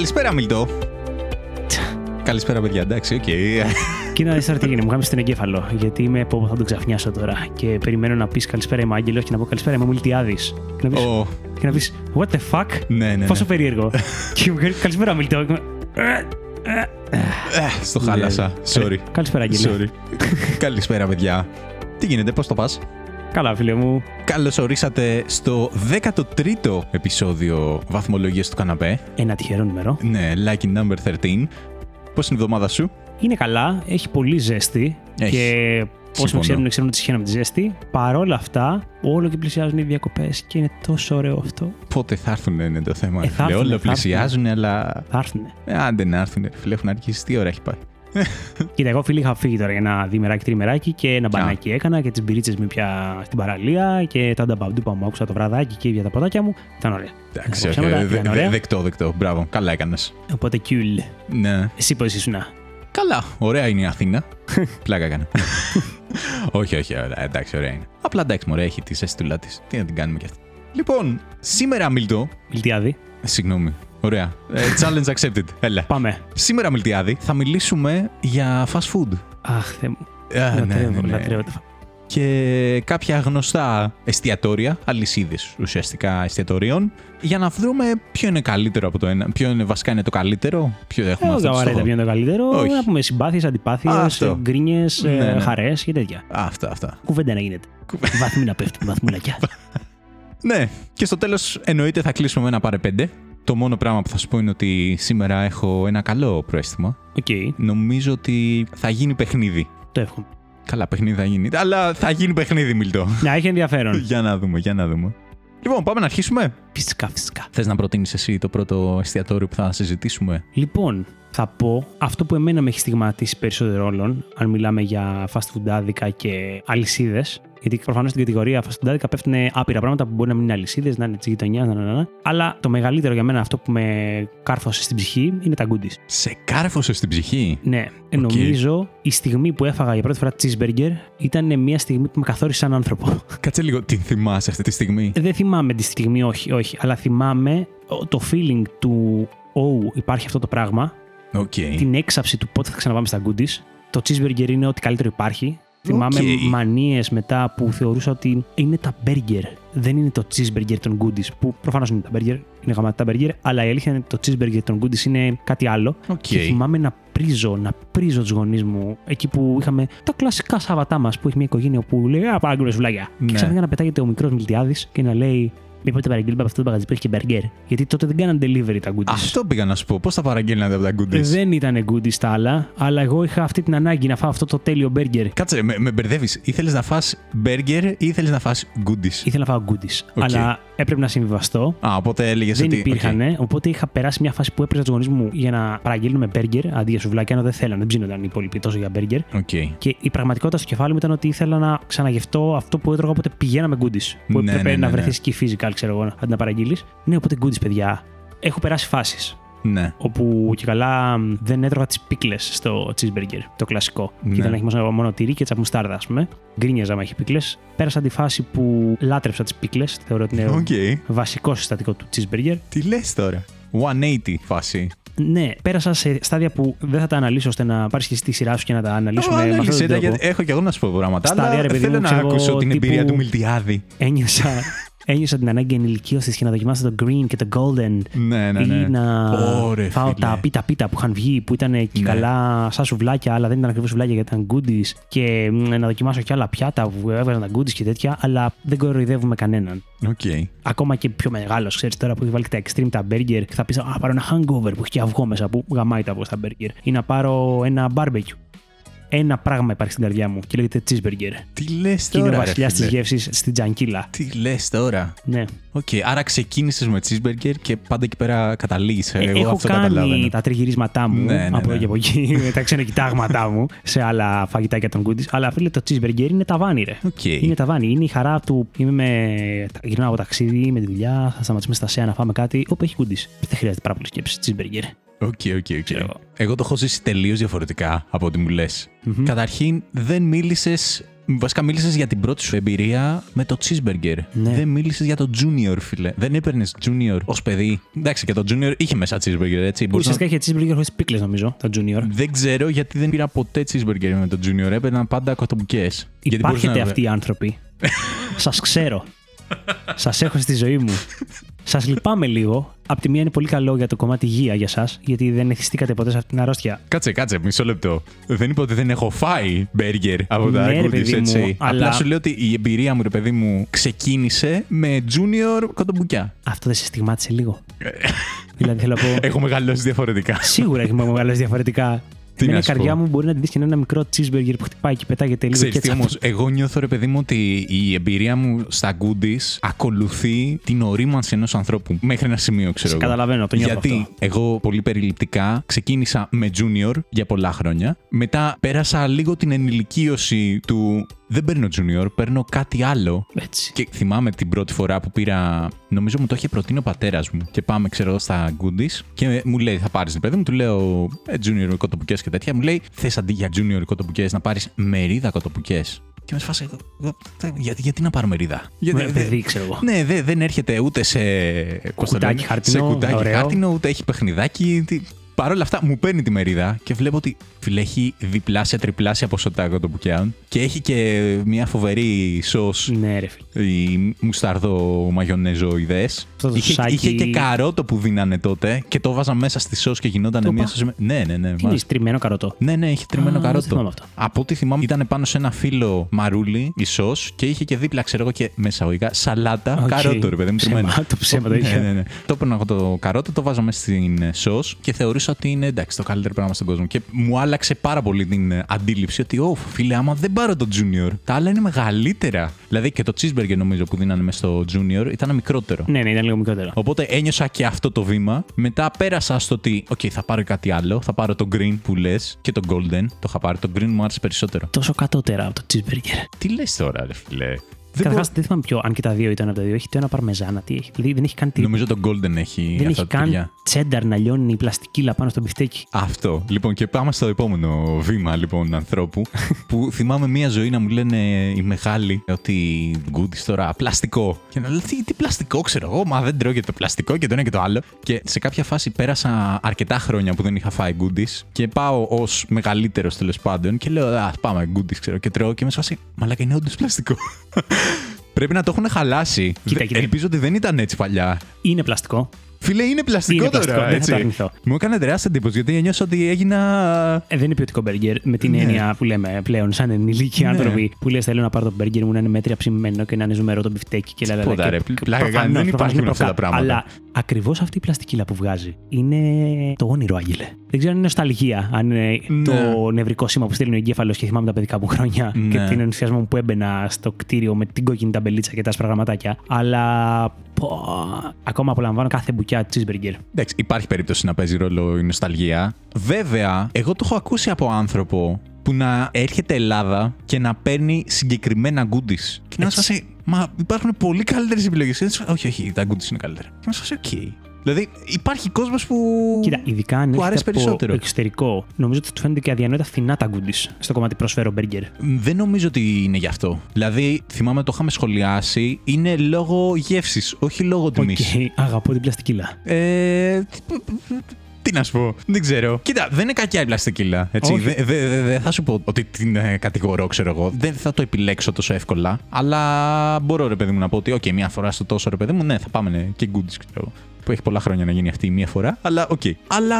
Καλησπέρα, Μιλτό. Καλησπέρα, παιδιά. Εντάξει, οκ. Κοίτα, να δεις τώρα τι γίνεται. Μου γάμισε τον εγκέφαλο. Γιατί είμαι πω θα τον ξαφνιάσω τώρα. Και περιμένω να πεις καλησπέρα, είμαι Άγγελος και να πω καλησπέρα, είμαι Μιλτιάδης. Και να πει. Ω, Και να πεις, What the fuck? Ναι, ναι, Πόσο ναι. περίεργο. και μου λέει, Καλησπέρα, Μιλτιάδη. Και είμαι, Ε, στο χάλασα. Sorry. Καλησπέρα, Άγγελε. Sorry. Καλησπέρα, παιδιά. Τι γίνεται, πώς το πας; Καλά, φίλε μου. Καλώς ορίσατε στο 13ο επεισόδιο βαθμολογίας του καναπέ. Ένα τυχερό νούμερο. Ναι, lucky number 13. Πώς είναι η εβδομάδα σου; Είναι καλά, έχει πολύ ζέστη. Έχει. Και όσοι Συμφωνώ. με ξέρουν, ξέρουν ότι συχαίνω με τη ζέστη. Παρ' όλα αυτά, όλο και πλησιάζουν οι διακοπές και είναι τόσο ωραίο αυτό. Πότε θα έρθουν είναι το θέμα. Ε, ρε θα φίλε. έρθουνε, Όλα θα πλησιάζουν, αλλά. Θα έρθουν. Ε, άντε να έρθουν. Φίλε, έχουν αρχίσει. Τι ώρα έχει πάει; Κοίτα, εγώ φίλοι είχα φύγει τώρα για ένα διημεράκι, τριμεράκι και ένα μπανάκι έκανα και τις μπυρίτσε μου πια στην παραλία και τα νταμπαντούπα μου άκουσα το βραδάκι και για τα ποτάκια μου. Ήταν ωραία. Εντάξει, Τα οκ, ψέματα δε- ήταν δε- ωραία. δεκτό, δεκτό. Μπράβο, καλά έκανες. Οπότε κιούλ. Ναι. Εσύ πώς ήσουν. Καλά, ωραία είναι η Αθήνα. Πλάκα έκανα. όχι, όχι, ωραία, εντάξει, ωραία είναι. Απλά εντάξει, μωρέ, έχει τη αισθητούλα της. Τι να την κάνουμε κι αυτή. Λοιπόν, σήμερα, Μιλτό. Μιλτιάδη. Συγγνώμη. Ωραία. Ε, challenge accepted. Έλα. Πάμε. Σήμερα, Μιλτιάδη, θα μιλήσουμε για fast food. Αχ, θε μου. Α, ναι, Λατρεύω, ναι, ναι. λατρεύω τα fa- και κάποια γνωστά εστιατόρια, αλυσίδες ουσιαστικά εστιατορίων, για να βρούμε ποιο είναι καλύτερο από το ένα. Ποιο είναι βασικά είναι το καλύτερο, ποιο έχουμε Εγώ αυτό δεν το βαρέτα στόχο. ποιο είναι το καλύτερο. Όχι. Να πούμε συμπάθειες, αντιπάθειες, Αυτό. γκρίνιες, Ναι, ναι. χαρές και τέτοια. Αυτά, αυτά. Κουβέντα να γίνεται. Βαθμοί να πέφτουν, βαθμούλακια. Ναι, και στο τέλος εννοείται θα κλείσουμε με ένα πάρε πέντε. Το μόνο πράγμα που θα σου πω είναι ότι σήμερα έχω ένα καλό προαίσθημα. Οκ, Νομίζω ότι θα γίνει παιχνίδι. το εύχομαι. Καλά, παιχνίδι θα γίνει. Αλλά θα γίνει παιχνίδι, Μιλτό. Να έχει ενδιαφέρον. για να δούμε, για να δούμε. Λοιπόν, πάμε να αρχίσουμε. Φυσικά, φυσικά. Θες να προτείνεις εσύ το πρώτο εστιατόριο που θα συζητήσουμε; Λοιπόν, θα πω αυτό που εμένα με έχει στιγματίσει περισσότερο όλων, αν μιλάμε για fast food άδικα και αλυσίδες. Γιατί προφανώς στην κατηγορία fast food άδικα πέφτουν άπειρα πράγματα που μπορεί να μην είναι αλυσίδες, να είναι της γειτονιάς, να, να, να. Αλλά το μεγαλύτερο για μένα αυτό που με κάρφωσε στην ψυχή είναι τα goodies. Σε κάρφωσε στην ψυχή; Ναι, νομίζω η στιγμή που έφαγα για πρώτη φορά cheeseburger ήταν μια στιγμή που με καθόρισε σαν άνθρωπο. Κάτσε λίγο, την θυμάσαι αυτή τη στιγμή; Δεν θυμάμαι τη στιγμή, όχι, όχι, αλλά θυμάμαι ο- το feeling του «Oh, υπάρχει αυτό το πράγμα», Οκ. την έξαψη του πότε θα ξαναπάμε στα Goody's. Το cheeseburger είναι ό,τι καλύτερο υπάρχει. Θυμάμαι Οκ. μανίες μετά που θεωρούσα ότι είναι τα burger. Δεν είναι το cheeseburger των Goody's. Που προφανώς είναι τα burger, είναι γαμάτα τα burger, αλλά η αλήθεια είναι ότι το cheeseburger των Goody's είναι κάτι άλλο. Οκ. Και θυμάμαι να πρήζω, να πρήζω τους γονείς μου εκεί που είχαμε τα κλασικά Σάββατά μας που έχει μια οικογένεια που λέει Α, παραγγείλω σουβλάκια. Ναι. Και ξαφνικά να πετάγεται ο μικρός Μιλτιάδης και να λέει Μήπως το παραγγείλουμε από αυτό το μαγαζί που έχει και burger. Γιατί τότε δεν κάναν delivery τα Goody's. Αυτό πήγα να σου πω. Πώς θα παραγγέλνατε από τα Goody's; Δεν ήταν Goody's τα άλλα, αλλά εγώ είχα αυτή την ανάγκη να φάω αυτό το τέλειο burger. Κάτσε, με, με μπερδεύεις. Ήθελες να φας burger ή ήθελες να φας Goody's; Ήθελα να φάω Goody's. Οκ. Αλλά έπρεπε να συμβιβαστώ. Α, οπότε έλεγες δεν ότι. υπήρχαν, οκ. οπότε είχα περάσει μια φάση που έπρεπε τους γονείς μου για να παραγγείλουμε burger αντί για σουβλάκια, ενώ δεν θέλανε, δεν ψήνονταν οι υπόλοιποι τόσο για burger. Οκ. Και η πραγματικότητα στο κεφάλι μου ήταν ότι ήθελα να ξαναγευτώ αυτό που έτρωγα όποτε πηγαίναμε Goody's. Που Ναι, έπρεπε ναι, ναι, να ναι. βρεθείς και physical, ξέρω εγώ, αντί να παραγγείλεις. Ναι, οπότε Goody's, παιδιά. Έχω περάσει φάσεις Ναι. όπου και καλά μ, δεν έτρωγα τις πίκλες στο cheeseburger, το κλασικό. Ναι. Και ήθελα να έχει μόνο, μόνο τυρί και κέτσαπ μουστάρδα, ας πούμε. Γκρίνιαζα άμα έχει πίκλες. Πέρασα τη φάση που λάτρεψα τις πίκλες. Θεωρώ ότι είναι Οκ. βασικό συστατικό του cheeseburger. Τι λες τώρα; 180 φάση. Ναι, πέρασα σε στάδια που δεν θα τα αναλύσω ώστε να πάρεις και εσύ τη σειρά σου και να τα αναλύσουμε με αυτόν Ανάλυσε τον τα, τρόπο. γιατί έχω και εγώ να σου πω πράγματα. Στάδια, αλλά ρε παιδί θέλω μου, να ξέρω ακούσω εγώ, την τύπου- εμπειρία του Μιλτιάδη. Ένιωσα, ένιωσα την ανάγκη ενηλικίωσης και να δοκιμάσω το green και το golden. Ναι, ναι, ναι. Ή να Ωρε, φάω φίλε. τα πίτα πίτα που είχαν βγει, που ήταν και Ναι. καλά σαν σουβλάκια, αλλά δεν ήταν ακριβώς σουβλάκια γιατί ήταν Goody's. Και μ, να δοκιμάσω και άλλα πιάτα που έβγαζαν τα Goody's και τέτοια, αλλά δεν κοροϊδεύουμε κανέναν. Οκ. Ακόμα και πιο μεγάλος, ξέρεις τώρα που έχει βάλει και τα extreme τα burger και θα πεις Α, πάρω ένα hangover που έχει και αυγό μέσα που γαμάει το αυγό στα burger. Ή να πάρω ένα barbecue. Ένα πράγμα υπάρχει στην καρδιά μου και λέγεται cheeseburger. Τι λες Και είναι ο τώρα. ρε βασιλιά της φίλε. γεύσης στην τζανκίλα. Τι λες τώρα. Ναι. Οκ, άρα ξεκίνησες με cheeseburger και πάντα εκεί πέρα καταλήγει. Ε, Εγώ έχω αυτό κάνει καταλαβαίνω. τα τριγυρίσματά μου Ναι, ναι, από εδώ ναι. και από εκεί, με τα ξενοκοιτάγματά μου σε άλλα φαγητάκια των Goody's. Αλλά φίλε, το cheeseburger είναι ταβάνι, ρε. Οκ. Είναι ταβάνι. Είναι η χαρά του. Είμαι με... Γυρνάω από ταξίδι, με τη δουλειά, θα σταματήσουμε στα ΣΕΑ να φάμε κάτι. Όπου έχει Goody's. Δεν χρειάζεται πάρα πολύ σκέψη. Cheeseburger. Οκ, οκ, οκ. Ξέρω εγώ. Εγώ το έχω ζήσει τελείως διαφορετικά από ό,τι μου λες. Μμμ. Καταρχήν, δεν μίλησες. Βασικά, μίλησες για την πρώτη σου εμπειρία με το cheeseburger. Ναι. Δεν μίλησες για το junior, φίλε. Δεν έπαιρνες junior ως παιδί. Εντάξει, και το junior είχε μέσα cheeseburger, έτσι. Που Μπορούσε να- ουσιαστικά είχε cheeseburger χωρίς πίκλες, νομίζω, το Junior. Δεν ξέρω γιατί δεν πήρα ποτέ cheeseburger με το junior. Έπαιρνα πάντα κοτομπουκέ. Υπάρχετε αυτοί οι άνθρωποι. Σας ξέρω. Σας έχω στη ζωή μου. Σας λυπάμαι λίγο. Απ' τη μία είναι πολύ καλό για το κομμάτι υγεία για εσά, γιατί δεν εθιστήκατε ποτέ σε αυτήν την αρρώστια. Κάτσε, κάτσε, μισό λεπτό. Δεν είπα ότι δεν έχω φάει μπέργκερ από τα Ναι, ρε goodies, παιδί μου, έτσι. αλλά- Απλά σου λέω ότι η εμπειρία μου, ρε παιδί μου, ξεκίνησε με junior κοτομπουκιά. Αυτό δεν σε στιγμάτισε λίγο. δηλαδή θέλω να πω. Έχω μεγαλώσει διαφορετικά. Σίγουρα έχει μεγάλε διαφορετικά. Τι με να μια σου καρδιά πω. μου μπορεί να τη δεις και ένα μικρό cheeseburger που χτυπάει και πετάγεται λίγο Ξέρεις τι ketchup. όμως, εγώ νιώθω ρε παιδί μου ότι η εμπειρία μου στα goodies ακολουθεί την ορίμανση ενός ανθρώπου μέχρι ένα σημείο, ξέρω Σε εγώ. καταλαβαίνω, το νιώθω Γιατί αυτό. εγώ πολύ περιληπτικά ξεκίνησα με junior για πολλά χρόνια. Μετά πέρασα λίγο την ενηλικίωση του δεν παίρνω junior, παίρνω κάτι άλλο. Έτσι. Και θυμάμαι την πρώτη φορά που πήρα. Νομίζω μου το είχε προτείνει ο πατέρας μου. Και πάμε, ξέρω, στα goodies. Και μου λέει, θα πάρεις παιδί μου. Του λέω, ε, junior κοτοπουκέ και τέτοια. Μου λέει, θες αντί για junior κοτοπουκέ να πάρεις μερίδα κοτοπουκέ. Και με σφάσε. εγώ, εγώ, τε- Γιατί, γιατί να πάρω μερίδα; Γιατί, Με δε- παιδί, ξέρω εγώ. ναι, δε- δεν έρχεται ούτε σε. πώς το Κουτάκι λένε, χαρτινό, Σε κουτάκι ωραίο. χάρτινο, ούτε έχει παιχνιδάκι. τι- Παρ' όλα αυτά μου παίρνει τη μερίδα και βλέπω ότι φίλε έχει διπλάσια, τριπλάσια ποσότητα κοτοπουκιάν και έχει και μια φοβερή σως Ναι, ρε φίλε. οι μουσταρδό μαγιονέζο ιδέες. Αυτό το Είχε, σάκι- είχε και καρότο που δίνανε τότε και το βάζα μέσα στη σως και γινόταν Το μια πα- σως. με- Ναι, ναι, ναι. Τι μάλιστα. είναι, τριμμένο καρότο. Ναι, ναι, είχε τριμμένο Α, δεν καρότο. θυμάμαι αυτό. Από ό,τι θυμάμαι, ήταν πάνω σε ένα φύλλο μαρούλι, η σως και είχε και δίπλα, ξέρω εγώ, και μέσα αγωγικά σαλάτα, Οκ. καρότο, ρε παιδί μου, Ψέμα, τριμμένο. το ψέμα το ναι, είχε. ναι, ναι. Το έπαιρνα εγώ το καρότο, το βάζα μέσα στην ε, σως και θεωρούσα ότι είναι εντάξει το καλύτερο πράγμα στον κόσμο. Και μου άλλαξε πάρα πολύ την ε, αντίληψη ότι, Ω, φίλε, άμα δεν πάρω το Junior, τα άλλα είναι μεγαλύτερα. Δηλαδή και το cheeseburger νομίζω που δίνανε μέσα στο Junior ήταν μικρότερο. Ναι, ναι, ήταν λίγο μικρότερο. Οπότε ένιωσα και αυτό το βήμα. Μετά πέρασα στο ότι, OK, θα πάρω κάτι άλλο. Θα πάρω το green που λες και το golden. Το είχα πάρει. Το green μου άρεσε περισσότερο. Τόσο κατώτερα από το cheeseburger. Τι λες τώρα, ρε φιλέ. Δεν Καταρχάς, μπο- δεν θυμάμαι ποιο, αν και τα δύο ήταν από τα δύο. Έχει το ένα παρμεζάνα, τι έχει. Δηλαδή δεν έχει καν, τη... Νομίζω το golden έχει δεν αυτά έχει τα καν τυριά. τσένταρ να λιώνει η πλαστικίλα πάνω στο μπιφτέκι. Αυτό. Λοιπόν, και πάμε στο επόμενο βήμα λοιπόν ανθρώπου. που θυμάμαι μία ζωή να μου λένε οι μεγάλοι ότι goodies τώρα πλαστικό. Και να λέω τι, τι πλαστικό ξέρω εγώ, μα δεν τρώω και το πλαστικό και το ένα και το άλλο. Και σε κάποια φάση πέρασα αρκετά χρόνια που δεν είχα φάει goodies και πάω ως μεγαλύτερος τέλος πάντων και λέω Α, πάμε goodies ξέρω και τρώω και με σφασί. Μαλάκα είναι όντως πλαστικό. Πρέπει να το έχουν χαλάσει. Κοίτα, Δε- κοίτα. Ελπίζω ότι δεν ήταν έτσι παλιά. Είναι πλαστικό. Φίλε, είναι πλαστικό Είναι τώρα. πλαστικό, δεν θα έτσι. το αρνηθώ. Μου έκανε τεράστια εντύπωση γιατί ένιωσα ότι έγινα. Ε, δεν είναι ποιοτικό μπέργκερ με την Ναι. έννοια που λέμε πλέον σαν ενηλίκοι Ναι. άνθρωποι που λες θέλω να πάρω το μπέργκερ μου να είναι μέτρια ψημένο και να είναι ζουμερό το μπιφτέκι και λαλαλα. Τίποτα, και- ρε, και πλάκα προφανώς, κάνει, δεν προφανώς υπάρχουν είναι αυτά τα προκα- πράγματα. Αλλά ακριβώς αυτή η πλαστικίλα που βγάζει είναι το όνειρο, Άγγελε. Δεν ξέρω αν είναι νοσταλγία, αν είναι Ναι. το νευρικό σήμα που στέλνει ο εγκέφαλος και θυμάμαι τα παιδικά μου χρόνια Ναι. και την ενθουσιασμό μου που έμπαινα στο κτίριο με την κόκκινη ταμπελίτσα και τα άσπρα γραμματάκια. Αλλά πω, ακόμα απολαμβάνω κάθε μπουκιά cheeseburger. Εντάξει, υπάρχει περίπτωση να παίζει ρόλο η νοσταλγία. Βέβαια, εγώ το έχω ακούσει από άνθρωπο που να έρχεται Ελλάδα και να παίρνει συγκεκριμένα Goody's. Και να Έτσι. σα Μα υπάρχουν πολύ καλύτερες επιλογές. Όχι, όχι, τα Goody's είναι καλύτερα. Και να σα οκ. Δηλαδή, υπάρχει κόσμος που. Κοίτα, ειδικά αν που έρχεται αρέσει από περισσότερο. εξωτερικό, νομίζω ότι του φαίνεται και αδιανόητα φθηνά τα Goody's στο κομμάτι προσφέρω μπέργκερ. Δεν νομίζω ότι είναι γι' αυτό. Δηλαδή, θυμάμαι το είχαμε σχολιάσει, είναι λόγω γεύσης, όχι λόγω τιμής. Οκ, αγαπώ την πλαστικίλα. Ε, τι- τι να σου πω, δεν ξέρω. Κοίτα, δεν είναι κακιά η πλαστικίλα. Έτσι. Όχι. Δεν δε, δε, δε θα σου πω ότι την ε, κατηγορώ, ξέρω εγώ. Δεν θα το επιλέξω τόσο εύκολα. Αλλά μπορώ, ρε παιδί μου, να πω ότι, OK, μία φορά στο τόσο, ρε παιδί μου, ναι, θα πάμε ναι, και Goody's, ξέρω εγώ. Που έχει πολλά χρόνια να γίνει αυτή η μία φορά. Αλλά, οκ. Αλλά,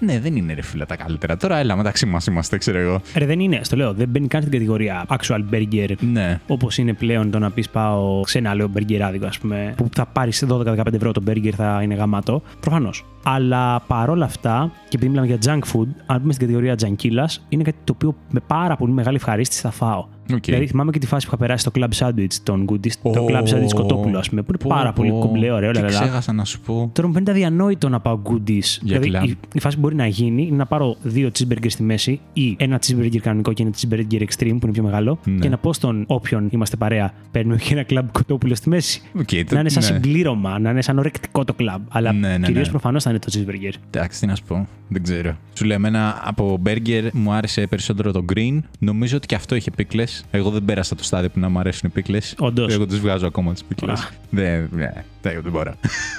ναι, δεν είναι ρε φίλε τα καλύτερα. Τώρα, έλα, μεταξύ μας είμαστε, ξέρω εγώ. Ρε, δεν είναι, στο λέω, δεν μπαίνει καν στην κατηγορία actual burger. Ναι. Όπως είναι πλέον το να πεις πάω σε ένα άλλο μπεργκεράδικο, ας πούμε, που θα πάρεις 12-15 ευρώ το μπέργκερ θα είναι γαμάτο. Προφανώς. Αλλά παρόλα αυτά, και επειδή μιλάμε για junk food, αν πούμε στην κατηγορία τζανκίλας, είναι κάτι το οποίο με πάρα πολύ μεγάλη ευχαρίστηση θα φάω. Οκ. Δηλαδή θυμάμαι και τη φάση που είχα περάσει στο Club Sandwich των Goody's, το Ω, Club Sandwich κοτόπουλο, ας πούμε, που είναι Πω, πάρα πολύ πω. κομπλέ, ωραίο, Και λαλαλά. ξέχασα να σου πω. Τώρα μου φαίνεται αδιανόητο να πάω Goody's. δηλαδή, κλαμπ. η, η φάση που μπορεί να γίνει είναι να πάρω δύο cheeseburgers στη μέση ή ένα cheeseburger κανονικό και ένα cheeseburger extreme που είναι πιο μεγάλο Ναι. και να πω στον όποιον είμαστε παρέα, παίρνουμε και ένα κλαμπ κοτόπουλο στη μέση. Οκ, το- να είναι σαν ναι. συμπλήρωμα, να είναι σαν ορεκτικό το κλαμπ. Αλλά Ναι, ναι, κυρίως ναι. προφανώς θα είναι το cheeseburger. Εντάξει, τι να σου πω. Δεν ξέρω. Σου λέω, εμένα από μπέργκερ μου άρεσε περισσότερο το green. Νομίζω ότι και αυτό είχε πίκλες. Εγώ δεν πέρασα το στάδιο που να μου αρέσουν οι πίκλες. Όντως. Εγώ του βγάζω ακόμα τις πίκλες. Α. Δεν, ναι, δεν, δεν μπορώ.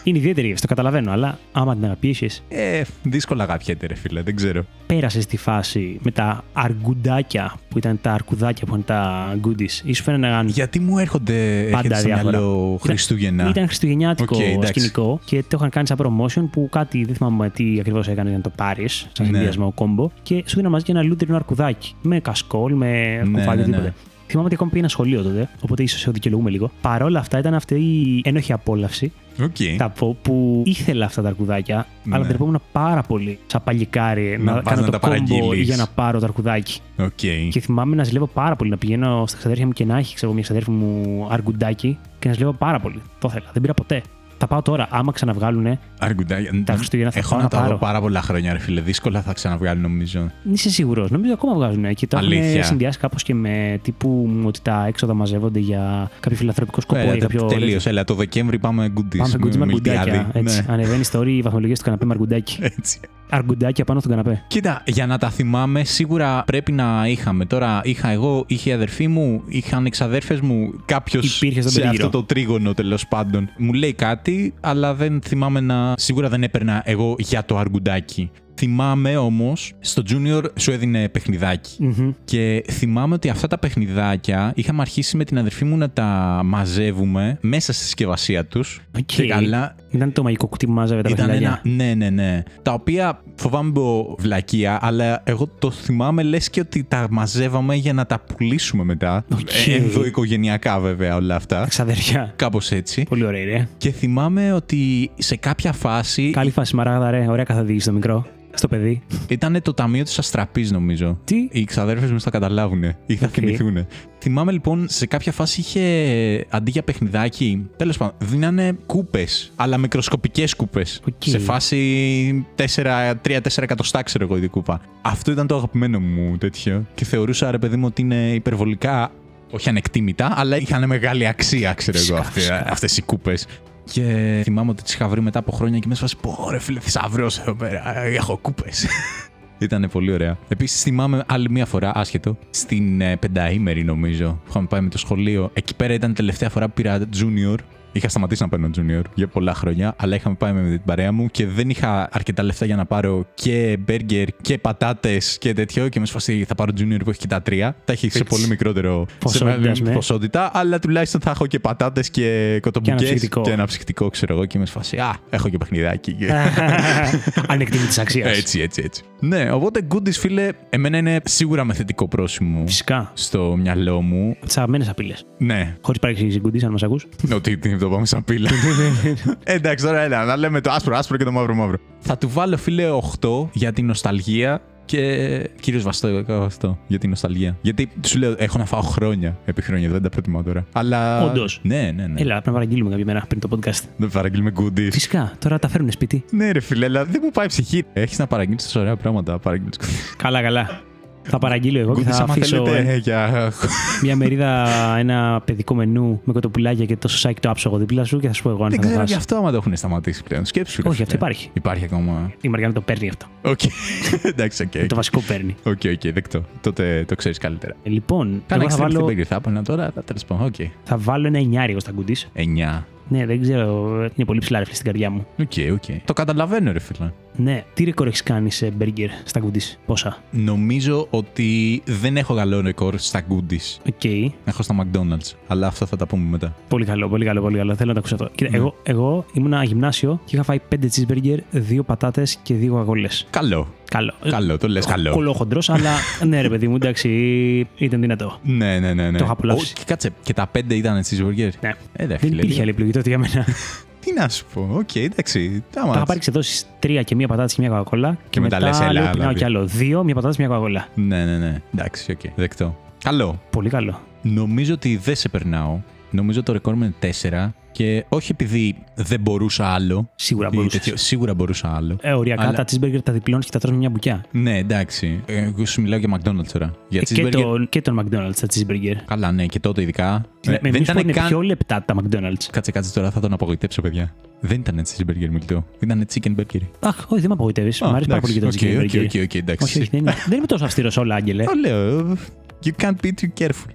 Είναι ιδιαίτερη, αυτό καταλαβαίνω, αλλά άμα την αγαπήσει, Ε, δύσκολα αγαπιέται, ρε φίλε, δεν ξέρω. πέρασες στη φάση με τα αρκουδάκια που ήταν τα αρκουδάκια που είναι τα Goody's. Ή σου φαίνονταν Γιατί μου έρχονται έρχεται Πάντα στο διάφορα. μυαλό Χριστούγεννα. Ήταν χριστουγεννιάτικο Οκ, εντάξει. σκηνικό και το είχαν κάνει σαν promotion που κάτι δεν θυμάμαι τι ακριβώς έκανε για να το πάρεις, σαν Ναι. συνδυασμό combo. Και σου δίναν μαζί και ένα λούτρινο αρκουδάκι με κασκόλ, με Ναι, σκουφάκι, ναι, τίποτε. ναι. Θυμάμαι ότι ακόμα πήγαινα σχολείο τότε, οπότε ίσως δικαιολογούμε λίγο. Παρ' όλα αυτά ήταν αυτή η ένοχη απόλαυση Οκ. θα πω, που ήθελα αυτά τα αρκουδάκια, αλλά Ναι. ντρεπόμουνα πάρα πολύ σαν παλικάρι να, πας κάνω να το τα combo παραγγείλεις. για να πάρω το αρκουδάκι. Οκ. Και θυμάμαι να ζηλεύω πάρα πολύ να πηγαίνω στα ξαδέρφια μου και να έχει ξέρω, μια ξαδέρφη μου αρκουδάκι και να ζηλεύω πάρα πολύ. Το ήθελα. Δεν πήρα ποτέ. Θα πάω τώρα. Άμα ξαναβγάλουνε, Αρκουδάκια. Τα Χριστούγεννα θα Έχω πάω να να τα δω πάρω. πάρα πολλά χρόνια, ρε φίλε. Δύσκολα θα ξαναβγάλουν, νομίζω. δεν είσαι σίγουρος. Νομίζω ακόμα βγάζουν και το Αλήθεια. έχουν συνδυάσει κάπως και με τύπου ότι τα έξοδα μαζεύονται για κάποιο φιλανθρωπικό σκοπό ή Έλα, κάποιο. τελείως. Έλα, το Δεκέμβρη πάμε goodies. Πάμε κουτζί με Μιλτιάδη. αργουντάκια. Έτσι. Ναι. Ανεβαίνει story η βαθμολογία του καναπέ με αργουντάκι. Έτσι. Αργουντάκια πάνω στον καναπέ. Κοίτα, για να τα θυμάμαι, σίγουρα πρέπει να είχαμε. Τώρα είχα εγώ, είχε η αδερφή μου, είχαν οι ξαδέρφε μου. Κάποιος Υπήρχε στον σε περίγυρο. αυτό το τρίγωνο τέλος πάντων. Μου λέει κάτι, αλλά δεν θυμάμαι να. Σίγουρα δεν έπαιρνα εγώ για το αργουντάκι. Θυμάμαι όμως, στο Junior σου έδινε παιχνιδάκι. Μμμ. Και θυμάμαι ότι αυτά τα παιχνιδάκια είχαμε αρχίσει με την αδερφή μου να τα μαζεύουμε μέσα στη συσκευασία τους. Οκ. Και καλά, Ήταν το μαγικό κουτί που μάζευε τα ήταν παιχνιδάκια. ένα. Ναι, ναι, ναι. Τα οποία φοβάμαι πω βλακεία, αλλά εγώ το θυμάμαι λες και ότι τα μαζεύαμε για να τα πουλήσουμε μετά. Οκ. Ε, Ενδοοικογενειακά βέβαια όλα αυτά. Ξαδέρφια. Κάπως έτσι. Πολύ ωραία, ρε. Και θυμάμαι ότι σε κάποια φάση Καλή φάση, Σμαράγδα, ρε. Ωραία καθοδήγηση στο μικρό. Στο παιδί. ήταν το ταμείο της Αστραπής, νομίζω. Τι; Οι ξαδέρφες μου θα καταλάβουν ή θα Οκ. θυμηθούν. Θυμάμαι λοιπόν σε κάποια φάση είχε αντί για παιχνιδάκι, τέλος πάντων, δίνανε κούπες, αλλά μικροσκοπικές κούπες. Οκ. Σε φάση 3-4 εκατοστά, ξέρω εγώ, η κούπα. Αυτό ήταν το αγαπημένο μου τέτοιο. Και θεωρούσα, ρε παιδί μου, ότι είναι υπερβολικά. Όχι ανεκτήμητα, αλλά είχαν μεγάλη αξία, ξέρω εγώ, Φυσικά, φυσικά. αυτές οι κούπες. Και θυμάμαι ότι τις είχα βρει μετά από χρόνια και μέσα φάση, πω ρε φίλε, θησαυρός εδώ πέρα. Έχω κούπες. Ήταν πολύ ωραία. Επίσης, θυμάμαι άλλη μία φορά, άσχετο, στην ε, πενταήμερη νομίζω, που είχαμε πάει με το σχολείο. Εκεί πέρα ήταν η τελευταία φορά που πήρα junior. Είχα σταματήσει να παίρνω junior για πολλά χρόνια, αλλά είχαμε πάει με την παρέα μου και δεν είχα αρκετά λεφτά για να πάρω και μπέργκερ και πατάτες και τέτοιο. Και με σφασί θα πάρω junior που έχει και τα τρία. Τα έχει σε Έτσι. πολύ μικρότερο σε Ποσότητας, μεγάλη ναι. ποσότητα, αλλά τουλάχιστον θα έχω και πατάτες και κοτομπουκέ ένα ψυχτικό. και ένα ψυχτικό, ξέρω εγώ. Και με σφασί, Α, έχω και παιχνιδάκι. Και... Ανεκτήμητη αξίας. Έτσι, έτσι, έτσι. Ναι, οπότε goodies, φίλε, εμένα είναι σίγουρα με θετικό πρόσημο Φυσικά. στο μυαλό μου. Τις αγαπημένες απειλές. Ναι, Χωρίς παρεξήγηση, Γκούντι, αν μας ακούς. ότι τι το πάμε σαν πύλα. Εντάξει, τώρα έλα, να λέμε το άσπρο, άσπρο και το μαύρο, μαύρο. Θα του βάλω, φίλε, 8 για την νοσταλγία και κυρίως βαστό, βαστό για την νοσταλγία. Γιατί σου λέω, έχω να φάω χρόνια επί χρόνια, δεν τα προτιμάω τώρα. Αλλά. Όντως. Ναι, ναι, ναι. Έλα, πρέπει να παραγγείλουμε κάποια μέρα πριν το podcast. Δεν παραγγείλουμε goodies. Φυσικά, τώρα τα φέρνουν σπίτι. Ναι, ρε φίλε, αλλά δεν μου πάει η ψυχή. Έχεις να παραγγείλεις τόσο ωραία πράγματα. Παραγγείλεις Καλά, καλά. Θα παραγγείλω εγώ και Goody's θα άμα αφήσω θέλετε ε, για μια μερίδα, ένα παιδικό μενού με κοτοπουλάκια και το σωσάκι το άψογο δίπλα σου και θα σου πω εγώ αν Δεν θα το ξέρω φας. γι' αυτό άμα το έχουν σταματήσει πλέον. Σκέψου. ρε Όχι, φίλε. αυτό υπάρχει. Υπάρχει ακόμα. Η Μαριάννα το παίρνει αυτό. Οκ. Εντάξει, οκ. Το βασικό παίρνει. Οκ, οκ, δεκτό. Τότε το ξέρεις καλύτερα. Ε, Λοιπόν, Κάνα εγώ θα extreme βάλω, στην Bakery θα έπαιρνα τώρα, θα τέλος πάντων. Οκ. θα βάλω ένα εννιάρι στα γκουντί. 9. Ναι, δεν ξέρω. Είναι πολύ ψηλά ρε φίλε στην καρδιά μου. Οκ, οκ. Το καταλαβαίνω, ρε φίλε. Ναι, τι ρεκόρ έχεις κάνει σε μπέργκερ στα γκουντί. Πόσα; Νομίζω ότι δεν έχω καλό ρεκόρ στα Goody's. Οκ. Έχω στα McDonald's. Αλλά αυτό θα τα πούμε μετά. Πολύ καλό, πολύ καλό, πολύ καλό. Θέλω να το ακούσω αυτό. Κοίτα, Ναι. εγώ, εγώ ήμουνα γυμνάσιο και είχα φάει 5 cheeseburger, 2 πατάτες και 2 κόλες. Καλό. Καλό. Καλό, το λες καλό. Κολόχοντρο, αλλά ναι, ρε παιδί μου, εντάξει, ήταν δυνατό. Ναι, ναι, ναι. ναι. Το έχω απολαύσει. Ω, και κάτσε, και τα πέντε ήταν cheeseburger. Ναι. Ε, ρε, Δεν φίλε, υπήρχε άλλη επιλογή τότε για μένα. Τι να σου πω. Οκ, εντάξει. Τα είχα πάρει σε δόσεις τρία και μία πατάτα και μία κοκακόλα. Και, μετά λες, έλα, λέω, έλα, πεινάω δει. κι άλλο. Δύο, μία πατάτα και μία κοκακόλα. Ναι, ναι, ναι. Εντάξει, οκ. Δεκτό. Καλό. Πολύ καλό. Νομίζω ότι δεν σε περνάω. Νομίζω το ρεκόρ μου είναι 4. Και όχι επειδή δεν μπορούσα άλλο. Σίγουρα ή μπορούσες. τέτοιο, Σίγουρα μπορούσα άλλο. Ε, οριακά Αλλά- τα cheeseburger τα διπλώνεις και τα τρως με μια μπουκιά. Ναι, εντάξει. Εγώ σου μιλάω για McDonald's τώρα. Για Ε, και, cheeseburger. τον, και τον McDonald's τα cheeseburger. Καλά, ναι, και τότε ειδικά. Ε, με δεν δεν ήταν είναι καν. πιο λεπτά τα McDonald's. Κάτσε, κάτσε τώρα, θα τον απογοητεύσω, παιδιά. Δεν ήταν cheeseburger μιλτό. Ήταν chicken burger. Αχ, όχι, δεν με απογοητεύεις. Μου αρέσει πάρα πολύ και το chicken Οκ, burger. οκ, οκ, εντάξει. Όχι, όχι, δεν είμαι, δεν είμαι τόσο αυστηρός όλα, Άγγελε. Το λέω. You can't be too careful.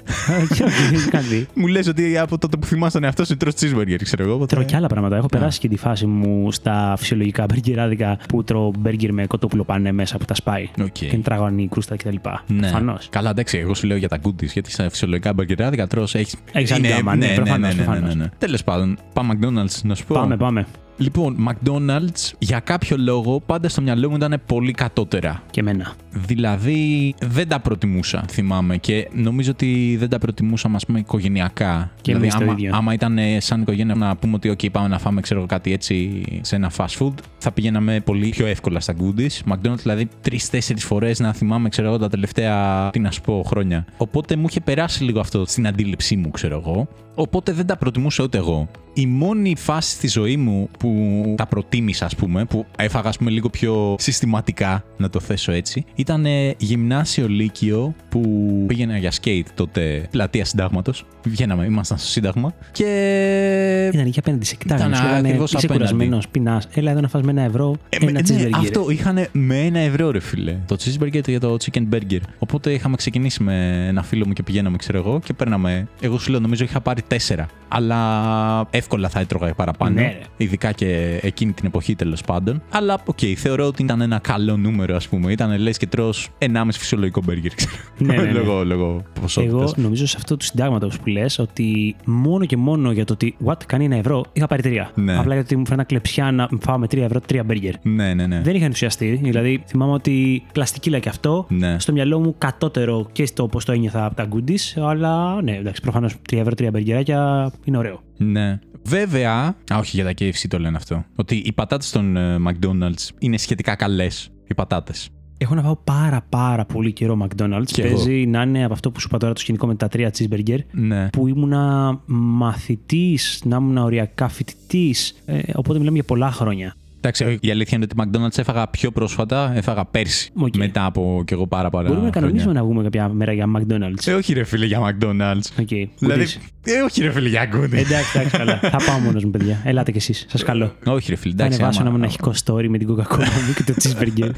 Όχι, όχι, δεν κάνει δει. Μου λες ότι από τότε που θυμάσαι τον εαυτό σου τρως cheeseburger, ξέρω εγώ. οπότε- Τρώω και άλλα πράγματα. Έχω περάσει και τη φάση μου στα φυσιολογικά μπεργκεράδικα που τρώω μπέργκερ με κοτόπουλο πάνε μέσα που τα σπάει. Οκ. Και είναι τραγανή κρούστα κτλ. Ναι. Προφανώς. Καλά, εντάξει, εγώ σου λέω για τα Goody's, γιατί στα φυσιολογικά μπεργκεράδικα τρως έχεις... Έχεις άλλη γκάμα, ναι, προφανώς, προφανώς. Τέλος πάντων, πάμε McDonald's να σου πω. Πάμε, πάμε. Λοιπόν, McDonald's για κάποιο λόγο πάντα στο μυαλό μου ήταν πολύ κατώτερα. Και εμένα. Δηλαδή δεν τα προτιμούσα, θυμάμαι. Και νομίζω ότι δεν τα προτιμούσα, ας πούμε, οικογενειακά. Και δηλαδή, εμείς το άμα, ίδιο. άμα ήταν ε, σαν οικογένεια να πούμε ότι OK, πάμε να φάμε ξέρω, εγώ, κάτι έτσι σε ένα fast food, θα πηγαίναμε πολύ πιο εύκολα στα goodies. McDonald's δηλαδή τρει-τέσσερι φορές να θυμάμαι, ξέρω εγώ, τα τελευταία, τι να σου πω, χρόνια. Οπότε μου είχε περάσει λίγο αυτό στην αντίληψή μου, ξέρω εγώ. Οπότε δεν τα προτιμούσα ούτε εγώ. Η μόνη φάση στη ζωή μου που τα προτίμησα, ας πούμε, που έφαγα ας πούμε, λίγο πιο συστηματικά, να το θέσω έτσι, ήταν ε, γυμνάσιο Λύκειο που πήγαινα για σκέιτ τότε πλατεία Συντάγματος. Βγαίναμε, ήμασταν στο Σύνταγμα. Και. Ήταν εκεί απέναντι σε κοιτάγανε. Ήταν Σου λέγανε ακριβώς είσαι απέναντι. κουρασμένος, πεινάς. Έλα εδώ να φας με ένα ευρώ Ε, ένα με- cheeseburger. ναι, αυτό είχαν με ένα ευρώ, ρε φίλε. Το cheeseburger για το chicken burger. Οπότε είχαμε ξεκινήσει με ένα φίλο μου και πηγαίναμε, ξέρω εγώ, και παίρναμε. Εγώ σου λέω, νομίζω είχα πάρει τέσσερα. Αλλά εύκολα θα έτρωγα παραπάνω. Ναι, ρε. Ειδικά και εκείνη την εποχή τέλος πάντων. Αλλά οκ, θεωρώ ότι ήταν ένα καλό νούμερο, ας πούμε. Ήταν λες και τρως 1,5 φυσιολογικό burger, ξέρω. Ναι, ναι, ναι. λόγω, λόγω ποσότητας. Εγώ νομίζω σε αυτό του συντάγματο που λες ότι μόνο και μόνο για το ότι wow κάνει ένα ευρώ είχα πάρει τρία. Ναι. Απλά γιατί μου φαινόταν κλεψιά να φάω με τρία ευρώ τρία μπέργκερ. Ναι, ναι, ναι. Δεν είχα ενθουσιαστεί. Δηλαδή θυμάμαι ότι πλαστικίλα και αυτό. Ναι. Στο μυαλό μου κατώτερο και στο πώς το ένιωθα από τα Goody's. Αλλά ναι, εντάξει, προφανώς 3 ευρώ τρία μπεργκεράκια είναι ωραίο. Ναι. Βέβαια. Α, όχι, για τα KFC το λένε αυτό. Ότι οι πατάτες των ε, McDonald's είναι σχετικά καλές. Οι πατάτες. Έχω να φάω πάρα πάρα πολύ καιρό McDonald's. Κι εγώ. Παίζει να είναι από αυτό που σου είπα τώρα το σκηνικό με τα τρία cheeseburger. Ναι. Που ήμουνα μαθητής, να ήμουν οριακά φοιτητής. Ε, οπότε μιλάμε για πολλά χρόνια. Εντάξει, η αλήθεια είναι ότι McDonald's έφαγα πιο πρόσφατα, έφαγα πέρσι. Οκ. Μετά από κι εγώ πάρα πάρα Μπορούμε να χρόνια. κανονίσουμε να βγούμε κάποια μέρα για McDonald's. Ε, όχι ρε φίλε για McDonald's. Οκ, Δηλαδή, Goody's. ε, όχι ρε φίλε για Goody's. Εντάξει, εντάξει, καλά. Θα πάω μόνος μου, παιδιά. Ελάτε κι εσείς. Σας καλώ. όχι ρε φίλε, Θα εντάξει. ανεβάσω άμα- ένα μοναχικό story με την Coca-Cola μου και το cheeseburger.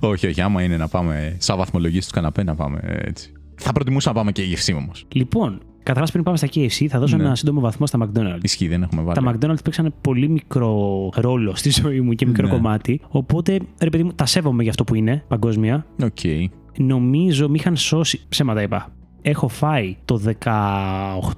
όχι, όχι, άμα είναι να πάμε σαν βαθμολογήσει του καναπέ να πάμε ε, έτσι. Θα προτιμούσα να πάμε και γευσί όμω. λοιπόν, καταρχάς πριν πάμε στα KFC, θα δώσω Ναι. ένα σύντομο βαθμό στα McDonald's. Ισχύει, δεν έχουμε βάλει. Τα McDonald's παίξαν πολύ μικρό ρόλο στη ζωή μου και μικρό Ναι. κομμάτι. Οπότε, ρε παιδί μου, τα σέβομαι για αυτό που είναι παγκόσμια. Οκ. Νομίζω με είχαν σώσει. Ψέματα είπα. Έχω φάει το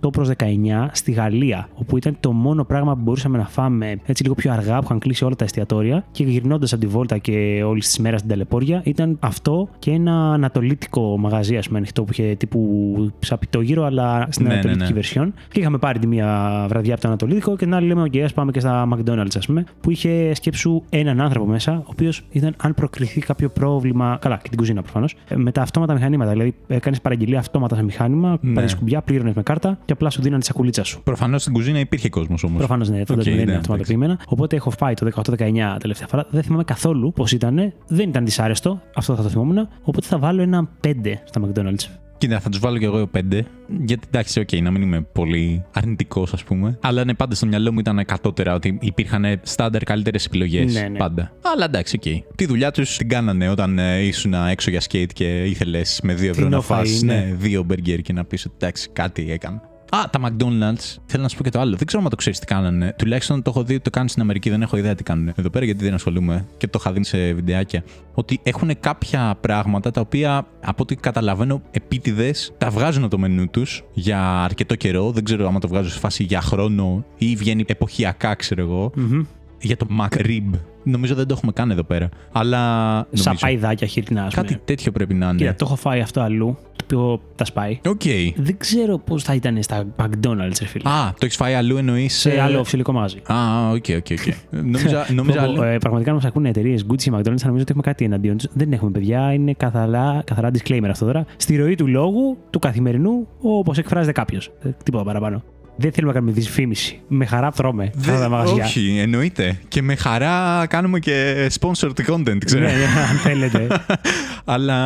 18 προς 19 στη Γαλλία, όπου ήταν το μόνο πράγμα που μπορούσαμε να φάμε έτσι λίγο πιο αργά, που είχαν κλείσει όλα τα εστιατόρια. Και γυρνώντας από τη βόλτα και όλη τη μέρα στην ταλαιπώρια, ήταν αυτό και ένα ανατολίτικο μαγαζί, ας πούμε, ανοιχτό που είχε τύπου σαπιτόγυρο, αλλά στην Ναι, ναι, ανατολική ναι. version. Και είχαμε πάρει τη μία βραδιά από το Ανατολίτικο και την άλλη λέμε: OK, ας πάμε και στα McDonald's, ας πούμε, που είχε σκέψου έναν άνθρωπο μέσα, ο οποίος ήταν αν προκριθεί κάποιο πρόβλημα. Καλά, και την κουζίνα προφανώς. Με τα αυτόματα μηχανήματα. Δηλαδή, έκανε παραγγελία αυτόματα σε μηχάνημα, Ναι. ναι. σκουμπιά, πλήρωνες με κάρτα και απλά σου δίνανε τη σακουλίτσα σου. Προφανώς στην κουζίνα υπήρχε κόσμος όμως. Προφανώς ναι, φαντάζομαι δεν ναι, είναι αυτοματοποιημένα. Οπότε έχω φάει το 18-19 τελευταία φορά. Δεν θυμάμαι καθόλου πώς ήταν. Δεν ήταν δυσάρεστο. Αυτό θα το θυμόμουν. Οπότε θα βάλω ένα 5 στα McDonald's. Κοίτα, θα τους βάλω κι εγώ πέντε. Γιατί εντάξει, οκ, να μην είμαι πολύ αρνητικός, ας πούμε. Αλλά ναι, πάντα στο μυαλό μου ήταν κατώτερα ότι υπήρχαν στάνταρ καλύτερες επιλογές. Ναι, ναι. Πάντα. Αλλά εντάξει, οκ. Τη δουλειά τους την κάνανε όταν ε, ήσουν έξω για σκέιτ και ήθελες με δύο ευρώ να Φθηνόφαη, φας ναι. ναι, δύο μπεργκέρ και να πεις ότι εντάξει, κάτι έκανα. Α, τα McDonald's. Θέλω να σου πω και το άλλο. Δεν ξέρω αν το ξέρεις τι κάνανε. Τουλάχιστον το έχω δει ότι το κάνουν στην Αμερική. Δεν έχω ιδέα τι κάνουν εδώ πέρα γιατί δεν ασχολούμαι και το είχα δει σε βιντεάκια. Ότι έχουν κάποια πράγματα τα οποία από ό,τι καταλαβαίνω επίτηδες τα βγάζουν από το μενού τους για αρκετό καιρό. Δεν ξέρω αν το βγάζουν σε φάση για χρόνο ή βγαίνει εποχιακά, ξέρω εγώ. Μμμ. Για το McRib. Νομίζω δεν το έχουμε καν εδώ πέρα. Αλλά. Σαν νομίζω. παϊδάκια χοιρινά, ας πούμε. Κάτι τέτοιο πρέπει να είναι. Κοίτα, το έχω φάει αυτό αλλού. Οποίο τα σπάει. Οκ. Δεν ξέρω πώς θα ήταν στα McDonald's, ρε φίλε. Α, το έχεις φάει αλλού εννοείς. σε άλλο φυσικό μαγαζί. Α, οκ, οκ, οκ. Νόμιζα, νόμιζα Πω, πω, αλλού. ε, πραγματικά να μας ακούνε εταιρείες Goody's και McDonald's, θα νομίζω ότι έχουμε κάτι εναντίον τους. Δεν έχουμε παιδιά, είναι καθαρά, καθαρά disclaimer αυτό τώρα. Στη ροή του λόγου, του καθημερινού, όπως εκφράζεται κάποιος. τίποτα παραπάνω. Δεν θέλουμε να κάνουμε δυσφήμιση. Με χαρά τρώμε αυτά τα μαγαζιά. όχι, εννοείται. Και με χαρά κάνουμε και sponsored content, ξέρω. Ναι, ναι, αν θέλετε. αλλά,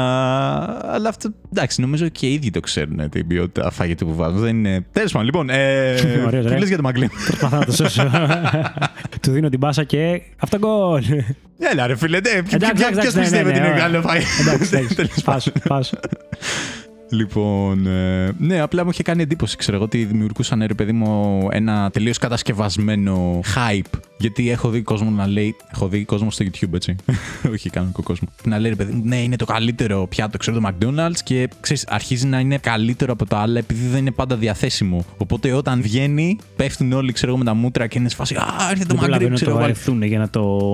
αλλά αυτό, εντάξει, νομίζω και οι ίδιοι το ξέρουν ε, την ποιότητα φαγητού που βάζουν. Δεν είναι. Τέλος πάντων, λοιπόν. Ε, Ωραίος, τι ρε. λες για το Μαγκλίν. Προσπαθώ να το σώσω. του δίνω την πάσα και αυτό γκολ. Έλα, ρε φίλε, ναι, ποιος Εντάξει, εντάξει, ναι, πιστεύει ναι, ότι ναι, είναι ωραία. καλό φαγητό. Εντάξει, εντάξει. Τέλος Σπάσου, σπάσου. Λοιπόν, ε, ναι, απλά μου είχε κάνει εντύπωση, ξέρω εγώ, ότι δημιουργούσαν, ρε παιδί μου, ένα τελείως κατασκευασμένο hype. Γιατί έχω δει κόσμο να λέει. Έχω δει κόσμο στο YouTube, έτσι. Όχι κανονικό κόσμο. Να λέει, ρε παιδί μου, ναι, είναι το καλύτερο πιάτο, ξέρω, το McDonald's και ξέρεις, αρχίζει να είναι καλύτερο από τα άλλα επειδή δεν είναι πάντα διαθέσιμο. Οπότε όταν βγαίνει, πέφτουν όλοι, ξέρω εγώ, με τα μούτρα και είναι σε φάση. Α, έρχεται το Δεν προλαβαίνω McDonald's, να ξέρω το εγώ. βαρεθούν για να το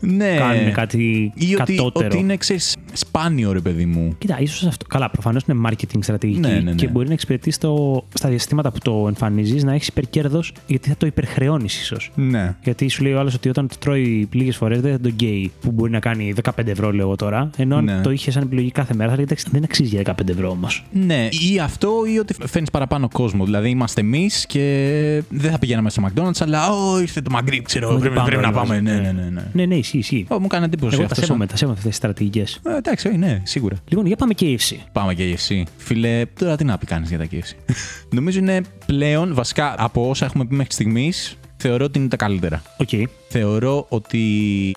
Ναι. κάνουν κάτι Ή ότι, κατώτερο. ότι είναι, ξέρεις, σπάνιο, ρε παιδί μου. Κοίτα, ίσως αυτό. Καλά, προφανώς είναι marketing στρατηγική Ναι, ναι, ναι. και μπορεί να εξυπηρετείς στο, στα διαστήματα που το εμφανίζεις να έχεις υπερκέρδος γιατί θα το υπερχρεώνεις ίσως. Ναι. Γιατί σου λέει ο άλλος ότι όταν το τρώει λίγες φορές δεν θα τον καίει που μπορεί να κάνει 15 ευρώ, λέω εγώ τώρα. Ενώ αν Ναι. το είχε σαν επιλογή κάθε μέρα θα λέει εντάξει, δεν αξίζει για 15 ευρώ όμως. Ναι, ή αυτό ή ότι φέρνει παραπάνω κόσμο. Δηλαδή είμαστε εμείς και δεν θα πηγαίναμε στο McDonald's, αλλά Ω, ήρθε το McRib, ξέρω. Μην Πρέπει, πάμε πρέπει να όλος. πάμε. Ναι, ναι, ναι. ναι. Ναι, ναι, ισχύει, ισχύει. Ω, μου κάνει εντύπωση Εγώ τα αυτός. σέβομαι, τα σέβομαι αυτές τις στρατηγικές. Ε, εντάξει, όχι, ναι, σίγουρα. Λοιπόν, για πάμε KFC. Πάμε KFC. Φίλε, τώρα τι να πει κανείς για τα KFC. Νομίζω είναι πλέον, βασικά από όσα έχουμε πει μέχρι στιγμής, θεωρώ ότι είναι τα καλύτερα. Οκ. Θεωρώ ότι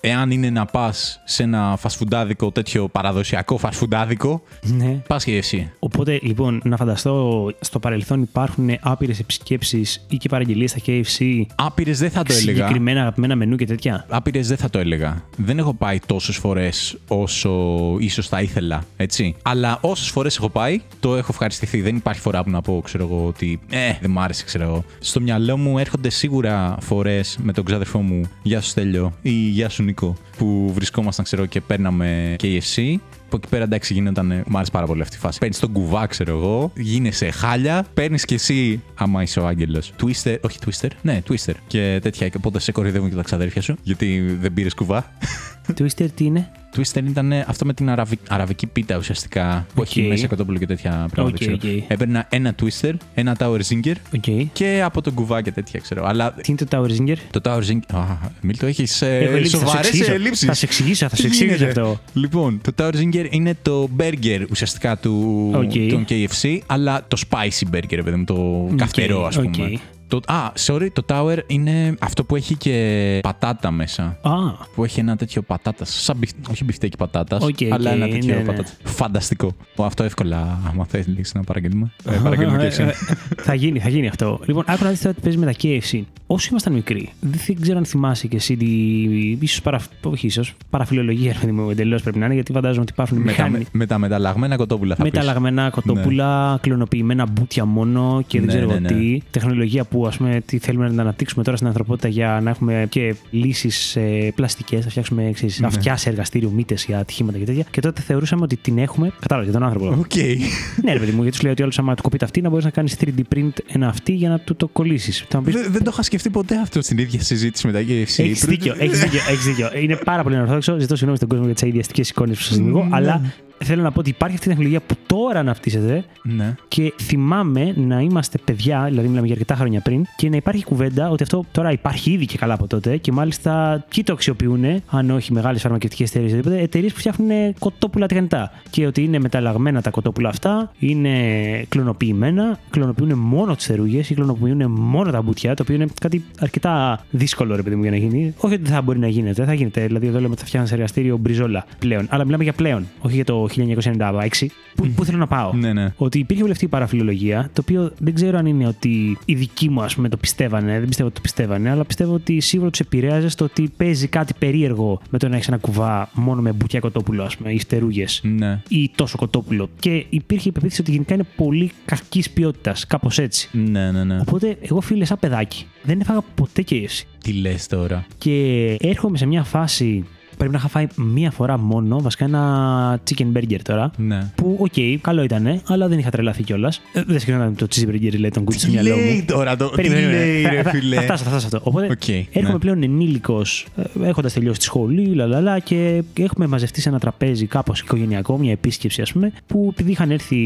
εάν είναι να πας σε ένα φαστφουντάδικο τέτοιο παραδοσιακό φαστφουντάδικο, Ναι. πας KFC. Οπότε, λοιπόν, να φανταστώ στο παρελθόν υπάρχουν άπειρες επισκέψεις ή και παραγγελίες στα KFC. Άπειρες δεν θα το έλεγα. Συγκεκριμένα αγαπημένα μενού και τέτοια; Άπειρες δεν θα το έλεγα. Δεν έχω πάει τόσες φορές όσο ίσως θα ήθελα, έτσι. Αλλά όσες φορές έχω πάει, το έχω ευχαριστηθεί. Δεν υπάρχει φορά που να πω, ξέρω εγώ, ότι ε, δεν μ' άρεσε, ξέρω εγώ. Στο μυαλό μου έρχονται σίγουρα φορές με τον ξάδερφό μου, Γεια σου Στέλιο ή Γεια σου Νίκο, που βρισκόμασταν, ξέρω και παίρναμε KFC. Από εκεί πέρα εντάξει γίνονταν, ε, μου άρεσε πάρα πολύ αυτή η φάση. Παίρνεις τον κουβά, ξέρω εγώ, γίνεσαι χάλια, παίρνεις κι εσύ, άμα είσαι ο Άγγελος. Twister, όχι Twister, ναι, Twister. Και τέτοια, και οπότε σε κοροϊδεύουν και τα ξαδέρφια σου, γιατί δεν πήρες κουβά. Twister τι είναι; Twister ήταν αυτό με την αραβι... αραβική πίτα ουσιαστικά, που έχει Οκ. μέσα κοτόπουλο και τέτοια πράγματα. Οκ, ξέρω. οκ. Έπαιρνα ένα Twister, ένα Tower Zinger Οκ. και από τον κουβά και τέτοια, ξέρω. Αλλά Τι είναι το Tower Zinger; το Tower Zinger. Α, Μίλ, το έχει Έχω ελλείψεις, θα σου σοβαρές εξηγήσω. ελλείψεις. Θα σε εξηγήσω, θα Τι σε εξηγήσω γίνεται; αυτό. Λοιπόν, το Tower Zinger είναι το burger ουσιαστικά του Οκ. των KFC, αλλά το spicy burger, ρε παιδί μου, το καυτερό, ας πούμε. Οκ. Το, α, sorry, το Tower είναι αυτό που έχει και πατάτα μέσα. Α, Που έχει ένα τέτοιο πατάτας. Σαν μπιφ... όχι μπιφτέκι πατάτας, Οκ, αλλά οκ, ένα τέτοιο ναι, ναι. πατάτα. Φανταστικό. Ω, Αυτό εύκολα, άμα θέλεις να παραγγείλουμε. Ε, παραγγείλουμε Ε, KFC. ε, θα γίνει, θα γίνει αυτό. Λοιπόν, άκου να δεις τώρα τι παίζει με τα KFC. Όσο ήμασταν μικροί, δεν ξέρω αν θυμάσαι και εσύ τη. ίσως παρα... όχι ίσως, παραφιλολογία, ρε παιδί μου, εντελώς πρέπει να είναι, γιατί φαντάζομαι ότι υπάρχουν με, τα, μηχανή. με τα μεταλλαγμένα κοτόπουλα θα πεις. Μεταλλαγμένα κοτόπουλα, κλωνοποιημένα μπούτια μόνο και δεν Ναι, ξέρω ναι, εγώ ναι. τι. Τεχνολογία που ας πούμε, τι θέλουμε να αναπτύξουμε τώρα στην ανθρωπότητα για να έχουμε και λύσεις ε, πλαστικές, να φτιάξουμε ξέρεις, Ναι. αυτιά σε εργαστήριο, μύτες για ατυχήματα και τέτοια. Και τότε θεωρούσαμε ότι την έχουμε. Κατάλαβες για τον άνθρωπο. Οκ. ναι, ρε παιδί μου, γιατί σου λέει ότι όλος άμα του κοπεί τα αυτή να μπορείς να κάνεις 3D print ένα αυτή για να του το κολλήσεις. Θα μου πει. Δεν, δεν το είχα σκεφτεί ποτέ αυτό στην ίδια συζήτηση με τα KFC. Έχεις δίκιο, έχεις δίκιο, έχεις δίκιο. Είναι πάρα πολύ ανορθόδοξο. Ζητώ συγγνώμη στον κόσμο για τις αειδιαστικές εικόνες που σας δημιουργώ, Ναι. αλλά θέλω να πω ότι υπάρχει αυτή η τεχνολογία που τώρα αναπτύσσεται Ναι. και θυμάμαι να είμαστε παιδιά, δηλαδή μιλάμε για αρκετά χρόνια πριν, και να υπάρχει κουβέντα ότι αυτό τώρα υπάρχει ήδη και καλά από τότε και μάλιστα ποιοι το αξιοποιούν, αν όχι μεγάλες φαρμακευτικές εταιρείες ή οτιδήποτε, εταιρείες που φτιάχνουν κοτόπουλα τηγανιτά. Και ότι είναι μεταλλαγμένα τα κοτόπουλα αυτά, είναι κλωνοποιημένα, κλωνοποιούν μόνο τις θερούγε ή κλωνοποιούν μόνο τα μπουτιά, το οποίο είναι κάτι αρκετά δύσκολο ρε παιδί μου για να γίνει. Όχι ότι δεν θα μπορεί να γίνεται, θα γίνεται. Δηλαδή εδώ λέμε ότι θα φτιάχνει σε εργαστήριο μπριζόλα πλέον. Αλλά μιλάμε για πλέον, όχι για το 1996. Πού, πού θέλω να πάω. Ναι, ναι. Ότι υπήρχε όλη αυτή η παραφιλολογία, το οποίο δεν ξέρω αν είναι ότι οι δικοί μου, ας πούμε, το πιστεύανε. Δεν πιστεύω ότι το πιστεύανε, αλλά πιστεύω ότι σίγουρα τους επηρέαζε στο ότι παίζει κάτι περίεργο με το να έχεις ένα κουβά μόνο με μπουκιά κοτόπουλο, ας πούμε, ή φτερούγες. Ναι. Ή τόσο κοτόπουλο. Και υπήρχε η πεποίθηση ότι γενικά είναι πολύ κακής ποιότητας, κάπως έτσι. Ναι, ναι, ναι. Οπότε, εγώ φίλε, σαν παιδάκι, δεν έφαγα ποτέ KFC. Τι λες τώρα; Και έρχομαι σε μια φάση Πρέπει να είχα φάει μία φορά μόνο, βασικά ένα chicken burger τώρα. Ναι. Που, οκ, καλό ήταν, αλλά δεν είχα τρελαθεί κιόλας. Ε, δεν σκέφτομαι το cheeseburger, λέει τον κουτσι στο Τι μυαλό λέει μου. τώρα το. Τι Περίμενε, λέει, θα- ρε θα- φίλε. Θα φτάσω, θα φτάσω σε αυτό. Οπότε Οκ, έρχομαι ναι. πλέον ενήλικος, έχοντας τελειώσει τη σχολή, λαλαλά, και έχουμε μαζευτεί σε ένα τραπέζι κάπως οικογενειακό, μια επίσκεψη, ας πούμε, που επειδή είχαν έρθει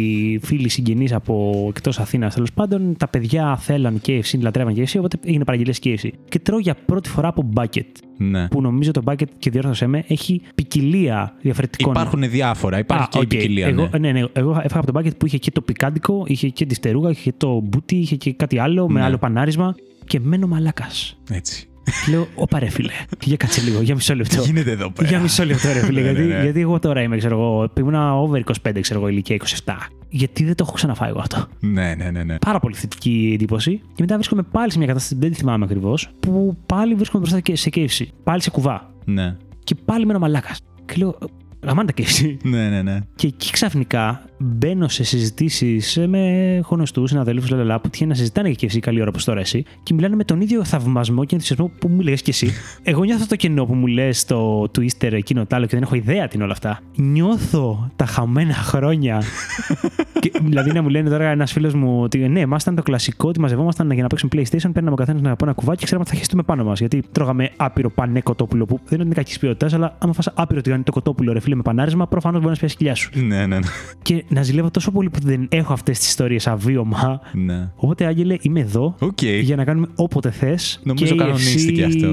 φίλοι συγγενείς από εκτός Αθήνας τέλος πάντων, τα παιδιά θέλαν KFC, λατρεύαν KFC, οπότε έγινε παραγγελία KFC. Και τρώω για πρώτη φορά από bucket. Ναι. Που νομίζω το bucket, και διόρθωσέ με, έχει ποικιλία διαφορετικών. Υπάρχουν διάφορα. Υπάρχει Α, και η οκ. ποικιλία. Εγώ, ναι. ναι, ναι, εγώ έφαγα από το bucket που είχε και το πικάντικο, είχε και τη φτερούγα, είχε και το μπούτι, είχε και κάτι άλλο με Ναι. άλλο πανάρισμα. Και μένω μαλάκας. Έτσι. Λέω, Ωπα ρε φίλε, για κάτσε λίγο, για μισό λεπτό. Τι γίνεται εδώ πέρα. Για μισό λεπτό, ρε φίλε. Ναι, ναι, γιατί, ναι. γιατί εγώ τώρα είμαι, ξέρω εγώ, ήμουν over 25, ξέρω εγώ, ηλικία 27. Γιατί δεν το έχω ξαναφάει εγώ αυτό. Ναι, ναι, ναι. ναι. Πάρα πολύ θετική εντύπωση. Και μετά βρίσκομαι πάλι σε μια κατάσταση, δεν τη θυμάμαι ακριβώς, που πάλι βρίσκομαι μπροστά και σε KFC. Πάλι σε κουβά. Ναι, Και πάλι μένω μαλάκας. Και λέω, γαμάνε τα KFC. ναι, ναι. ναι. Και εκεί ξαφνικά μπαίνω σε συζητήσεις με γνωστούς συναδέλφους λαλαλά, που τυχαίνει να συζητάνε και εσύ καλή ώρα όπως τώρα εσύ και μιλάνε με τον ίδιο θαυμασμό και ενθουσιασμό που μου λες και εσύ. Εγώ νιώθω το κενό που μου λες το Twister εκείνο τ' άλλο και δεν έχω ιδέα τι είναι όλα αυτά. Νιώθω τα χαμένα χρόνια. και, δηλαδή να μου λένε τώρα ένας φίλος μου ότι ναι, μας ήταν το κλασικό ότι μαζευόμασταν για να παίξουμε PlayStation, παίρναμε ο καθένας από ένα κουβάκι και ξέραμε ότι θα χεστούμε πάνω μας. Γιατί τρώγαμε άπειρο πανέ κοτόπουλο που δεν είναι κακής ποιότητας, αλλά άμα φας άπειρο τηγάνι το κοτόπουλο ρε φίλε με πανάρισμα, προφανώς μπορεί να σπιάσει κοιλιά σου. Ναι, ναι, ναι. Και να ζηλεύω τόσο πολύ που δεν έχω αυτές τις ιστορίες σα βίωμα. ναι. Οπότε, Άγγελε, είμαι εδώ Οκ. για να κάνουμε όποτε θες. Νομίζω κανονίστηκε αυτό.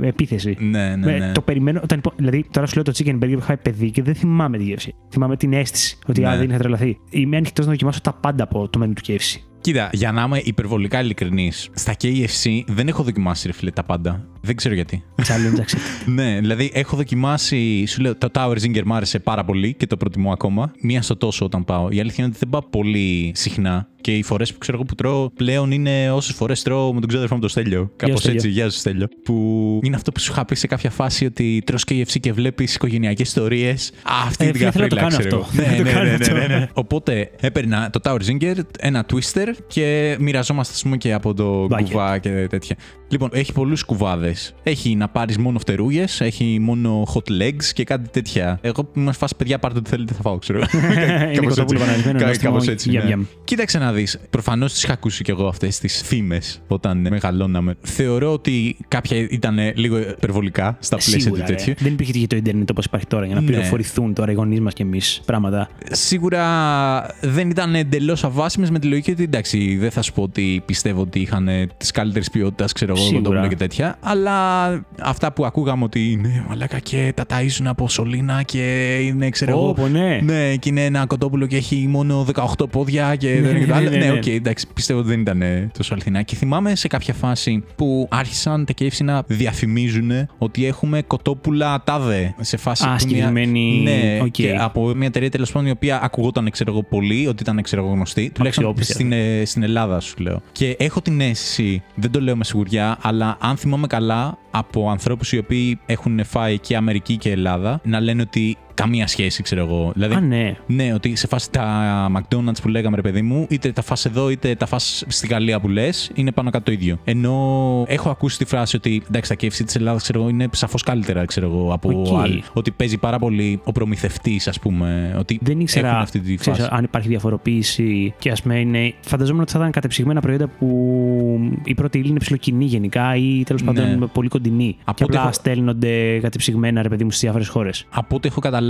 Επίθεση. Ναι, ναι, Με- ναι. Το περιμένω. Όταν, υπο- δηλαδή, τώρα σου λέω το chicken burger που είχα παιδί και δεν θυμάμαι τη γεύση. Θυμάμαι την αίσθηση ότι Ναι. α, δεν είχα τρελαθεί. Είμαι ανοιχτός να δοκιμάσω τα πάντα από το μενού του KFC. Κοίτα, για να είμαι υπερβολικά ειλικρινής, στα KFC δεν έχω δοκιμάσει ρε φίλε τα πάντα. Δεν ξέρω γιατί. Challenge accepted. ναι, δηλαδή έχω δοκιμάσει. Σου λέω, το Tower Zinger μου άρεσε πάρα πολύ και το προτιμώ ακόμα. Μία στο τόσο όταν πάω. Η αλήθεια είναι ότι δεν πάω πολύ συχνά. Και οι φορές που ξέρω εγώ που τρώω πλέον είναι όσες φορές τρώω με τον ξάδερφό μου το Στέλιο. Κάπως Στέλιο. έτσι, γεια σου Στέλιο. Που είναι αυτό που σου είχα πει σε κάποια φάση ότι τρως KFC και βλέπεις οικογενειακές ιστορίες. Αυτή Ε, την φίλε, θέλω να καφρίλα, το κάνω ξέρω αυτό. εγώ. Ναι, Θέλω να ναι, το ναι, κάνω ναι, ναι, αυτό. ναι. Οπότε έπαιρνα το Tower Zinger, ένα Twister και μοιραζόμαστε, ας πούμε, και από το Bucket. κουβά και τέτοια. Λοιπόν, έχει πολλούς κουβάδες. Έχει να πάρεις μόνο φτερούγες, έχει μόνο hot legs και κάτι τέτοια. Εγώ που είμαι φάση παιδιά, πάρτε ό,τι θέλετε, θα φάω, ξέρω. Είναι Κάπως κοτόπουλο έτσι. παναρισμένο, Κα- νόστιμο, Κάπως έτσι. γιαμ, ναι. γιαμ. Κοίταξε να δεις. Προφανώς τις είχα ακούσει κι εγώ αυτές τις φήμες όταν μεγαλώναμε. Θεωρώ ότι κάποια ήταν λίγο υπερβολικά στα πλαίσια του Σίγουρα. ρε. τέτοιου. Δεν υπήρχε και το Ίντερνετ όπως υπάρχει τώρα για να Ναι. πληροφορηθούν τώρα οι γονείς μας και εμείς πράγματα. Σίγουρα δεν ήταν εντελώς αβάσιμες με τη λογική ότι εντάξει, δεν θα σου πω ότι πιστεύω ότι είχαν της καλύτερης ποιότητας, ξέρω εγώ, Σίγουρα. κοτόπουλο και τέτοια. Αλλά αυτά που ακούγαμε ότι είναι μαλάκα και τα ταΐζουν από σωλήνα και είναι, ξέρω εγώ. Όπο, ναι. Ναι, και είναι ένα κοτόπουλο και έχει μόνο 18 πόδια και δεν είναι και το ναι, άλλο. ναι, Ναι, ναι. οκ, εντάξει, πιστεύω ότι δεν ήταν ε, τόσο αληθινά. Και θυμάμαι σε κάποια φάση που άρχισαν τα KFC να διαφημίζουν ότι έχουμε κοτόπουλα τάδε. Σε φάση Α, που συγκεκριμένη- Ναι, οκ. και από μια εταιρεία τέλος πάντων η οποία ακουγόταν, ξέρω εγώ, πολύ, ότι ήταν, ξέρω εγώ, γνωστή. Τουλάχιστον Αξιόπιστη. στην, ε, στην Ελλάδα, σου λέω. Και έχω την αίσθηση, δεν το λέω με σιγουριά, αλλά αν θυμάμαι καλά, από ανθρώπους οι οποίοι έχουν φάει και Αμερική και Ελλάδα, να λένε ότι καμία σχέση, ξέρω εγώ. Δηλαδή, Α, ναι. ναι, ότι σε φάση τα McDonald's που λέγαμε, ρε παιδί μου, είτε τα φας εδώ είτε τα φας στη Γαλλία που λες, είναι πάνω κάτω το ίδιο. Ενώ έχω ακούσει τη φράση ότι εντάξει, τα KFC της Ελλάδας, ξέρω εγώ, είναι σαφώς καλύτερα, ξέρω εγώ, από Οκ. άλλη. Ότι παίζει πάρα πολύ ο προμηθευτής, ας πούμε. Ότι Δεν ήξερα έχουν αυτή τη ξέρεις, φάση. αν υπάρχει διαφοροποίηση και ας πούμε είναι. Φανταζόμουν ότι θα ήταν κατεψυγμένα προϊόντα που η πρώτη ύλη είναι ψιλοκοινή γενικά ή τέλος Ναι. πάντων πολύ κοντινή. Από και ό,τι απλά έχω- στέλνονται κατεψυγμένα ρε παιδί μου στις διάφορες χώρες. Από ό,τι έχω καταλάβει,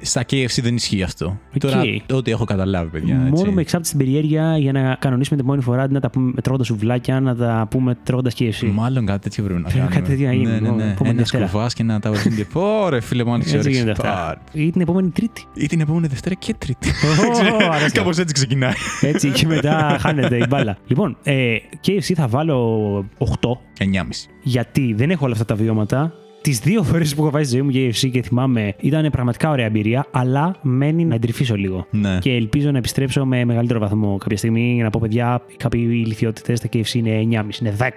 στα KFC δεν ισχύει αυτό. Οκ. Τώρα, ό,τι έχω καταλάβει, παιδιά. έτσι. Μόνο μου εξάπτει την περιέργεια για να κανονίσουμε την επόμενη φορά αντί να τα πούμε τρώγοντας σουβλάκια, να τα πούμε τρώγοντας KFC. Μάλλον κάτι τέτοιο πρέπει να Πρέπει κάνουμε. κάτι τέτοιο να γίνει. Ναι, ναι, Λοιπόν, ναι. επόμενη Ένα Δευτέρα. κουβά και ένα τα βαρύνει. Ωρε, φίλε μου, άνοιξε Έτσι όρεξη. γίνεται αυτά. Πάρ. Ή την επόμενη Τρίτη. Ή την επόμενη Δευτέρα και Τρίτη. Ω, αρέσει. Κάπως έτσι ξεκινάει. Έτσι και μετά χάνεται η μπάλα. Λοιπόν, ε, KFC θα βάλω 8 9,5. γιατί δεν έχω όλα αυτά τα βιώματα. Τις δύο φορές που έχω πάει στη ζωή μου KFC και θυμάμαι ήταν πραγματικά ωραία εμπειρία, αλλά μένει να εντρυφήσω λίγο. Ναι. Και ελπίζω να επιστρέψω με μεγαλύτερο βαθμό κάποια στιγμή για να πω: Παιδιά, κάποιοι ηλικιότητες στα KFC είναι 9,5, είναι 10.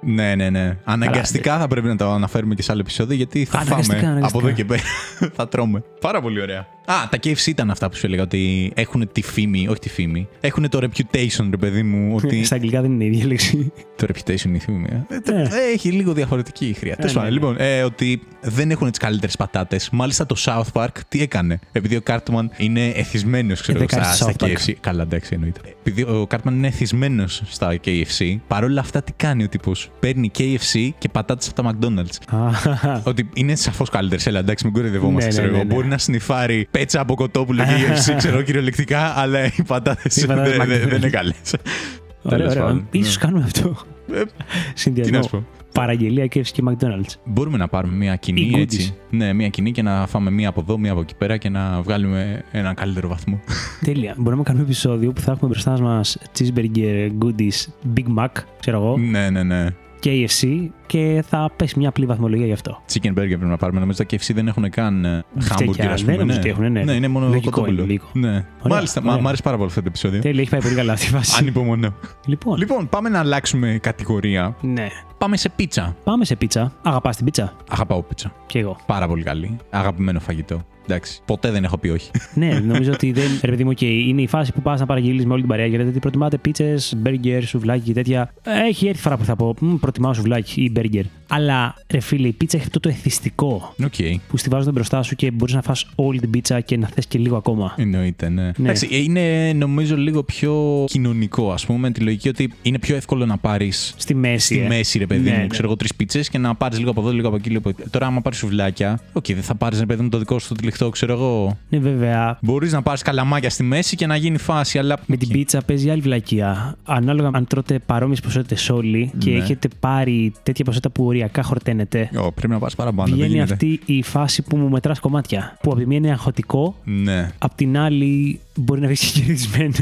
Ναι, ναι, ναι. Αναγκαστικά θα πρέπει να το αναφέρουμε και σε άλλο επεισόδιο γιατί θα Αναγκαστικά, φάμε αναγκαστικά. από εδώ και πέρα. θα τρώμε. Πάρα πολύ ωραία. Α, τα KFC ήταν αυτά που σου έλεγα ότι έχουν τη φήμη, όχι τη φήμη. Έχουν το reputation, ρε παιδί μου. Ότι Στα αγγλικά δεν είναι η ίδια λέξη. το reputation είναι η φήμη. ε. Ε, Ναι. ε, Έχει λίγο διαφορετική χρειά. Τέλος ναι, πάντων, ναι. λοιπόν, ε, ότι δεν έχουν τις καλύτερες πατάτες. Μάλιστα το South Park τι έκανε; Επειδή ο Cartman είναι εθισμένος, ξέρω Ε, εγώ, δεν κάνει στα, στα South Park. KFC. Καλά, εντάξει, εννοείται. Επειδή ο Cartman είναι εθισμένος στα KFC, παρόλα αυτά τι κάνει ο τύπος; Παίρνει KFC και πατάτες από τα McDonald's. Α, Ότι είναι σαφώς καλύτερες. Έλα, εντάξει, μην κοροϊδευόμαστε. Ναι, ξέρω ναι, εγώ. ναι, ναι. Μπορεί να συνυφάρει πέτσα από κοτόπουλο και KFC, ξέρω κυριολεκτικά, αλλά οι πατάτε Οι πατάτες δεν δεν- McDonald's. δεν είναι καλέ. Ωραία, ωραία. Ίσως κάνουμε αυτό. Ε, Τι Συνδυασμό. να σου πω. Παραγγελία KFC και McDonald's. Μπορούμε να πάρουμε μια Ή κοινή goodies. έτσι. Ναι, μια κοινή και να φάμε μία από εδώ, μία από εκεί πέρα και να βγάλουμε έναν καλύτερο βαθμό. Τέλεια. Μπορούμε να κάνουμε επεισόδιο που θα έχουμε μπροστά μας cheeseburger, goodies, Big Mac, ξέρω εγώ, ναι, ναι, ναι. KFC και θα πέσει μια απλή βαθμολογία γι' αυτό. Chicken burger πρέπει να πάρουμε. Νομίζω τα KFC δεν έχουν καν ε, Φτεκιά. hamburger, ας Δεν πούμε. νομίζω ότι έχουνε, ναι. ναι, είναι μόνο Λογικό κοτόπουλο. είναι, λογικό. Ναι. Μάλιστα, μα- ωραία. μ' άρεσε πάρα πολύ αυτό το επεισόδιο. Τέλεια, έχει πάει πολύ καλά αυτή η φάση. Ανυπομονώ. Λοιπόν, Λοιπόν, πάμε να αλλάξουμε κατηγορία. ναι. Πάμε σε πίτσα. Πάμε σε πίτσα. Αγαπάς την πίτσα; Αγαπάω πίτσα. Κι εγώ. Πάρα πολύ καλή. Αγαπημένο φαγητό. Εντάξει. Ποτέ δεν έχω πει όχι. ναι, νομίζω ότι δεν. Ρε παιδί μου, οκ, είναι η φάση που πας να παραγγείλεις με όλη την παρέα γιατί ότι προτιμάτε πίτσες, μπέργκερ, σουβλάκι και τέτοια. Έχει έρθει φορά που θα πω, «Μμ, προτιμάω σουβλάκι ή μπέργκερ. Αλλά ρε φίλε, η πίτσα έχει αυτό το εθιστικό Οκ. που στη βάζουν μπροστά σου και μπορείς να φας όλη την πίτσα και να θες και λίγο ακόμα. Εννοείται, ναι. Εντάξει, είναι νομίζω λίγο πιο κοινωνικό, ας πούμε, με τη λογική ότι είναι πιο εύκολο να πάρεις Στη μέση. στη ε. μέση, ρε παιδί Ναι, μου, ναι. ξέρω εγώ, τρεις πίτσες και να πάρεις λίγο από εδώ, λίγο από εκεί. Λίγο από εκεί. Τώρα, άμα πάρεις σουβλάκια, οκ, δεν θα πάρεις, ρε παιδί μου, το δικό σου το τυλιχτό, ξέρω εγώ. Ναι, βέβαια. Μπορείς να πάρεις καλαμάκια στη μέση και να γίνει φάση, αλλά. Με την πίτσα παίζει άλλη βλακεία. Ανάλογα αν τρώτε παρόμοιες ποσότητες όλοι και Ναι. έχετε πάρει τέτοια ποσότητα που οριακά χορταίνετε. Ω, πρέπει να πάρει παραπάνω. δεν Βγαίνει γίνεται. αυτή η φάση που μου μετράς κομμάτια. Που από τη μία είναι αγχωτικό, Ναι. απ' την άλλη μπορεί να βγεις κερδισμένο,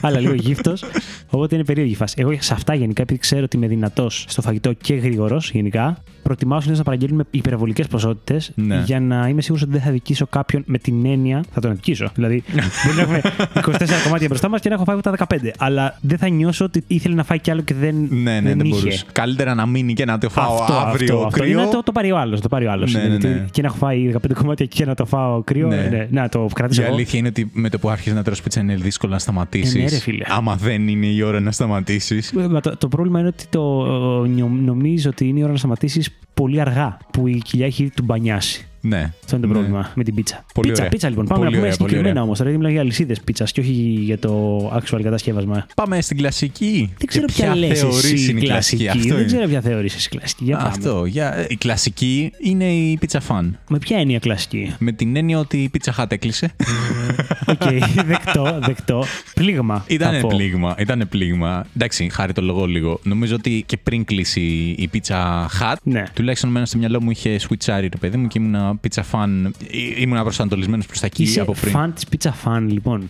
αλλά λίγο γύφτος. Οπότε είναι περίεργη η φάση. Εγώ σε αυτά γενικά, επειδή ξέρω ότι είμαι δυνατός στο φαγητό και γρήγορος γενικά, προτιμάω συνήθως να παραγγέλνουμε υπερβολικές ποσότητες Ναι. για να είμαι σίγουρος ότι δεν θα δικήσω κάποιον με την έννοια. Θα τον αδικήσω. Δηλαδή, μπορεί να έχουμε 24 κομμάτια μπροστά μας και να έχω φάει τα 15. Αλλά δεν θα νιώσω ότι ήθελε να φάει κι άλλο και δεν. Ναι, ναι, δεν δεν είχε. μπορούσε. Καλύτερα να μείνει και να το φάω Αυτό, αύριο αυτό, αυτό. κρύο. Είναι το, το πάρει ο άλλος. Το πάρει ο άλλος. Ναι, ναι, Δηλαδή, ναι. Και να έχω φάει 15 κομμάτια και να το φάω κρύο. Ναι. Ναι. να το κρατήσω. Η εγώ. αλήθεια είναι ότι με το που άρχισε να τρως πίτσα είναι δύσκολο να σταματήσεις. Ε, ναι, ρε φίλε. Άμα δεν είναι η ώρα να σταματήσεις. Ε, μα Το, το πρόβλημα είναι ότι το νιο- νομίζω ότι είναι η ώρα να σταματήσεις πολύ αργά. Που η κοιλιά έχει του μπανιάσει. Ναι. Αυτό είναι το Ναι. πρόβλημα με την πίτσα. Πολύ πίτσα, ωραία. πίτσα λοιπόν. Πάμε Πολύ να πούμε ωραία, πολύ συγκεκριμένα ωραία. όμως. Τώρα γιατί μιλάω για αλυσίδες πίτσας και όχι για το actual κατασκεύασμα. Πάμε στην κλασική. Δεν ξέρω Και ποια λες θεωρείς εσύ είναι η κλασική. Αυτό δεν είναι. ξέρω ποια θεωρείς εσύ κλασική. Για πάμε. Αυτό. Για... ε, Η κλασική είναι η pizza fan. Με ποια είναι η κλασική; Με την έννοια ότι η Pizza Hut έκλεισε. Οκ, δεκτό, δεκτό. Πλήγμα. θα Ήτανε πω. πλήγμα. Ήτανε πλήγμα. Εντάξει, χάρη το λογό λίγο. Νομίζω ότι και πριν κλείσει η Pizza Hut, Ναι. τουλάχιστον εμένα στο μυαλό μου είχε switch άρει ρε παιδί μου και ήμουν Pizza Fan. Ή- Ήμουν προσανατολισμένο προς τα εκεί Είσαι από πριν. φαν της Pizza Fan, λοιπόν.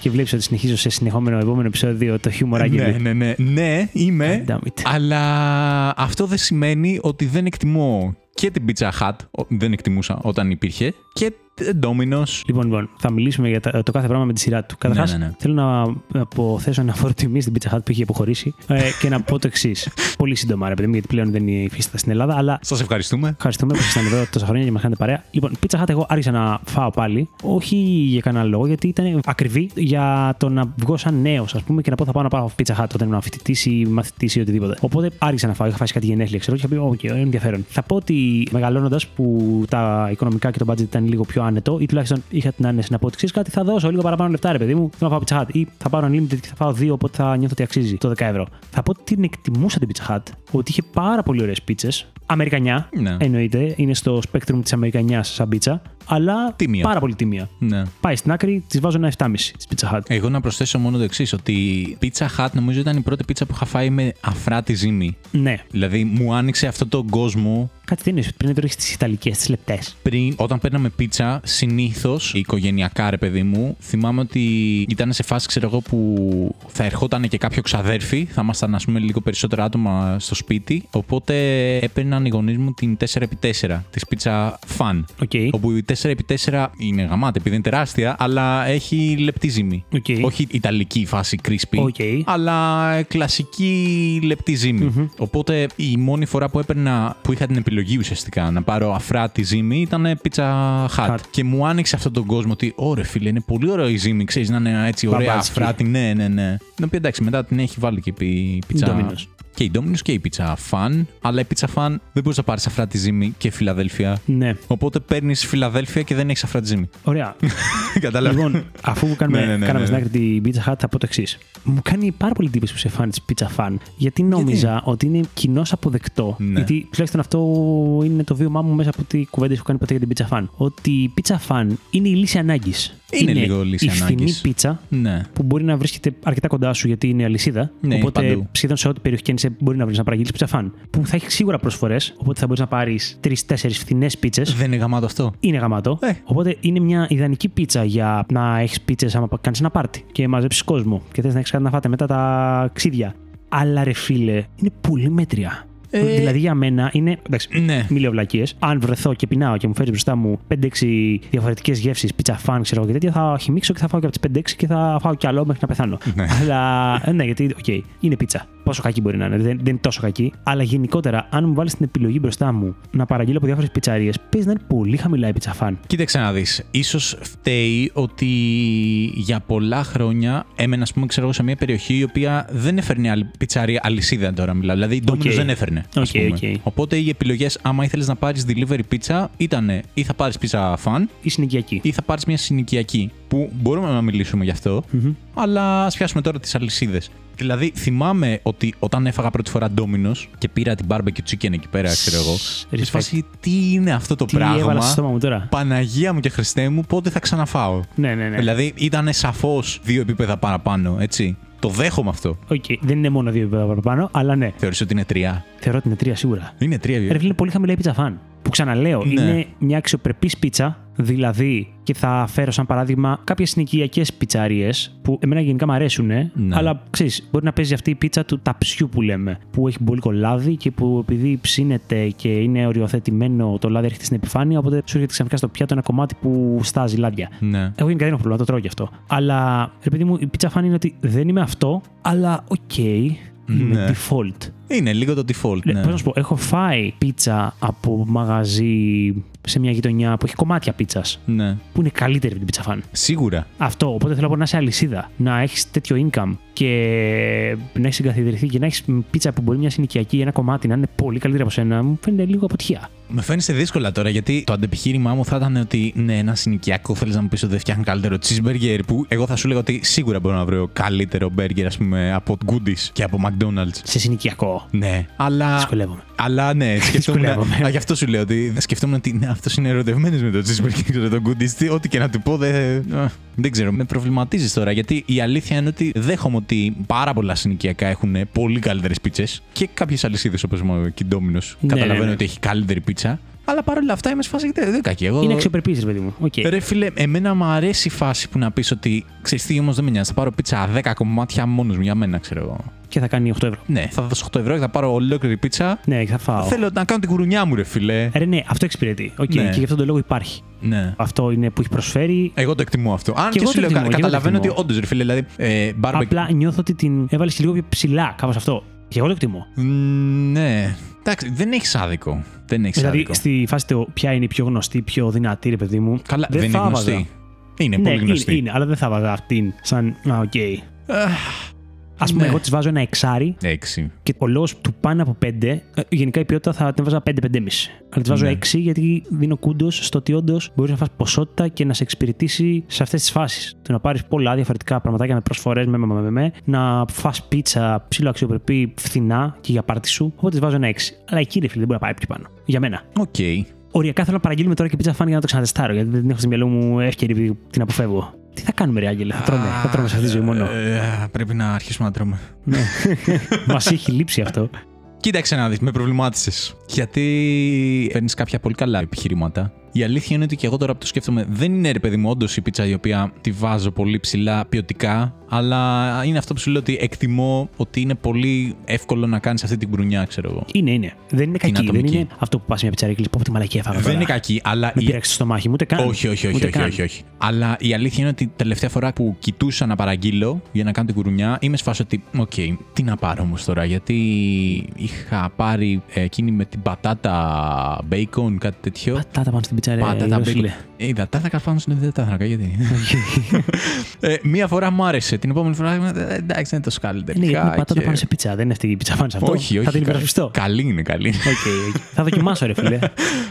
Και βλέπεις ότι συνεχίζω σε συνεχόμενο επόμενο επεισόδιο το χιούμορ Ναι, Άγγελε. ναι, ναι, ναι, είμαι. God damn it. Αλλά αυτό δεν σημαίνει ότι δεν εκτιμώ και την Pizza Hut, ο- δεν εκτιμούσα όταν υπήρχε, και Domino's. Λοιπόν, λοιπόν, θα μιλήσουμε για τα- το κάθε πράγμα με τη σειρά του. Καταρχάς, ναι, ναι. θέλω να αποθέσω ένα φόρο τιμή στην Pizza Hut που έχει αποχωρήσει ε, και να πω το εξής. Πολύ σύντομα, ρε παιδί μου, γιατί πλέον δεν υφίσταται στην Ελλάδα, αλλά Σας ευχαριστούμε. Ευχαριστούμε που ήσασταν εδώ τόσα χρόνια και μας κάνετε παρέα. Λοιπόν, Pizza Hut εγώ άρχισα να φάω πάλι. Όχι για κανένα λόγο, γιατί ήταν ακριβή για το να βγω σαν νέος, ας πούμε, και να πω θα πάω να πάω Pizza Hut όταν ήμουν φοιτητής ή μαθητής ή οτιδήποτε. Οπότε άρχισα να φάω. Είχα φάσει κάτι γενέθλια, ξέρω, και είχα πει: OK, είναι ενδιαφέρον. Θα πω ότι μεγαλώνοντας που τα οικονομικά και το budget ήταν λίγο πιο άνετο, ή τουλάχιστον είχα την άνεση να πω ότι ξέρεις κάτι, θα δώσω λίγο παραπάνω λεφτά, ρε παιδί μου. Θέλω να φάω Pizza Hut. Ή θα πάρω unlimited και θα φάω δύο, οπότε θα νιώθω ότι αξίζει το 10 ευρώ. Θα πω ότι την εκτιμούσα την Pizza Hut, ότι είχε πάρα πολύ ωραίες πίτσες. Αμερικανιά, Ναι. εννοείται, είναι στο spectrum της Αμερικανιάς σαν πίτσα, αλλά Τίμια. πάρα πολύ τίμια. Ναι. Πάει στην άκρη, της βάζω ένα 7,5 της Pizza Hut. Εγώ να προσθέσω μόνο το εξής, ότι η Pizza Hut νομίζω ήταν η πρώτη πίτσα που είχα φάει με αφράτη ζύμη. Ναι. Δηλαδή μου άνοιξε αυτόν τον κόσμο Κάτι τι είναι, πριν τρώγει τις Ιταλικές, τις λεπτές. πριν, όταν παίρναμε πίτσα, συνήθως οικογενειακά ρε παιδί μου, θυμάμαι ότι ήταν σε φάση, ξέρω εγώ, που θα ερχόταν και κάποιο ξαδέρφι, θα ήμασταν, ας πούμε, λίγο περισσότερα άτομα στο σπίτι. Οπότε έπαιρναν οι γονείς μου την 4x4, της Pizza Fan. Οκ. Όπου η 4x4 είναι γαμάτη επειδή είναι τεράστια, αλλά έχει λεπτή ζύμη. Οκ. Όχι ιταλική φάση crispy, Οκ. αλλά ε, κλασική λεπτή ζύμη. Οπότε η μόνη φορά που έπαιρνα, που είχα την επιλογή ουσιαστικά να πάρω αφράτη ζύμη ήταν Pizza Hut. Hut. Και μου άνοιξε αυτόν τον κόσμο ότι, ωραία φίλε, είναι πολύ ωραίο η ζύμη, ξέρεις να είναι έτσι ωραία Μπαμπάτσικη. αφράτη. Ναι, ναι, ναι. Την οποία εντάξει, μετά την έχει βάλει και η Pizza Domino's. Και η Domino's και η Pizza Fan. Αλλά η Pizza Fan δεν μπορείς να πάρεις αφράτη ζύμη και Φιλαδέλφια. Ναι. Οπότε παίρνεις Φιλαδέλφια και δεν έχεις αφράτη ζύμη. Ωραία. Κατάλαβα. λοιπόν, αφού κάνουμε, Ναι, ναι, ναι, κάναμε ναι. στην άκρη την Pizza Hut, θα πω το εξής. Μου κάνει πάρα πολύ εντύπωση που σε φάνη της Pizza Fan. Γιατί νόμιζα ότι είναι κοινώς αποδεκτό. Ναι. Γιατί τουλάχιστον αυτό είναι το βίωμά μου μέσα από τι κουβέντε που έχω κάνει ποτέ για την Pizza Fan. Ότι η Pizza Fan είναι η λύση ανάγκης. Είναι λίγο λύση η φθηνή ανάγκης. πίτσα Ναι. που μπορεί να βρίσκεται αρκετά κοντά σου γιατί είναι αλυσίδα. Ναι, οπότε παντού. σχεδόν σε ό,τι περιοχή και αν είσαι μπορεί να βρεις να παραγγείλεις πίτσα φαν. Που θα έχει σίγουρα προσφορές. Οπότε θα μπορείς να πάρεις τρει-τέσσερι φθηνές πίτσες. Δεν είναι γαμάτο αυτό. Είναι γαμάτο. Ε. Οπότε είναι μια ιδανική πίτσα για να έχεις πίτσες άμα κάνεις ένα πάρτι και μαζέψεις κόσμο και θες να έχεις κάτι να φάτε μετά τα ξύδια. Αλλά ρε φίλε, είναι πολύ μέτρια. Ε. Δηλαδή για μένα είναι. Εντάξει, Ναι. μη λέω βλακίες. Αν βρεθώ και πεινάω και μου φέρει μπροστά μου 5-6 διαφορετικές γεύσεις, Pizza Fan, ξέρω εγώ και τέτοια, θα χιμήξω και θα φάω και από τις 5-6 και θα φάω κι άλλο μέχρι να πεθάνω. Ναι. Αλλά ε, ναι, γιατί, οκ, είναι πίτσα. Πόσο κακή μπορεί να είναι, δεν, δεν είναι τόσο κακή. Αλλά γενικότερα, αν μου βάλεις την επιλογή μπροστά μου να παραγγείλω από διάφορες πιτσαρίες, παίζει να είναι πολύ χαμηλά η Pizza Fan. Κοίταξε να δεις. Ίσως φταίει ότι για πολλά χρόνια έμενα, ας πούμε, ξέρω εγώ, σε μια περιοχή η οποία δεν έφερνε άλλη πιτσαρία, αλυσίδα τώρα μιλάω. Δηλαδή η Domino's Οκ. δεν έφερνε. Ας Οκ, πούμε. οκ. Οπότε οι επιλογές, άμα ήθελες να πάρεις delivery pizza, ήταν ή θα πάρεις Pizza Fan Ή συνοικιακή. ή θα πάρεις μια συνοικιακή. Που μπορούμε να μιλήσουμε γι' αυτό, Μμμ. αλλά ας πιάσουμε τώρα τις αλυσίδες. Δηλαδή, θυμάμαι ότι όταν έφαγα πρώτη φορά Domino's και πήρα την barbecue chicken εκεί πέρα, ξέρω εγώ. Respect. Σε φάση, τι είναι αυτό το Τι έβαλα πράγμα; στο στόμα μου τώρα; Παναγία μου και Χριστέ μου, πότε θα ξαναφάω; Ναι, ναι, ναι. Δηλαδή ήταν σαφώς δύο επίπεδα παραπάνω, έτσι. Το δέχομαι αυτό. Οκ, δεν είναι μόνο δύο επίπεδα παραπάνω, αλλά ναι. Θεωρείς ότι είναι τρία; Θεωρώ ότι είναι τρία σίγουρα. Είναι τρία. Ρε φίλε, είναι πολύ χαμηλά η Pizza Fan. Που ξαναλέω, Ναι. είναι μια αξιοπρεπής πίτσα, δηλαδή, και θα φέρω σαν παράδειγμα κάποιες συνοικιακές πιτσαρίες που εμένα γενικά μου αρέσουν, Ναι. αλλά ξέρεις, μπορεί να παίζει αυτή η πίτσα του ταψιού που λέμε, που έχει πολύ λάδι και που επειδή ψήνεται και είναι οριοθετημένο, το λάδι έρχεται στην επιφάνεια, οπότε σου έρχεται ξαφνικά στο πιάτο ένα κομμάτι που στάζει λάδια. Ναι. Εγώ γενικά δεν έχω πρόβλημα, το τρώω γι' αυτό. Αλλά ρε παιδί μου, η Pizza Fan είναι ότι δεν είμαι αυτό, αλλά οκ, είμαι Ναι. default. Είναι λίγο το default. Ναι. Ναι. Πώς να σου πω, έχω φάει πίτσα από μαγαζί σε μια γειτονιά που έχει κομμάτια πίτσας. ναι. Που είναι καλύτερη από την πίτσα φαν. Σίγουρα. Αυτό. Οπότε θέλω να πω να είσαι αλυσίδα. Να έχεις τέτοιο income και να έχεις εγκαθιδρυθεί και να έχεις πίτσα που μπορεί μια συνοικιακή, ένα κομμάτι να είναι πολύ καλύτερη από σένα. Μου φαίνεται λίγο αποτυχία. Με φαίνεσαι δύσκολα τώρα γιατί το αντεπιχείρημά μου θα ήταν ότι ναι, ένα συνοικιακό θέλεις να μου πεις ότι δεν φτιάχνει καλύτερο cheeseburger. Που εγώ θα σου λέγα ότι σίγουρα μπορώ να βρω καλύτερο burger, ας πούμε, από Goodies και από McDonald's. Σε συνοικιακό. Ναι, αλλά. Δυσκολεύομαι. Αλλά ναι, σκεφτόμουν. Δυσκολεύομαι. Α, γι' αυτό σου λέω ότι σκεφτόμουν ότι ναι, αυτός είναι ερωτευμένος με το cheeseburger και το Goodies. Τι- Ό,τι και να του πω δεν. α, Δεν ξέρω, με προβληματίζεις τώρα γιατί η αλήθεια είναι ότι δέχομαι ότι πάρα πολλά συνοικιακά έχουν πολύ καλύτερες πίτσες και κάποιες αλυσίδες όπως και η Domino's. Ναι, Καταλαβαίνω ναι, ναι. ότι έχει καλύτερη πίτσα. Αλλά παρόλα αυτά είμαι σε φάση δεν δεν κακή. Εγώ... Είναι αξιοπρεπής, ρε παιδί μου. Οκ. Ρε φίλε, εμένα μου αρέσει η φάση που να πεις ότι ξέρεις τι όμως δεν με νοιάζει. Θα πάρω πίτσα 10 κομμάτια μόνος μου για μένα, ξέρω εγώ. Και θα κάνει 8 ευρώ. Ναι, θα δώσω 8 ευρώ και θα πάρω ολόκληρη πίτσα. Ναι, και θα φάω. Θέλω να κάνω την γουρουνιά μου, ρε φίλε. Ρε, ναι, αυτό εξυπηρετεί. Οκ, Ναι. Και γι' αυτόν τον λόγο υπάρχει. Ναι. Αυτό είναι που έχει προσφέρει. Εγώ το εκτιμώ αυτό. Αν Και και, εγώ σου το λέω, εκτιμώ, κα- και εγώ το καταλαβαίνω ότι εκτιμώ. όντως, ρε φίλε, δηλαδή. Ε, barbecue- Απλά νιώθω ότι την έβαλες λίγο πιο ψηλά, κάπως αυτό. Και εγώ το εκτιμώ. Μ, Ναι. Εντάξει, δεν έχεις άδικο. Δεν έχεις Δηλαδή, άδικο. στη φάση το ποια είναι η πιο γνωστή, πιο δυνατή, ρε παιδί μου. Καλά, δεν, είναι θα γνωστή. έβαζα. Είναι ναι, πολύ γνωστή. Είναι, είναι, αλλά δεν θα βάζα αυτήν σαν. Α, οκ. Ας πούμε, ναι. εγώ της βάζω ένα εξάρι Έξι. και ο λόγος του πάνω από 5, γενικά η ποιότητα θα την βάζα 5-5,5. Αλλά της βάζω Ναι. 6 γιατί δίνω kudos στο ότι όντως μπορείς να φας ποσότητα και να σε εξυπηρετήσει σε αυτές τις φάσεις. Το να πάρεις πολλά διαφορετικά πραγματάκια με προσφορές, με, με, με, με, με, να φας πίτσα ψιλό αξιοπρεπή φθηνά και για πάρτι σου. Οπότε της βάζω ένα 6. Αλλά εκεί ρε φίλε δεν μπορεί να πάει πιο πάνω. Για μένα. Οκ. Οριακά θέλω να παραγγείλουμε τώρα και Pizza Fan για να το ξανατεστάρω γιατί δεν έχω στο μυαλό μου εύκαιρη επειδή την αποφεύγω. Τι θα κάνουμε, ρε Άγγελε, θα τρώμε, θα τρώμε σε αυτή τη ζωή μόνο. Ε, πρέπει να αρχίσουμε να τρώμε. ναι. Μας έχει λείψει αυτό. Κοίταξε να δεις, με προβλημάτισες. Γιατί παίρνεις κάποια πολύ καλά επιχειρήματα. Η αλήθεια είναι ότι και εγώ τώρα που το σκέφτομαι, δεν είναι ρε παιδί μου, όντως η πίτσα η οποία τη βάζω πολύ ψηλά ποιοτικά, αλλά είναι αυτό που σου λέω ότι εκτιμώ ότι είναι πολύ εύκολο να κάνεις αυτή την γουρουνιά, ξέρω εγώ. Είναι, είναι. Δεν είναι Την κακή. Δεν ατομική. είναι αυτό που πας μια πιτσαρία και λες, πω τι μαλακή έφαγα. Δεν τώρα». είναι κακή, αλλά. Με η- πήραξε στο μάχη μου, ούτε καν. Όχι, όχι, όχι, Ούτε όχι, καν. όχι, όχι. Αλλά η αλήθεια είναι ότι τελευταία φορά που κοιτούσα να παραγγείλω για να κάνω την κουρουνιά, είμαι σε φάση ότι, οκ, τι να πάρω όμως τώρα, γιατί είχα πάρει εκείνη με την πατάτα bacon, κάτι τέτοιο. Πατάτα πάνω στην πιτσαρία. Πατάτα ρε, φίλε. bacon. Ε, τα τάθρακα πάνω στην δεν τα τάθρακα, γιατί; ε, μία φορά μου άρεσε. Την επόμενη φορά ε, εντάξει, δεν είναι τόσο καλή Ναι, γιατί είναι τελικά. πατάτα και- πάνω σε πίτσα. Δεν είναι αυτή η πίτσα πάνω σε αυτό. Όχι, όχι. Θα την κα- υπερασπιστώ. Καλή είναι, καλή. είναι. Okay, okay. Θα δοκιμάσω, ρε φίλε. Είμαι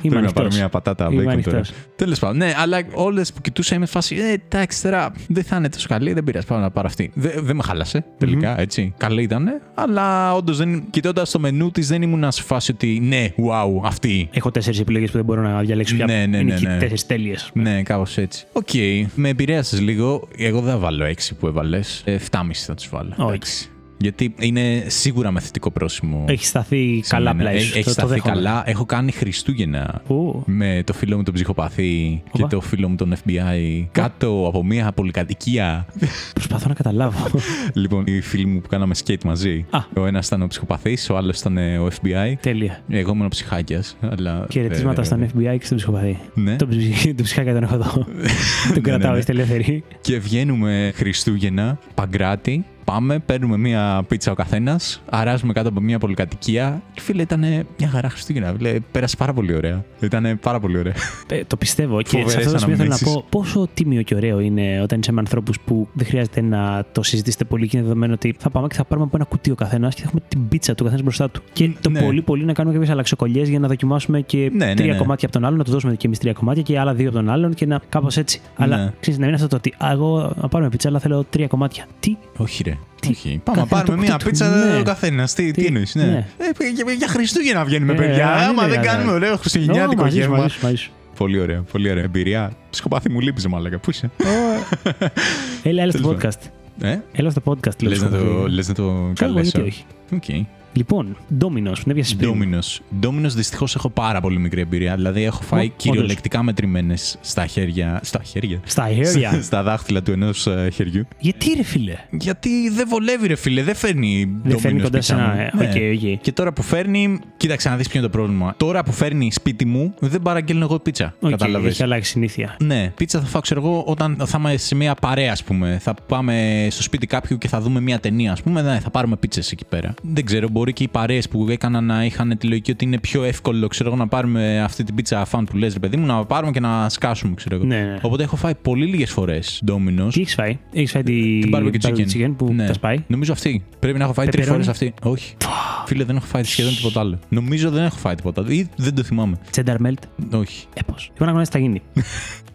Πρέπει να πάρω ανοιχτός. μια πατάτα Είμαι bacon τώρα. ανοιχτός. Τέλος πάντων, ναι, αλλά όλες που κοιτούσα είμαι σε φάση. Ε, εντάξει, τώρα δεν θα είναι τόσο καλή, δεν πειράζει. Πάω να πάρω αυτή. Δεν, δεν με χάλασε τελικά, έτσι. Καλή ήταν, αλλά όντως κοιτώντας το μενού της δεν ήμουν σε φάση ότι ναι, wow, αυτή. Έχω τέσσερις επιλογές που δεν μπορώ να διαλέξω πια. Ναι, ναι, είναι ναι, εκεί ναι. τέσσερις τέλειες. Ναι, κάπως έτσι. Οκ, με επηρέασες λίγο. Εγώ δεν θα βάλω 6 που έβαλες. 7,5 θα του βάλω. Όχι. Εντάξει. Γιατί είναι σίγουρα με θετικό πρόσημο. Έχει σταθεί σε καλά μένα. πλάι. Έχει, έχει σταθεί καλά. Έχω κάνει Χριστούγεννα Ου, με το φίλο μου τον ψυχοπαθή και Οπα. το φίλο μου τον FBI κάτω από μια πολυκατοικία. Προσπαθώ να καταλάβω. λοιπόν, οι φίλοι μου που κάναμε skate μαζί. Α. Ο ένας ήταν ο ψυχοπαθής, ο άλλος ήταν ο FBI. Τέλεια. Εγώ ήμουν ο ψυχάκιας. Αλλά... Χαιρετίσματα ε, στον FBI και στον ψυχοπαθή. Ναι. Τον ψυχ- τον ψυχάκια τον έχω εδώ. Τον κρατάω, ναι. είστε ελεύθεροι. Και βγαίνουμε Χριστούγεννα, Παγκράτη. Πάμε, παίρνουμε μία πίτσα ο καθένας, αράζουμε κάτω από μία πολυκατοικία. Και φίλε, ήταν μια χαρά Χριστούγεννα. Φίλε, πέρασε πάρα πολύ ωραία. Ήταν πάρα πολύ ωραία. Ε, το πιστεύω. Και σε Φοβερές αυτό το σημείο θέλω να αναμνήσεις. πω πόσο τίμιο και ωραίο είναι όταν είσαι με ανθρώπους που δεν χρειάζεται να το συζητήσετε πολύ και είναι δεδομένο ότι θα πάμε και θα πάρουμε από ένα κουτί ο καθένας και θα έχουμε την πίτσα του καθένας μπροστά του. Και το Ναι. πολύ πολύ να κάνουμε κάποιες αλλαξοκολλιές για να δοκιμάσουμε και Ναι, ναι, τρία ναι. κομμάτια από τον άλλον, να του δώσουμε και εμείς τρία κομμάτια και άλλα δύο από τον άλλον και να κάπως έτσι. Αλλά Ναι. ξέρεις, να μην είναι αυτό το ότι «Α, εγώ να πάρουμε πίτσα, αλλά θέλω τρία κομμάτια. Τι, Όχι, ρε. Τι, Όχι. Πάμε να καθένα πάρουμε το μία κουτί του, πίτσα ναι. ο καθένας. Τι, τι, Τι, εννοείς, ναι. ναι. Ε, για, για Χριστούγεννα βγαίνουμε, Ε, παιδιά. αν Άμα είναι δεν δυνατόν. κάνουμε ωραίο χριστουγεννιάτικο Ω, μαζί σου, γεύμα. μαζί σου, μαζί σου. Πολύ ωραία, πολύ ωραία. Εμπειρία. Ψυχοπαθή μου λείπει, μάλλον. Πού είσαι; Έλα, έλα στο Τέλος podcast. Ε, Έλα στο podcast, λέω. λες να το, ψυχοπαθή. λες να το Ξέρω εγώ, γιατί καλέσω. όχι. Οκ. Λοιπόν, Domino's, που έπιασε πριν. Domino's. Domino's δυστυχώς έχω πάρα πολύ μικρή εμπειρία. Δηλαδή έχω φάει Ω, κυριολεκτικά μετρημένες στα χέρια. Στα χέρια; Στα χέρια. στα δάχτυλα του ενός χεριού. Γιατί ρε φίλε; Γιατί δεν βολεύει, ρε φίλε. Δεν φέρνει. Δεν φέρνει Domino's κοντά σε πίτσα ένα. μου. ε, Ναι. Okay, okay. Και τώρα που φέρνει. Κοίταξε να δεις ποιο είναι το πρόβλημα. Τώρα που φέρνει σπίτι μου, δεν παραγγέλνω εγώ πίτσα. Οκ, Κατάλαβες; Έχει αλλάξει συνήθεια. Ναι, πίτσα θα φάω, ξέρω εγώ, όταν θα είμαι σε μια παρέα, ας πούμε. Θα πάμε στο σπίτι κάποιου και θα δούμε μια ταινία, ας πούμε. Ναι, θα πάρουμε πίτσες εκεί πέρα. Δεν ξέρω, μπορεί και οι παρέες που έκαναν να είχαν τη λογική ότι είναι πιο εύκολο, ξέρω εγώ, να πάρουμε αυτή την Pizza Fan που λες, ρε παιδί μου, να πάρουμε και να σκάσουμε, ξέρω εγώ. Ναι, ναι. Οπότε έχω φάει πολύ λίγες φορές Domino's. Τι έχεις φάει; Έχεις φάει τη- Την barbecue chicken. chicken που ναι. τα σπάει; Νομίζω αυτή. Πρέπει να έχω φάει τρεις Pepperoni. φορές αυτή. Όχι. Φίλε, δεν έχω φάει σχεδόν τίποτα άλλο. Νομίζω δεν έχω φάει τίποτα άλλο. Ή δεν το θυμάμαι. Cheddar melt. Όχι. Ε, πώς; Εγώ να γνωρίζει τι θα γίνει.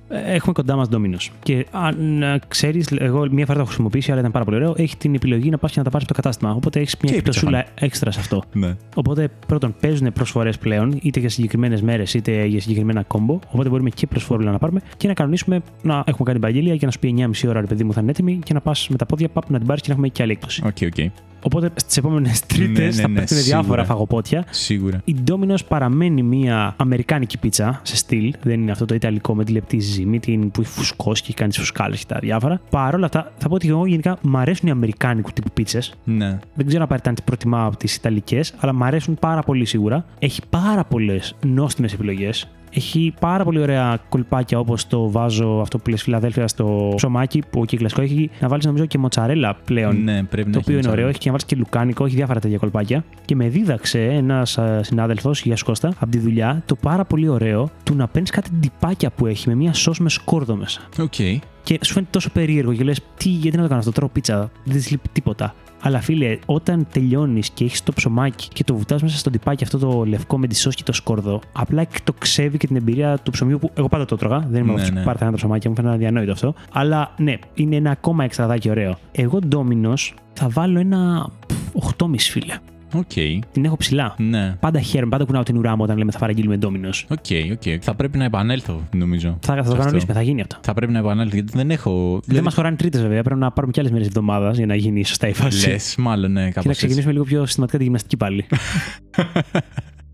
Ε, Έχουμε κοντά μας Domino's. Και αν ξέρεις, εγώ μία φορά το έχω χρησιμοποιήσει, αλλά ήταν πάρα πολύ ωραίο. Έχει την επιλογή να πας και να τα πάρεις στο κατάστημα. Οπότε έχεις μια Και η εκπτωσούλα έξτρα σε αυτό. Ναι. Οπότε πρώτον παίζουν προσφορές πλέον, είτε για συγκεκριμένες μέρες είτε για συγκεκριμένα combo. Οπότε μπορούμε και προσφορούλα να πάρουμε και να κανονίσουμε να έχουμε κάνει παραγγελία και να σου πει 9,5 ώρα, ρε παιδί μου, θα είναι έτοιμη και να πας με τα πόδια πάπου να την πάρεις και να έχουμε και άλλη έκπτωση. Okay, okay. Οπότε στις επόμενες Τρίτε ναι, θα ναι, πέφτουν σίγουρα. διάφορα φαγοπότια. Σίγουρα. Η Domino's παραμένει μια αμερικάνικη πίτσα σε στυλ. Δεν είναι αυτό το ιταλικό με τη λεπτή ζύμη, την που έχει φουσκώσει και έχει κάνεις τι φουσκάλες και τα διάφορα. Παρ' όλα αυτά, θα πω ότι εγώ γενικά μου αρέσουν οι αμερικάνικου τύπου πίτσες. Ναι. Δεν ξέρω απαραίτητα αν τις προτιμάω από τις ιταλικές, αλλά μου αρέσουν πάρα πολύ σίγουρα. Έχει πάρα πολλές νόστιμες επιλογές. Έχει πάρα πολύ ωραία κολπάκια όπως το βάζω αυτό που λες Φιλαδέλφια στο ψωμάκι που εκεί κλασικό έχει να βάλεις νομίζω και μοτσαρέλα πλέον. Ναι, πρέπει να Το έχει οποίο είναι μοτσαρέλα. ωραίο, έχει και να βάλεις και λουκάνικο, έχει διάφορα τέτοια κολπάκια. Και με δίδαξε ένας συνάδελφος, Γεια σου Κώστα, από τη δουλειά, το πάρα πολύ ωραίο του να παίρνεις κάτι dipάκια που έχει με μια σος με σκόρδο μέσα. Οκ. Και σου φαίνεται τόσο περίεργο και λες, τι, γιατί να το κάνω αυτό, τρώω πίτσα, δεν της λείπει τίποτα. Αλλά φίλε, όταν τελειώνεις και έχεις το ψωμάκι και το βουτάς μέσα στο dipάκι αυτό το λευκό με τη σως και το σκόρδο, απλά εκτοξεύει και την εμπειρία του ψωμιού που εγώ πάντα το 'τρωγα. Δεν είμαι Ναι, από του ναι. που πάρθηκαν τα ψωμάκια, μου φαίνεται αδιανόητο αυτό. Αλλά ναι, είναι ένα ακόμα extraδάκι ωραίο. Εγώ Domino's θα βάλω ένα πφ, 8,5 φίλε. Οκ. Την έχω ψηλά. Ναι. Πάντα χαίρομαι, πάντα κουνάω την ουρά μου όταν λέμε θα παραγγείλουμε Domino's. Okay, okay. Θα πρέπει να επανέλθω, νομίζω. Θα, θα το Αυτό. κανονίσουμε, θα γίνει αυτό. Θα πρέπει να επανέλθω, γιατί δεν έχω. Δεν μας χωράνε τρίτες βέβαια, πρέπει να πάρουμε και άλλες μέρες εβδομάδας για να γίνει σωστά η φάση. Λες, μάλλον, ναι, Και κάπου να ξεκινήσουμε λίγο πιο συστηματικά τη γυμναστική πάλι.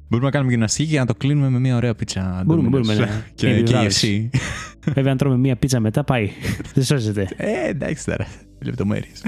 Μπορούμε να κάνουμε γυμναστική και να το κλείνουμε με μια ωραία πίτσα. Μπορούμε, Domino's. μπορούμε, ναι. Και, Και και επιβράβευση. εσύ. Βέβαια, αν τρώμε μία πίτσα μετά, πάει. Δεν σώζεται. Ε, εντάξει τώρα. Λεπτομέρειες.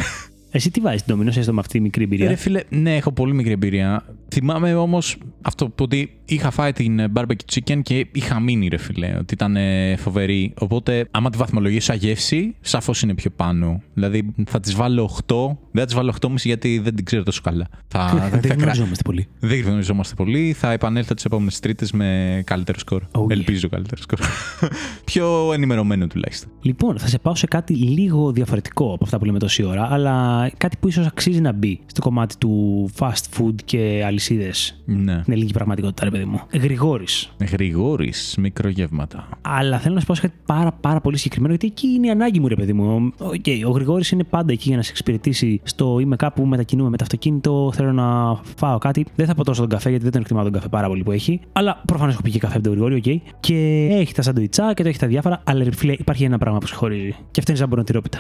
Εσύ τι βάζεις την Domino's, έστω με αυτή τη μικρή εμπειρία; Ρε φίλε, ναι, έχω πολύ μικρή εμπειρία. Θυμάμαι όμως αυτό που ότι είχα φάει την ε, barbecue chicken και είχα μείνει, ρε φίλε, ότι ήταν ε, φοβερή. Οπότε, άμα τη βαθμολογήσω σαν γεύση, σαφώς είναι πιο πάνω. Δηλαδή, θα τη βάλω 8. Δεν θα τη βάλω 8,5 γιατί δεν την ξέρω τόσο καλά. Θα, θα, Δεν θα κρα- γνωριζόμαστε πολύ. δεν γνωριζόμαστε πολύ. Θα επανέλθω τις επόμενες Τρίτες με καλύτερο σκορ. Oh, yeah. Ελπίζω καλύτερο σκορ. πιο ενημερωμένο τουλάχιστον. Λοιπόν, θα σε πάω σε κάτι λίγο διαφορετικό από αυτά που λέμε τόση ώρα, αλλά κάτι που ίσως αξίζει να μπει στο κομμάτι του fast food και αλυσίδες. Ναι. Στην ελληνική πραγματικότητα, ρε παιδί μου. Γρηγόρης. Γρηγόρης, μικρογεύματα. Αλλά θέλω να σου πω σε κάτι πάρα, πάρα πολύ συγκεκριμένο, γιατί εκεί είναι η ανάγκη μου, ρε παιδί μου. Ο, okay, ο Γρηγόρης είναι πάντα εκεί για να σε εξυπηρετήσει στο είμαι κάπου, μετακινούμαι με το αυτοκίνητο, θέλω να φάω κάτι. Δεν θα πω τόσο τον καφέ, γιατί δεν τον εκτιμάω τον καφέ πάρα πολύ που έχει. Αλλά προφανώς έχω πει και καφέ από τον Γρηγόρη, οκ. Και έχει τα σαντουιτσάκια του έχει τα διάφορα. Αλλά ρε φίλε, υπάρχει ένα πράγμα που σε χωρίζει. Και αυτό είναι ζαμπονοτυρόπιτα.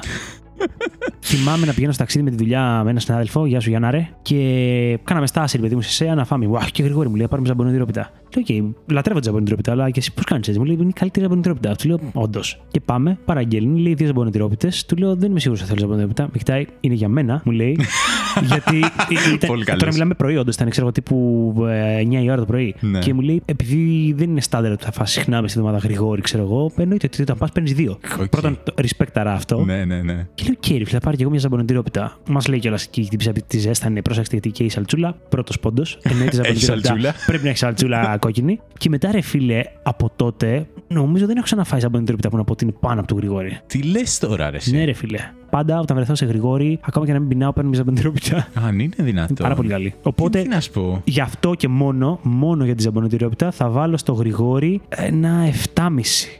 Θυμάμαι να πηγαίνω στο ταξίδι με τη δουλειά με έναν συνάδελφο, Γεια σου Γιάννα, ρε, και κάναμε στάση, ρε παιδί μου, σε ΣΕΑ να φάμε. Wow, και Γρηγόρη μου λέει: Πάρουμε ζαμπονοτυρόπιτα. Λέω: Οκ, λατρεύω τη ζαμπονοτυρόπιτα, αλλά και εσύ πώς κάνεις έτσι; Μου λέει: Είναι η καλύτερη ζαμπονοτυρόπιτα. Του λέω: Όντως. Και πάμε, παραγγέλνει, λέει δύο ζαμπονοτυρόπιτες. Του λέω: Δεν είμαι σίγουρος ότι θέλω ζαμπονοτυρόπιτα. Με κοιτάει: Είναι για μένα, μου λέει. γιατί ήταν, Πολύ καλός. τώρα μιλάμε πρωί, όντως ήταν, ξέρω εγώ, τύπου ε, 9 η ώρα το πρωί. Ναι. Και μου λέει: Επειδή δεν είναι στάνταρ ότι θα φας συχνά μες στη εβδομάδα Γρηγόρη, ξέρω εγώ, εννοείται ότι όταν πας παίρνεις δύο. Οκ. Πρώτον, το respect αυτό. Ναι, ναι, ναι. Και λέω, κύριε, θα πάρω και εγώ μια ζαμπονοτυρόπιτα. Μας λέει κιόλας και την πίσα τη ζέστανε, πρόσεξε γιατί και η σαλτσούλα. Πρώτος πόντος. Εννοείται ζαμπονοτυρόπιτα. σαλτσούλα. Πρέπει να έχει σαλτσούλα κόκκινη. Και μετά, ρε φίλε, από τότε, νομίζω δεν έχω ξαναφάει ζαμπονοτυρόπιτα που να πω ότι είναι πάνω από του Γρηγόρη. Τι λες τώρα, ρε. εσύ; Ναι, ρε φίλε. Πάντα όταν βρεθώ σε Γρηγόρη, ακόμα και να μην πεινάω, παίρνω μια ζαμπονοτυρόπιτα. Αν είναι δυνατό. Πάρα πολύ καλή. Οπότε, Τι να σου πω; Γι' αυτό και μόνο, μόνο για τη ζαμπονοτυρόπιτα θα βάλω στο γρηγόρι ένα 7,5.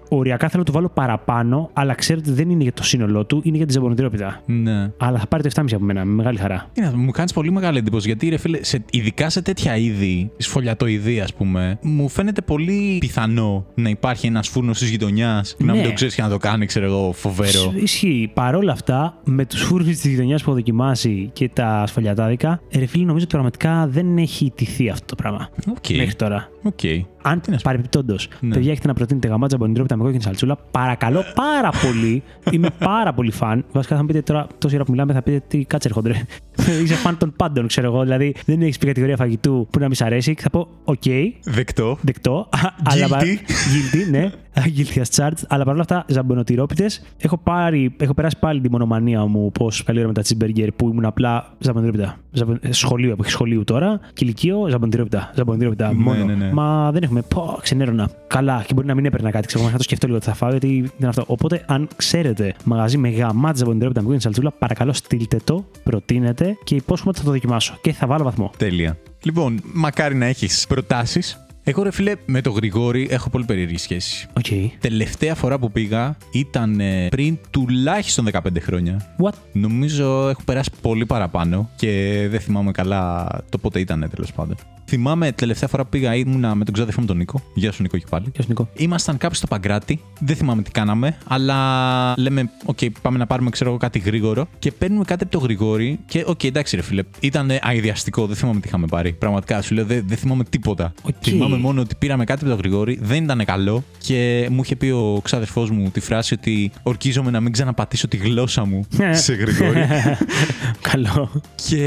Οριακά θέλω να του βάλω παραπάνω, αλλά ξέρω ότι δεν είναι για το σύνολό του, είναι για τη ζαμπονοτυρόπιτα. Ναι. Αλλά θα πάρει το 7,5 από μένα, με μεγάλη χαρά. Τι να σου πω, μου κάνεις πολύ μεγάλη εντύπωση γιατί, ρε φίλε, σε, ειδικά σε τέτοια είδη, σφολιατοειδή, ας πούμε, μου φαίνεται πολύ πιθανό να υπάρχει ένας φούρνος της γειτονιάς που να μην Ναι. το ξέρεις και να το κάνει, ξέρω εγώ, φοβερό. Ισχύει. Παρ' όλα αυτά, με τους φούρνους της γειτονιάς που έχω δοκιμάσει και τα σφαλιατάδικα, ρε φίλε, νομίζω ότι πραγματικά δεν έχει νικηθεί αυτό το πράγμα. Οκ. Μέχρι τώρα. Οκ. Αν να σου πω. παρεμπιπτόντως, Ναι. παιδιά, έχετε να προτείνετε γαμάτη ζαμπονοτυρόπιτα με κόκκινη σαλτσούλα, παρακαλώ πάρα πολύ. Είμαι πάρα πολύ φαν. Βασικά θα μου πείτε τώρα, τόση ώρα που μιλάμε, θα πείτε τι κάτσε έρχονται. Είσαι φαν των πάντων, ξέρω εγώ. Δηλαδή, δεν έχεις πει κατηγορία φαγητού που να μη σ' αρέσει. Και θα πω, οκ, Δεκτό. δεκτό. αλλά πα- Guilty. Guilty, ναι. Guilty as charged. Αλλά παρόλα αυτά, ζαμπονοτυρόπιτες. Έχω, πάρει, έχω περάσει πάλι τη μονομανία μου πώς καλή ώρα με τα τσιμπεργκέρ που ήμουν απλά ζαμπονοτυρόπιτα. Ζαμπο- ε, Σχολείο, που έχει σχολείο τώρα. Και ηλικείο, ζαμπονοτυρόπιτα. Ζαμπονοτυρόπιτα Ναι, μόνο. ναι, ναι. Μα δεν έχουμε. Πω, ξενέρωνα. Καλά, και μπορεί να μην έπαιρνα κάτι. Ξέρω, να το σκεφτώ λίγο ότι θα φάω, γιατί δεν είναι αυτό. Οπότε, αν ξέρετε μαγαζί με γαμάτσα ζαμπονοτυρόπιτα με κόκκινη σαλτσούλα, παρακαλώ στείλτε το, προτείνετε και υπόσχομαι ότι θα το δοκιμάσω. Και θα βάλω βαθμό. Τέλεια. Λοιπόν, μακάρι να έχεις προτάσεις. Εγώ, ρε φίλε, με το Γρηγόρη έχω πολύ περίεργη σχέση. Οκ. Τελευταία φορά που πήγα ήταν ε, πριν τουλάχιστον 15 χρόνια. What? Νομίζω έχω περάσει πολύ παραπάνω και δεν θυμάμαι καλά το πότε ήταν τέλος πάντων. Θυμάμαι τελευταία φορά που πήγα ήμουνα με τον ξάδερφό μου τον Νίκο. Γεια σου Νίκο και πάλι. Γεια σου Νίκο. Ήμασταν κάπου στο Παγκράτη. Δεν θυμάμαι τι κάναμε, αλλά λέμε, οκ, πάμε να πάρουμε ξέρω εγώ κάτι γρήγορο. Και παίρνουμε κάτι από το Γρηγόρη. Και, οκ, εντάξει, ρε φίλε, ήταν αηδιαστικό. Δεν θυμάμαι τι είχαμε πάρει. Πραγματικά σου λέω, δεν, δεν θυμάμαι τίποτα. Οκ. Θυμάμαι μόνο ότι πήραμε κάτι από το Γρηγόρη. Δεν ήταν καλό. Και μου είχε πει ο ξάδερφός μου τη φράση ότι ορκίζομαι να μην ξαναπατήσω τη γλώσσα μου σε γρηγόρι. Καλό. και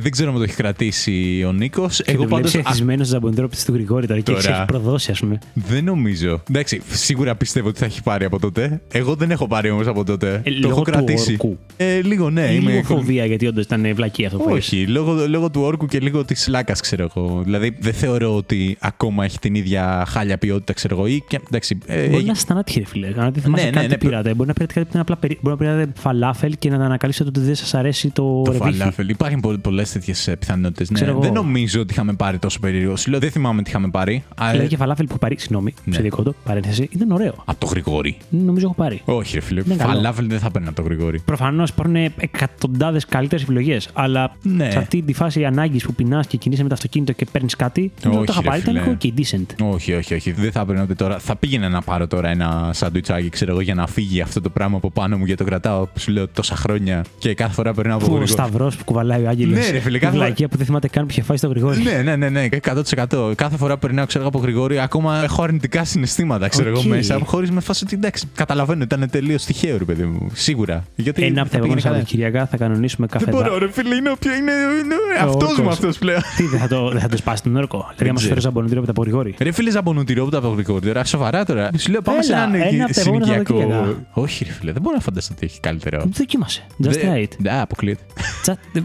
δεν ξέρω αν το έχει κρατήσει ο Νίκος. Εγώ πάντως. Είσαι εθισμένο ζαμπονιτρόπιτη του Γρηγόρη τώρα και Τώρα. έχει προδώσει, ας πούμε. Δεν νομίζω. Εντάξει, σίγουρα πιστεύω ότι θα έχει πάρει από τότε. Εγώ δεν έχω πάρει όμως από τότε. Ε, το λόγω έχω του κρατήσει. όρκου. Ε, λίγο ναι. Ή είμαι λίγο οικο- φοβία, γιατί όντως ήταν βλακή αυτό που είπες. Όχι, λόγω, λόγω του όρκου και λίγο της λάκας, ξέρω εγώ. Δηλαδή, δεν θεωρώ ότι ακόμα έχει την ίδια χάλια ποιότητα, ξέρω εγώ. Ή και, εντάξει, ε, Μπορεί ε, να είστε άτυχοι, ρε φίλε. Αν δεν θυμάσαι Ναι, ναι, κάτι ναι, τι πήρατε. Μπορεί να πήρατε κάτι που είναι απλά περί... Μπορεί να πήρατε φαλάφελ και να ανακαλύψετε ότι δεν σας αρέσει το, το ρεβίχι. φαλάφελ. Υπάρχουν πολλές τέτοιες πιθανότητες. Ναι. Ξέρω εγώ. Δεν νομίζω ότι είχαμε πάρει τόσο περίεργο. Σου λέω, δεν θυμάμαι τι είχαμε πάρει. Αλλά... Δηλαδή και φαλάφελ που πάρει, συγγνώμη, Ναι. σε δικό του, παρένθεση, ήταν ωραίο. Από το γρηγόρι. Νομίζω έχω πάρει. Όχι, ρε φίλε. Είναι καλό. Φαλάφελ δεν θα παίρνει από το γρηγόρι. Προφανώς υπάρχουν εκατοντάδες καλύτερες επιλογές. Αλλά Ναι. σε αυτή τη φάση ανάγκης που πεινάς και κινείσαι με το αυτοκίνητο και παίρνεις κάτι, νομίζω ότι το Όχι, είχα ρε πάρει. Ήταν φίλε. οκ. Οκ, decent. Όχι, όχι, όχι. Δεν θα έπαιρνα ούτε τώρα. Θα πήγαινα να πάρω τώρα ένα σαντουιτσάκι, ξέρω εγώ, για να φύγει αυτό το πράγμα από πάνω μου γιατί το κρατάω, σου λέω, τόσα χρόνια και κάθε φορά περνάω από Που ο γρήγορα. Σταυρός που κουβαλάει ο Άγγελος. Ναι, ρε φίλε, Η κάθε φορά- βλακεία που δεν θυμάται καν που είχε φάει στο Γρηγόρη. Ναι, ναι, ναι, ναι, 100%. Κάθε φορά που περνάω, ξέρω εγώ, από γρηγόρη, ακόμα έχω αρνητικά συναισθήματα, ξέρω Οκ. εγώ μέσα. Χωρίς με φάση ότι εντάξει, καταλαβαίνω, ήταν τελείως τυχαίο, ρε παιδί μου. Σίγουρα. Γιατί Ένα από τα θα επόμενα πήγαινε καλά. Σαββατοκυριακά θα κανονίσουμε Δεν καφέ. μπορώ, ρε φίλε, είναι, ποιο είναι, είναι αυτός όρκος. μου αυτός πλέον. Τι, δεν θα το, δεν θα το σπάσει τον όρκο. Δηλαδή, άμα σου ξέρω. φέρει ζαμπονοτήριο από τα Πορυγόρη. Ρε φίλε, ζαμπονούτηρο από τα γρηγόρη, τώρα σοβαρά τώρα. Σου λέω πάμε σε Έλα, ένα ένα από τα επόμενα συνοικιακό. Σαββατοκύριακα. Όχι, ρε φίλε, δεν μπορώ να φανταστώ ότι έχει καλύτερο. Δοκίμασε. Just Δεν- try it. Ναι, αποκλείεται. Τσα- ε,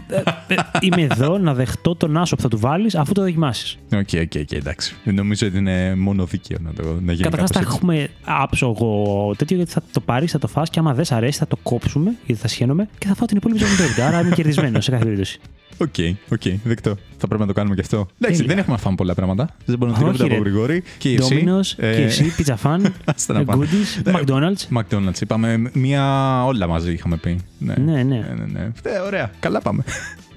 ε, ε, Είμαι εδώ να δεχτώ τον άσο που θα του βάλεις αφού το δοκιμάσεις. Οκ, οκ, οκ, εντάξει. Νομίζω ότι είναι μόνο δίκαιο να το να γίνει Καταρχά κάπως θα έτσι. έχουμε άψογο τέτοιο γιατί θα το πάρεις, θα το φας και άμα δεν σ' αρέσει θα το κόψουμε γιατί θα σχένομαι και θα φάω την υπόλοιπη ζωνητότητα. Άρα είμαι κερδισμένος σε κάθε περίπτωση. OK, OK, δεκτό. Θα πρέπει να το κάνουμε και αυτό. Εντάξει, Τέλεια. δεν έχουμε να φάμε πολλά πράγματα. Δεν μπορούμε να Όχι, τηρούμε ρε. από Γρηγόρη. Και εσύ. Domino's, ε, και εσύ, Pizza Fan, άστα να πάμε. Goodies, Ναι. McDonald's. McDonald's. Είπαμε μία όλα μαζί είχαμε πει. Ναι, Ναι, ναι. ναι, ναι, ναι. Ε, ωραία, καλά πάμε.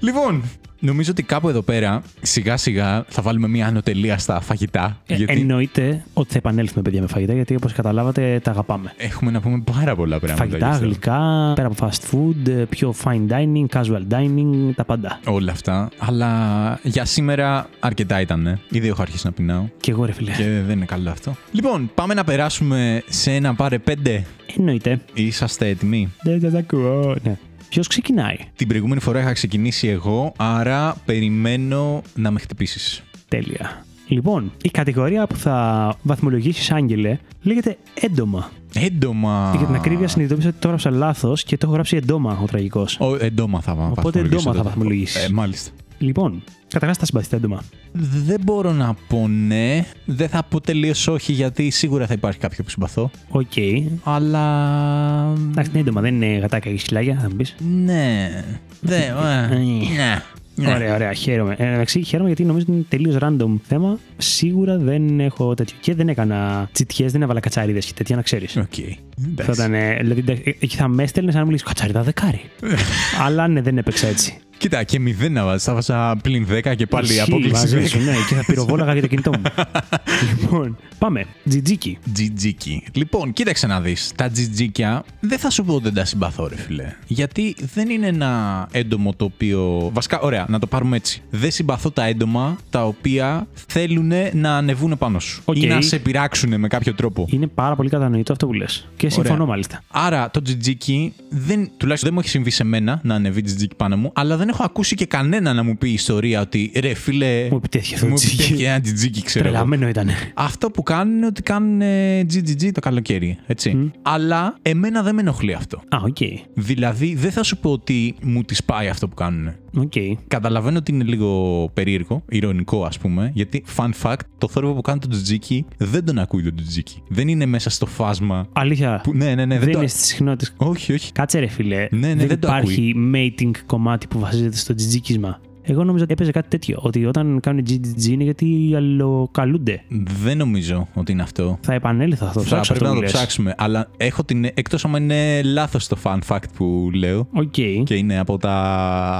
Λοιπόν, νομίζω ότι κάπου εδώ πέρα σιγά σιγά θα βάλουμε μία άνω τελεία στα φαγητά. Ε, γιατί Εννοείται ότι θα επανέλθουμε, παιδιά, με φαγητά, γιατί όπως καταλάβατε, τα αγαπάμε. έχουμε να πούμε πάρα πολλά πράγματα. γι' Φαγητά, αυτό. γλυκά, πέρα από fast food, ε, πιο fine dining, casual dining, τα πάντα. Όλα αυτά. Αλλά για σήμερα αρκετά ήταν. Ήδη έχω αρχίσει να πεινάω. Και εγώ, ρε φίλε. Και δεν είναι καλό αυτό. Λοιπόν, πάμε να περάσουμε σε ένα πάρε πέντε. Εννοείται. Είσαστε έτοιμοι; Δεν δεν τα ακούω. Ναι. Ποιος ξεκινάει; Την προηγούμενη φορά είχα ξεκινήσει εγώ, άρα περιμένω να με χτυπήσεις. Τέλεια. Λοιπόν, η κατηγορία που θα βαθμολογήσεις, Άγγελε, λέγεται έντομα. Έντομα. Και για την ακρίβεια συνειδητοποίησα ότι το έγραψα λάθος και το έχω γράψει εντόμα ο τραγικός. Ο, έντομα θα Οπότε βαθμολογήσω έντομα θα τότε. βαθμολογήσεις. Ε, μάλιστα. Λοιπόν, καταρχάς τα συμπαθείς τα έντομα. Δεν μπορώ να πω ναι. Δεν θα πω τελείως όχι, γιατί σίγουρα θα υπάρχει κάποιο που συμπαθώ. Οκ. Αλλά. Εντάξει, είναι έντομα, δεν είναι γατάκια και σκυλάκια, θα μου πεις. Ναι. Δεν. ε, ναι. Ναι. Ωραία, ωραία, χαίρομαι. Ε, εντάξει, χαίρομαι γιατί νομίζω ότι είναι τελείως random θέμα. Σίγουρα δεν έχω τέτοιο. Και δεν έκανα τσιτιές, δεν έβαλα κατσαρίδες και τέτοια, να ξέρεις. Οκ. Θα Εντάξει. ήταν. ε, Δηλαδή, εντάξει, ε, εκεί θα με έστελνες να μου 'λεγες κατσαρίδα δεκάρι. Αλλά ναι, δεν έπαιξα έτσι. Κοίτα, και μηδέν να βάζεις. Θα βάζα πλην 10 και πάλι η Ισχύει, απόκλιση. μαζί σου, 10. ναι, και θα πυροβόλαγα για το κινητό μου. λοιπόν, πάμε. Τζιτζίκι. Τζιτζίκι. Λοιπόν, κοίταξε να δεις. Τα τζιτζίκια δεν θα σου πω ότι δεν τα συμπαθώ, ρε φίλε. Γιατί δεν είναι ένα έντομο το οποίο. Βασικά, ωραία, να το πάρουμε έτσι. Δεν συμπαθώ τα έντομα τα οποία θέλουν να ανεβούν πάνω σου. Οκ. Ή να σε πειράξουν με κάποιο τρόπο. Είναι πάρα πολύ κατανοητό αυτό που λες. Και συμφωνώ Ωραία. μάλιστα. Άρα το τζιτζίκι δεν, τουλάχιστον δεν μου έχει συμβεί σε μένα να ανεβεί τζιτζίκι πάνω μου, αλλά δεν έχω ακούσει και κανένα να μου πει ιστορία ότι ρε φίλε. Μου επιτέθηκε αυτό το μου τζιτζίκι. επιτέθηκε ένα τζιτζίκι, ξέρω. εγώ. Τρελαμένο ήταν. Αυτό που κάνουν είναι ότι κάνουν ε, GGG το καλοκαίρι. Έτσι. Αλλά εμένα δεν με ενοχλεί αυτό. Α, οκ. Δηλαδή δεν θα σου πω ότι μου τη σπάει αυτό που κάνουν. Οκ. Καταλαβαίνω ότι είναι λίγο περίεργο, ειρωνικό ας πούμε, γιατί fun fact, το θόρυβο που κάνει το τζιτζίκι δεν τον ακούει το τζιτζίκι. Δεν είναι μέσα στο φάσμα. Αλήθεια. Που, ναι, ναι, ναι. δεν το... είναι στις συχνότητες. Όχι, όχι. Κάτσε ρε φίλε. Ναι, ναι, δεν, δεν το υπάρχει mating κομμάτι που βασίζεται στο τζιτζίκισμα. Εγώ νόμιζα ότι έπαιζε κάτι τέτοιο. Ότι όταν κάνουν GGG είναι γιατί αλληλοκαλούνται. Δεν νομίζω ότι είναι αυτό. Θα επανέλθω, θα το Θα ψάξω πρέπει αυτό να που το λες. ψάξουμε. Αλλά έχω την. Εκτός άμα είναι λάθος το fun fact που λέω. Οκ. Και είναι από τα,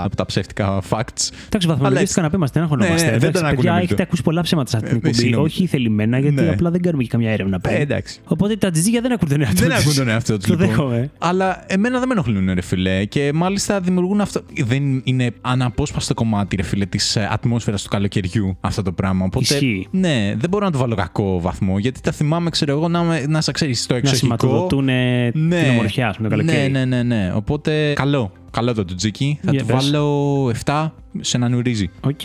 από τα ψεύτικα facts. Εντάξει, βαθμολογήσει Αλλά καναπέ μα, δεν αγωνόμαστε. Ναι, ναι, δεν Εντάξει, τον ακούνε παιδιά, με έχετε το. ακούσει πολλά ψέματα σε αυτή την Ε, εκπομπή. συγγνώμη. Όχι θελημένα, γιατί Ναι. απλά δεν κάνουμε και καμιά έρευνα Ε, πριν. εντάξει. Οπότε τα τζιτζίκια δεν ακούν τον εαυτό Δεν τους. ακούν τον εαυτό τους. Το δέχομαι. Αλλά εμένα δεν με ενοχλούν, ρε φιλέ. Και μάλιστα δημιουργούν αυτό. Δεν είναι αναπόσπαστο κομμάτι, ρε φίλε, της ατμόσφαιρας του καλοκαιριού αυτό το πράγμα. Οπότε. Ισχύει. Ναι, δεν μπορώ να το βάλω κακό βαθμό. Γιατί τα θυμάμαι, ξέρω εγώ, να, με- να σε ξέρεις στο Να εξοχικό. σηματοδοτούν ε, Ναι. την ομορφιά, ας πούμε, το καλοκαίρι. Ναι, ναι, ναι, ναι. Οπότε καλό. Καλό το τζιτζίκι. Θα Για του πες. βάλω 7 σε ένα νουρίζι. Οκ.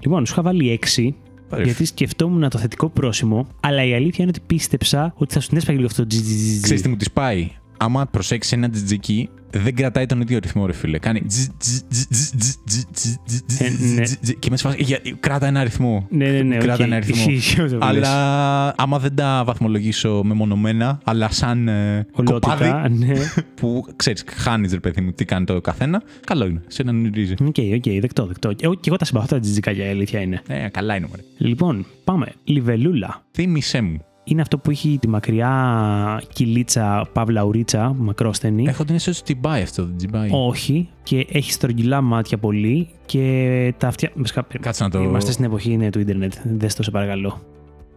Λοιπόν, σου είχα βάλει 6. Ωραία. Γιατί σκεφτόμουν το θετικό πρόσημο, αλλά η αλήθεια είναι ότι πίστεψα ότι θα σου έσπαγε λίγο αυτό το GGG. Ξέρεις τι μου τη σπάει. Άμα προσέξεις ένα τζιτζίκι, δεν κρατάει τον ίδιο ρυθμό, ρε φίλε. Κάνει. Και μέσα. Κράτα ένα ρυθμό. Ναι, ναι, ναι. Κράτα ένα ρυθμό. Αλλά άμα δεν τα βαθμολογήσω μεμονωμένα, αλλά σαν ε, κοπάδι. Ναι. Που ξέρεις, χάνεις ρε παιδί μου τι κάνει το καθένα. Καλό είναι. Σε έναν ορίζει. OK, OK, δεκτό, δεκτό. Ε, Και εγώ τα συμπαθώ τα τζιτζίκια, η αλήθεια είναι. Ναι, καλά είναι. Λοιπόν, πάμε. Λιβελούλα. Θύμησέ μου. Είναι αυτό που έχει τη μακριά κοιλίτσα, παύλα ουρίτσα, μακρόστενη. Έχω την αίσθηση ότι τσιμπάει αυτό, δεν τσιμπάει. Όχι. Και έχει στρογγυλά μάτια πολύ και τα αυτιά. βασικά, Κάτσε να το. Είμαστε στην εποχή είναι του ίντερνετ. Δες το σε παρακαλώ.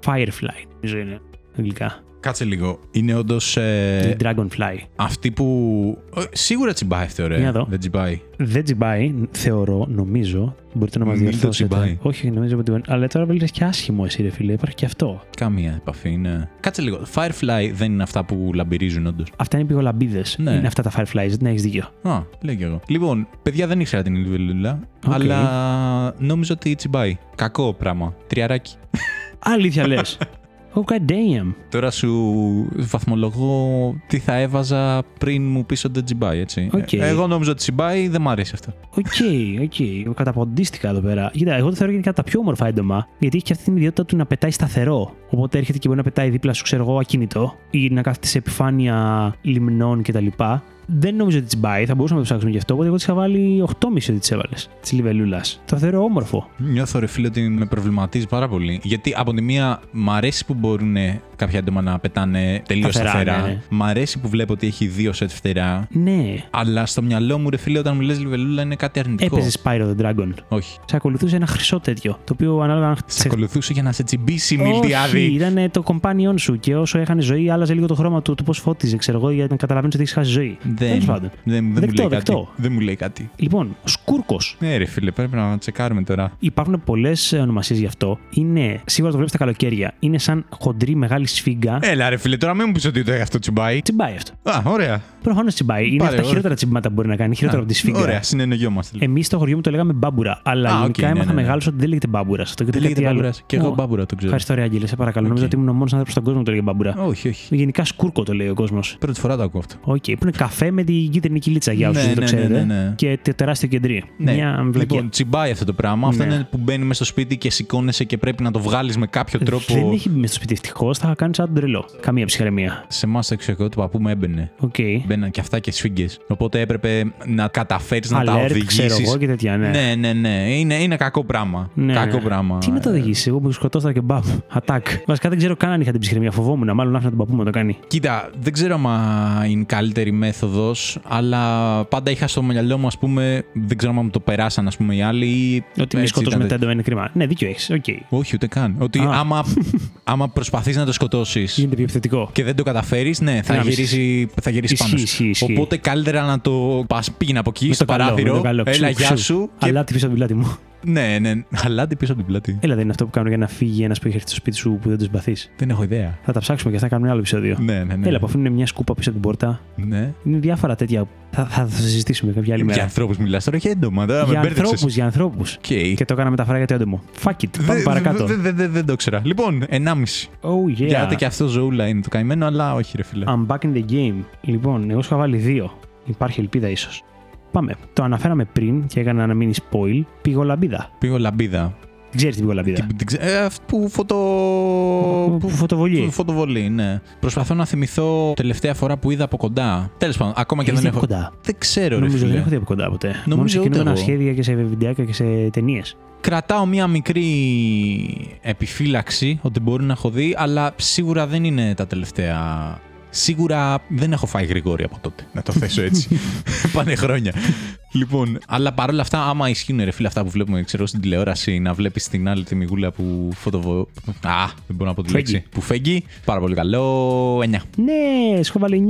Firefly, νομίζω είναι αγγλικά. Κάτσε λίγο. Είναι όντως. Η Dragonfly. αυτή που. ε, Σίγουρα τσιμπάει αυτή, Για ωραία. δω. Δεν τσιμπάει. Δεν τσιμπάει, θεωρώ, νομίζω. Μπορείτε να μας Μην το διορθώσετε. τσιμπάει. Όχι, νομίζω ότι. Αλλά τώρα βλέπεις και άσχημο εσύ, ρε φίλε. Υπάρχει και αυτό. Καμία επαφή είναι. Κάτσε λίγο. Firefly δεν είναι αυτά που λαμπυρίζουν, όντως. Αυτά είναι πηγολαμπίδες. Ναι. Είναι αυτά τα Fireflies, δεν έχεις δίκιο. Α, λέω κι εγώ. Λοιπόν, παιδιά δεν ήξερα την Ιλβελούλα, Οκ. αλλά νόμιζα ότι τσιμπάει. Κακό πράγμα. Τριαράκι. Αλήθεια λες. Oh, god damn. Τώρα σου βαθμολογώ τι θα έβαζα πριν μου πεις ότι δεν τσιμπάει, έτσι. Οκ. Ε, Εγώ νόμιζα ότι τσιμπάει, δεν μου αρέσει αυτό. OK, OK. Καταποντίστηκα εδώ πέρα. Κοίτα, εγώ το θεωρώ γενικά τα πιο όμορφα έντομα, γιατί έχει και αυτή την ιδιότητα του να πετάει σταθερό. Οπότε έρχεται και μπορεί να πετάει δίπλα σου, ξέρω εγώ, ακίνητο ή να κάθεται σε επιφάνεια λιμνών κτλ. Δεν νομίζω ότι τσιμπάει, θα μπορούσαμε να το ψάξουμε γι' αυτό. Οπότε εγώ τη είχα βάλει 8,5 ότι τη έβαλες. Τη λιβελούλα. Το θεωρώ όμορφο. Νιώθω ρε φίλε ότι με προβληματίζει πάρα πολύ. Γιατί από τη μία μ' αρέσει που μπορούν κάποια έντομα να πετάνε τελείως Σταθερά, σταθερά. ναι, ναι. Μ' αρέσει που βλέπω ότι έχει δύο σετ φτερά. Ναι. Αλλά στο μυαλό μου, ρε φίλε, όταν μου λες λιβελούλα είναι κάτι αρνητικό. Έπαιζες Spyro the Dragon. Όχι. Σε ακολουθούσε ένα χρυσό τέτοιο. Το οποίο ανάλογα αν Σε ακολουθούσε για να σε τσιμπήσει η Όχι, Μιλτιάδη. ήταν το companion σου και όσο έχανε ζωή, άλλαζε λίγο το χρώμα του, το πώς φώτιζε, ξέρω εγώ, για να καταλαβαίνεις ότι έχεις χάσει ζωή. Δεν, Τέλος πάντων. δεν, δεν μου Δεκτό, λέει δεκτό. κάτι. Δεν μου λέει κάτι. Λοιπόν, Σκούρκος. Ναι, ρε φίλε, πρέπει να τσεκάρουμε τώρα. Υπάρχουν πολλές ονομασίες γι' αυτό. Είναι, σίγουρα το βλέπεις τα καλοκαίρια. Είναι σαν χοντρή μεγάλη σφίγγα. Έλα, ρε φίλε, τώρα μην μου πεις ότι το αυτό τσιμπάει. Τσιμπάει αυτό. Α, ωραία. Προφανώς τσιμπάει. Είναι Πάρε, από τα ωραία. χειρότερα τσιμπήματα που μπορεί να κάνει. Χειρότερο Α, από τη σφίγγα. Ωραία, συνεννοιόμαστε. Εμείς στο χωριό μου το λέγαμε μπάμπουρα. Αλλά Α, οκ, γενικά ναι, έμαθα ναι, ναι. μεγάλος ότι δεν λέγεται μπάμπουρα. Αυτό και Δεν το λέγεται κάτι άλλο. μπάμπουρα. Και εγώ Ω, μπάμπουρα το ξέρω. Ευχαριστώ, ρε Άγγελε, σε παρακαλώ. Οκ. Νομίζω ότι ήμουν ο μόνος άνθρωπος στον κόσμο που το λέγε μπάμπουρα. Όχι, όχι. Γενικά σκούρκο το λέει ο κόσμος. Πρώτη φορά το ακούω αυτό. Οκ, που είναι καφέ με την κίτρινη κοιλίτσα για όσους Ναι, δεν το ναι, ξέρετε. ναι, ναι, ναι. Και τε- τεράστιο κεντρί. Ναι. Μια βλακεία. Λοιπόν, τσιμπάει αυτό το πράγμα. Αυτό Ναι. είναι που μπαίνει μέσα στο σπίτι και σηκώνεσαι και πρέπει να το βγάλεις με κάποιο τρόπο. Δεν έχει μπει μες στο σπίτι ευτυχώς, θα κάνει σαν τον τρελό. Καμία ψυχραιμία. Σε εμάς το εξοχικό του παππού μου έμπαινε. Οκ. Μπαίναν και αυτά και σφίγγες. Οπότε έπρεπε να καταφέρεις να τα Alert, οδηγήσεις. ξέρω εγώ και τέτοια, ναι. ναι, ναι, ναι. Είναι, είναι κακό πράγμα. Ναι, κακό ναι. πράγμα. Τι να το οδηγήσει, εγώ που σκοτώσα και μπαμ. Attack. Βασικά δεν ξέρω καν αν είχα την ψυχραιμία. Φοβόμουν, μάλλον άφηνα τον παππού μου να το κάνει. Κοίτα, δεν ξέρω αν είναι η καλύτερη μέθοδο, αλλά πάντα είχα στο μυαλό μου, ας πούμε, δεν ξέρω αν μου το περάσαν, ας πούμε, οι άλλοι. ή Ότι με έτσι σκοτώσουμε ήταν. τα έντομα είναι κρίμα. Ναι, δίκιο έχεις. Οκ. Όχι, ούτε καν. Ότι Α. άμα, άμα προσπαθείς να το σκοτώσεις Γίνεται πιο επιθετικό. και δεν το καταφέρεις, ναι, θα Να γυρίσει, θα γυρίσεις Ισχύει, πάνω. σου. ισχύει, ισχύει. Οπότε καλύτερα να το πας πήγαινε από εκεί, Με στο το καλό, παράθυρο. με το καλό. Έλα, Ξου, γεια ξου. σου. Και... Αλλά τι πίσω από την πλάτη μου. Ναι, ναι. Αλάτι πίσω από την πλάτη. Έλα, δεν είναι αυτό που κάνουν για να φύγει ένας που έχει έρθει στο σπίτι σου που δεν τον συμπαθείς. Δεν έχω ιδέα. Θα τα ψάξουμε και θα κάνουμε ένα άλλο επεισόδιο. Ναι, ναι, ναι. Έλα, που αφήνουν μια σκούπα πίσω από την πόρτα. ναι. Είναι διάφορα τέτοια. Θα, θα, θα συζητήσουμε κάποια άλλη Για μέρα. ανθρώπους μιλάς τώρα, έχει έντομα. Τώρα με Για μπέρδεψες. ανθρώπους, για ανθρώπους. Οκ. Και το έκανα μεταφορά για το έντομο. Fuck it, πάμε Δε- παρακάτω. δε- δε- δε- Δεν το ήξερα. Λοιπόν, 1,5. Oh yeah. Γιατί και αυτό ζωούλα είναι το καημένο, αλλά όχι, ρε φίλε. I'm back in the game. Λοιπόν, εγώ σου είχα βάλει δύο. Υπάρχει ελπίδα ίσως. Πάμε. Το αναφέραμε πριν και έκανα ένα mini spoil. Πυγολαμπίδα. Πυγολαμπίδα. Δεν ξέρεις την πυγολαμπίδα. Τι- την ξέ- ε, Αυτό που φωτο. Που φωτοβολεί. που φωτοβολεί, ναι. Προσπαθώ να θυμηθώ τελευταία φορά που είδα από κοντά. Τέλος πάντων, ακόμα και Έχεις δεν δει έχω. από κοντά. Δεν ξέρω, ρε Νομίζω φίλε. δεν έχω δει από κοντά ποτέ. Μόνο σε ούτε κινούμενα εγώ. σχέδια και σε βιντεάκια και σε ταινίες. Κρατάω μία μικρή επιφύλαξη ότι μπορεί να έχω δει, αλλά σίγουρα δεν είναι τα τελευταία. Σίγουρα δεν έχω φάει γρηγόρη από τότε. Να το θέσω έτσι. Πάνε χρόνια. λοιπόν, αλλά παρόλα αυτά, άμα ισχύουν ρε φίλε αυτά που βλέπουμε ξέρω, στην τηλεόραση, να βλέπεις την άλλη τη μιγούλα που φωτοβο. Α, δεν μπορώ να πω τη Φέγγει. λέξη. Που φέγγει. Πάρα πολύ καλό. 9. Ναι, σου έχω βάλει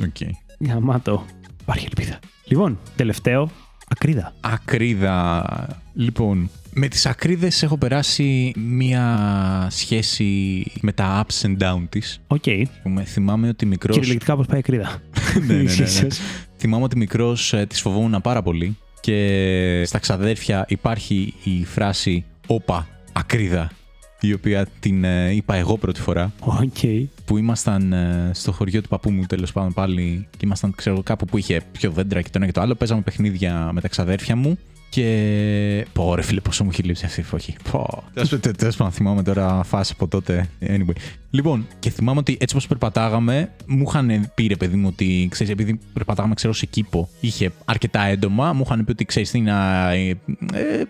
9. Okay. Γαμάτο. Υπάρχει ελπίδα. Λοιπόν, τελευταίο. Ακρίδα. Ακρίδα. Λοιπόν, με τις ακρίδες έχω περάσει μία σχέση με τα ups and down της. Οκ. Πούμε, θυμάμαι ότι μικρός... Κυριολεκτικά πώς πάει η ακρίδα. ναι, ναι, ναι, ναι. Ίσως. Θυμάμαι ότι μικρός ε, τις φοβόμουν πάρα πολύ και στα ξαδέρφια υπάρχει η φράση «Όπα, ακρίδα» η οποία την ε, είπα εγώ πρώτη φορά Οκ. που ήμασταν ε, στο χωριό του παππού μου τέλος πάντων πάλι και ήμασταν ξέρω, κάπου που είχε πιο δέντρα και το ένα και το άλλο παίζαμε παιχνίδια με τα ξαδέρφια μου Και. Πω, ρε φίλε, πόσο μου έχει λείψει αυτή η εποχή. Πω. Τέλος πάντων, θυμάμαι τώρα φάση από τότε. Anyway. Λοιπόν, και θυμάμαι ότι έτσι όπως περπατάγαμε, μου είχαν πει ρε παιδί μου ότι ξέρεις, επειδή περπατάγαμε, ξέρω, σε κήπο, είχε αρκετά έντομα, μου είχαν πει ότι ξέρεις τι να. Ε, ε,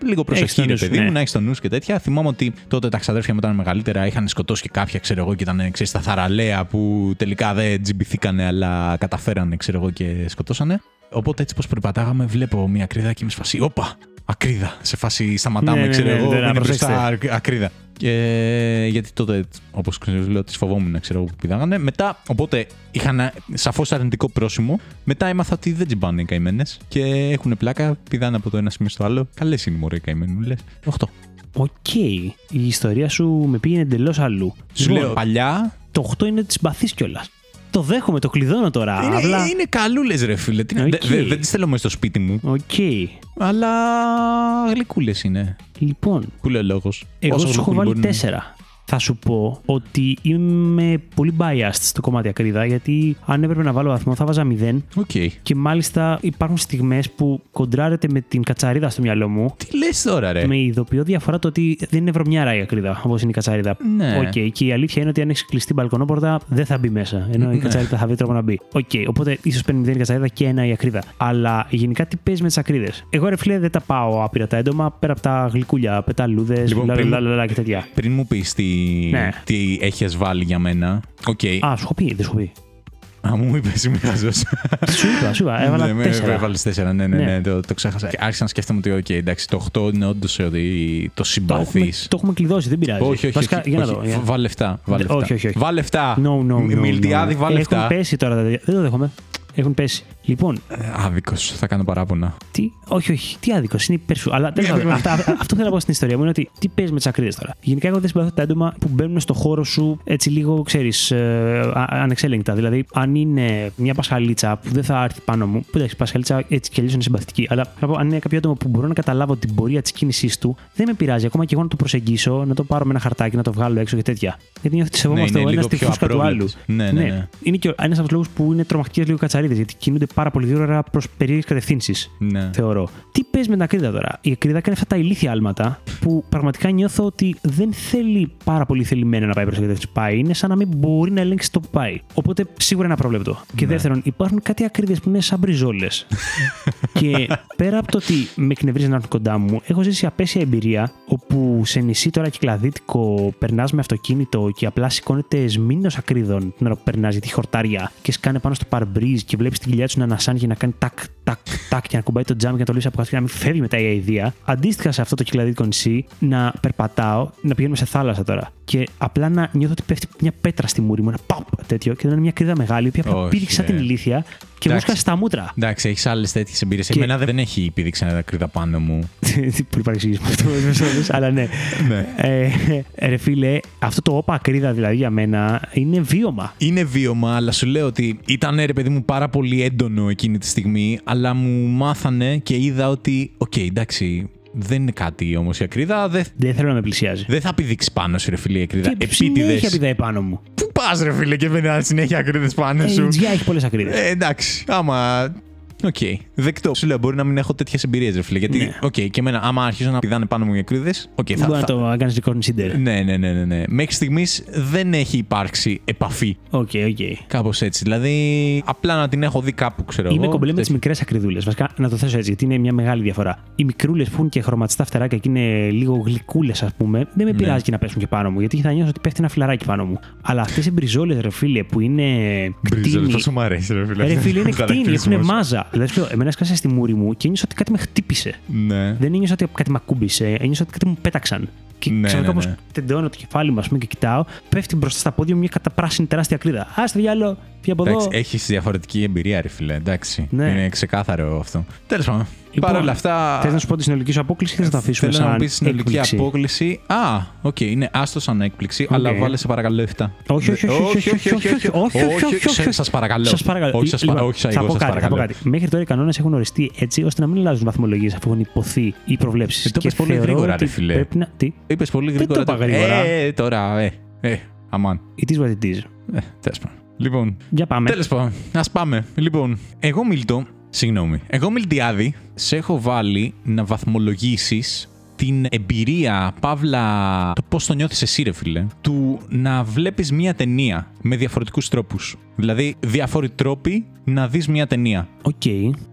λίγο προσοχή, το ρε νου σου, παιδί μου, ναι. να έχεις το νους σου και τέτοια. Θυμάμαι ότι τότε τα ξαδέρφια μου ήταν μεγαλύτερα, είχαν σκοτώσει και κάποια, ξέρω εγώ, και ήταν ξέρεις, τα θαραλέα που τελικά δεν τζιμπηθήκανε, αλλά καταφέρανε, ξέρω εγώ, και σκοτώσανε. Οπότε έτσι πώ περπατάγαμε, βλέπω μια ακρίδα και είμαι σε φάση. Όπα! Ακρίδα! Σε φάση σταματάμε, Ναι, ναι, ξέρω ναι, εγώ, ναι, να είναι μπροστά προσέξετε. ακ- ακρίδα. Και γιατί τότε, όπως λέω, τις φοβόμουν, ξέρω εγώ που πηδάγανε. Μετά, οπότε είχαν σαφώς αρνητικό πρόσημο. Μετά έμαθα ότι δεν τζιμπάνε οι καημένες και έχουν πλάκα, πηδάνε από το ένα σημείο στο άλλο. Καλές είναι οι μωρέ οι καημένοι, λε. 8. Οκ. Η ιστορία σου με πήγαινε εντελώς αλλού. Σου Λοιπόν, λέω παλιά. Το 8 είναι της συμπαθή κιόλας. Το δέχομαι, το κλειδώνω τώρα. Είναι, Απλά. είναι καλούλες, ρε φίλε. Τι να- Οκ. δε- δε- δεν τις θέλω μέσα στο σπίτι μου. Οκ. Αλλά γλυκούλες είναι. Λοιπόν, Που λέει ο λόγος; εγώ σου έχω βάλει 4. Θα σου πω ότι είμαι πολύ biased στο κομμάτι ακρίδα, γιατί αν έπρεπε να βάλω βαθμό θα βάζα 0. Οκ. Και μάλιστα υπάρχουν στιγμές που κοντράρεται με την κατσαρίδα στο μυαλό μου. Τι λες τώρα, ρε; Με ειδοποιό διαφορά το ότι δεν είναι βρωμιάρα η ακρίδα, όπως είναι η κατσαρίδα. Ναι. Οκ, Και η αλήθεια είναι ότι αν έχεις κλειστή μπαλκονόπορτα δεν θα μπει μέσα. Ενώ η Ναι. κατσαρίδα θα βρει τρόπο να μπει. Οκ, οπότε ίσως παίρνει μηδέν η κατσαρίδα και ένα η ακρίδα. Αλλά γενικά τι παίζει με τις ακρίδες; Εγώ ρε φίλε δεν τα πάω άπειρα τα έντομα πέρα από τα γλυκούλια, πεταλούδες, Λοιπόν, πριν- λαλαλαλα και τέτοια. Πριν μου πεις τι, Ναι. τι έχει βάλει για μένα. Οκ. Α, σου έχω πει, δεν σου έχω πει. Α, μου είπε, είμαι χαζός. Σου είπα, σου είπα, έβαλα ναι, τέσσερα. Έβαλες τέσσερα, ναι, ναι, ναι, Ναι. το, το ξέχασα. Και άρχισα να σκέφτομαι ότι, οκ, εντάξει, το 8 είναι όντως το Το έχουμε, συμπαθή. το έχουμε κλειδώσει, δεν πειράζει. Όχι, όχι, Βασικά, όχι, για να όχι. δω. για- Βάλε εφτά. Βάλε Δε- εφτά. όχι, όχι, όχι. Βάλε εφτά. No, no, no. Μιλτιάδη, no. βάλε Έχουν εφτά. πέσει τώρα. τα παιδιά. Δεν το δέχομαι. Έχουν πέσει. Λοιπόν, Άδικος, θα κάνω παράπονα. τι. Όχι, όχι. Τι άδικος. Είναι υπέρ σου. Αλλά τέλος πάντων, αυτά- αυτά- αυτό που θέλω να πω στην ιστορία μου είναι ότι τι παίζει με τις ακρίδες τώρα. Γενικά, εγώ δεν συμπαθώ τα έντομα που μπαίνουν στο χώρο σου έτσι λίγο, ξέρεις, ανεξέλεγκτα. Δηλαδή, αν είναι μια πασχαλίτσα που δεν θα έρθει πάνω μου. Που εντάξει, η πασχαλίτσα έτσι κι αλλιώς είναι συμπαθητική. Αλλά θα πω, αν είναι κάποιο άτομο που μπορώ να καταλάβω την πορεία της κίνησής του, δεν με πειράζει ακόμα και εγώ να το προσεγγίσω, να το πάρω με ένα χαρτάκι, να το βγάλω έξω και τέτοια. Γιατί νιώθω ότι σεβόμαστε Ναι, είναι ο ένα λίγο τη πιο φούσκα του άλλου. απρόβλεπτος. Ναι, ναι, ναι. Είναι και ένας από τους λόγους που είναι τρομακτικές λίγο κατσαρίδε, γιατί κινούνται πάρα πολύ γρήγορα προς περίεργες κατευθύνσεις Ναι. θεωρώ. Τι παίζει με την ακρίδα τώρα; Η ακρίδα κάνει αυτά τα ηλίθια άλματα που πραγματικά νιώθω ότι δεν θέλει πάρα πολύ θελημένα να πάει προς την κατεύθυνση που πάει. Είναι σαν να μην μπορεί να ελέγξει το που πάει. Οπότε σίγουρα είναι απρόβλεπτο. Και Ναι. δεύτερον, υπάρχουν κάτι ακρίδες που είναι σαν μπριζόλες. και πέρα από το ότι με εκνευρίζεις να έρθουν κοντά μου, έχω ζήσει απέσια εμπειρία όπου σε νησί τώρα κυκλαδίτικο περνάς με αυτοκίνητο και απλά σηκώνεται σμήνος ακρίδων την ώρα που περνάς γιατί έχει χορτάρια και σκάνε πάνω στο παρμπρίζ και βλέπεις την κοιλιά του να ανασάνει και να κάνει τάκ, τάκ, τάκ και να κουμπάει το τζάμ και να το λύσει από κάτω και να μην φεύγει μετά η αηδία. Αντίστοιχα σε αυτό το κυκλαδίτικο νησί, να περπατάω, να πηγαίνουμε σε θάλασσα τώρα και απλά να νιώθω ότι πέφτει μια πέτρα στη μούρη μου, ένα παπ τέτοιο και να είναι μια κρίδα μεγάλη, η οποία απλά Όχι, πήδηξε σαν ρε. την ηλίθια και μου Εντάξει. σκάσε στα μούτρα. Εντάξει, έχεις άλλες τέτοιες εμπειρίες. Και- Εμένα δεν έχει πηδήξει ακρίδα πάνω μου. Πολύ παρεξήγηση αυτό, αλλά ναι. Ναι. Ε, ρε φίλε, αυτό το όπα ακρίδα δηλαδή για μένα είναι βίωμα. Είναι βίωμα, αλλά σου λέω ότι ήταν ρε παιδί μου πάρα πολύ έντονο εκείνη τη στιγμή, αλλά μου μάθανε και είδα ότι, οκ, εντάξει, δεν είναι κάτι όμως η ακρίδα. Δεν, Δεν θέλω να με πλησιάζει. δεν θα πηδήξει πάνω σου, ρε φίλε, η ακρίδα. Και συνέχεια Επίτηδες. πηδάει πάνω μου. Πού πας, ρε φίλε, και μένει συνέχεια ακρίδες πάνω Ε, σου. η γη έχει πολλές ακρίδες. Ε, εντάξει, άμα. Οκ, δεκτό. Σου λέω, μπορεί να μην έχω τέτοιες εμπειρίες, ρε φίλε. Γιατί, Ναι. οκ, και εμένα, άμα αρχίζουν να πηδάνε πάνω μου οι ακρίδες, οκ, θα. Μπορεί να θα... το κάνεις reconsider. Ναι, ναι, ναι, ναι, ναι. Μέχρι στιγμής δεν έχει υπάρξει επαφή. Οκ, οκ. Κάπως έτσι. Δηλαδή, απλά να την έχω δει κάπου, ξέρω Είμαι εγώ. κομπλέ με τις τέτοιο. μικρές ακριδούλες. Βασικά, να το θέσω έτσι, γιατί είναι μια μεγάλη διαφορά. Οι μικρούλες που έχουν και χρωματιστά φτεράκια και είναι λίγο γλυκούλες, ας πούμε, δεν με Ναι. πειράζει και να πέσουν και πάνω μου, γιατί θα νιώσω ότι πέφτει ένα φιλαράκι πάνω μου. Αλλά αυτές οι μπριζόλες, ρε φίλε, που είναι Μπριζόλες, κτήνη. Πόσο μου αρέσει, ρε φίλε. Ρε φίλε, είναι κτίνη, έχουν Χαρακτηρισμός. μάζα. Δηλαδή, σου λέω, εμένα σκάσε στη μούρη μου και ένιωσα ότι κάτι με χτύπησε. Ναι. Δεν ένιωσα ότι κάτι με ακούμπησε, ένιωσα ότι κάτι μου πέταξαν. Και Ναι, ξαφνικά ναι, όπως ναι. τεντώνω το κεφάλι μου, ας πούμε, και κοιτάω, πέφτει μπροστά στα πόδια μου μια καταπράσινη τεράστια ακρίδα. Α στο διάλο, πει από Εντάξει, εδώ. Έχεις διαφορετική εμπειρία, ρε φίλε. Εντάξει. Ναι. Είναι ξεκάθαρο αυτό. Τέλος πάντων. Λοιπόν, Παρ' όλα αυτά. Θες να σου πω τη συνολική σου απόκλιση ή θες να τα ε, αφήσουμε θέλω σαν να πεις συνολική απόκληση. Α, OK, okay, είναι άστο σαν έκπληξη, okay. αλλά βάλε σε παρακαλώ 7. Όχι, όχι, όχι. όχι, Σας παρακαλώ. Σας παρακαλώ. Όχι, σας παρακαλώ. Θα πω κάτι. Μέχρι τώρα οι κανόνες έχουν οριστεί έτσι ώστε να μην αλλάζουν βαθμολογίες αφού έχουν υποθεί οι προβλέψεις. Ε, το είπες πολύ γρήγορα, ρε φιλέ. Τι; Είπες πολύ γρήγορα. Ε, τώρα, ε, ε. Αμάν. It is what it is. Ε, τέλος πάντων. Λοιπόν, Για πάμε. τέλος πάντων, ας πάμε. Λοιπόν, εγώ Μίλτο, Συγγνώμη. Εγώ, Μιλτιάδη, σε έχω βάλει να βαθμολογήσεις την εμπειρία, παύλα, το πώς το νιώθεις εσύ, ρε φίλε, του να βλέπεις μία ταινία με διαφορετικούς τρόπους. Δηλαδή, διάφοροι τρόποι να δεις μία ταινία. Οκ.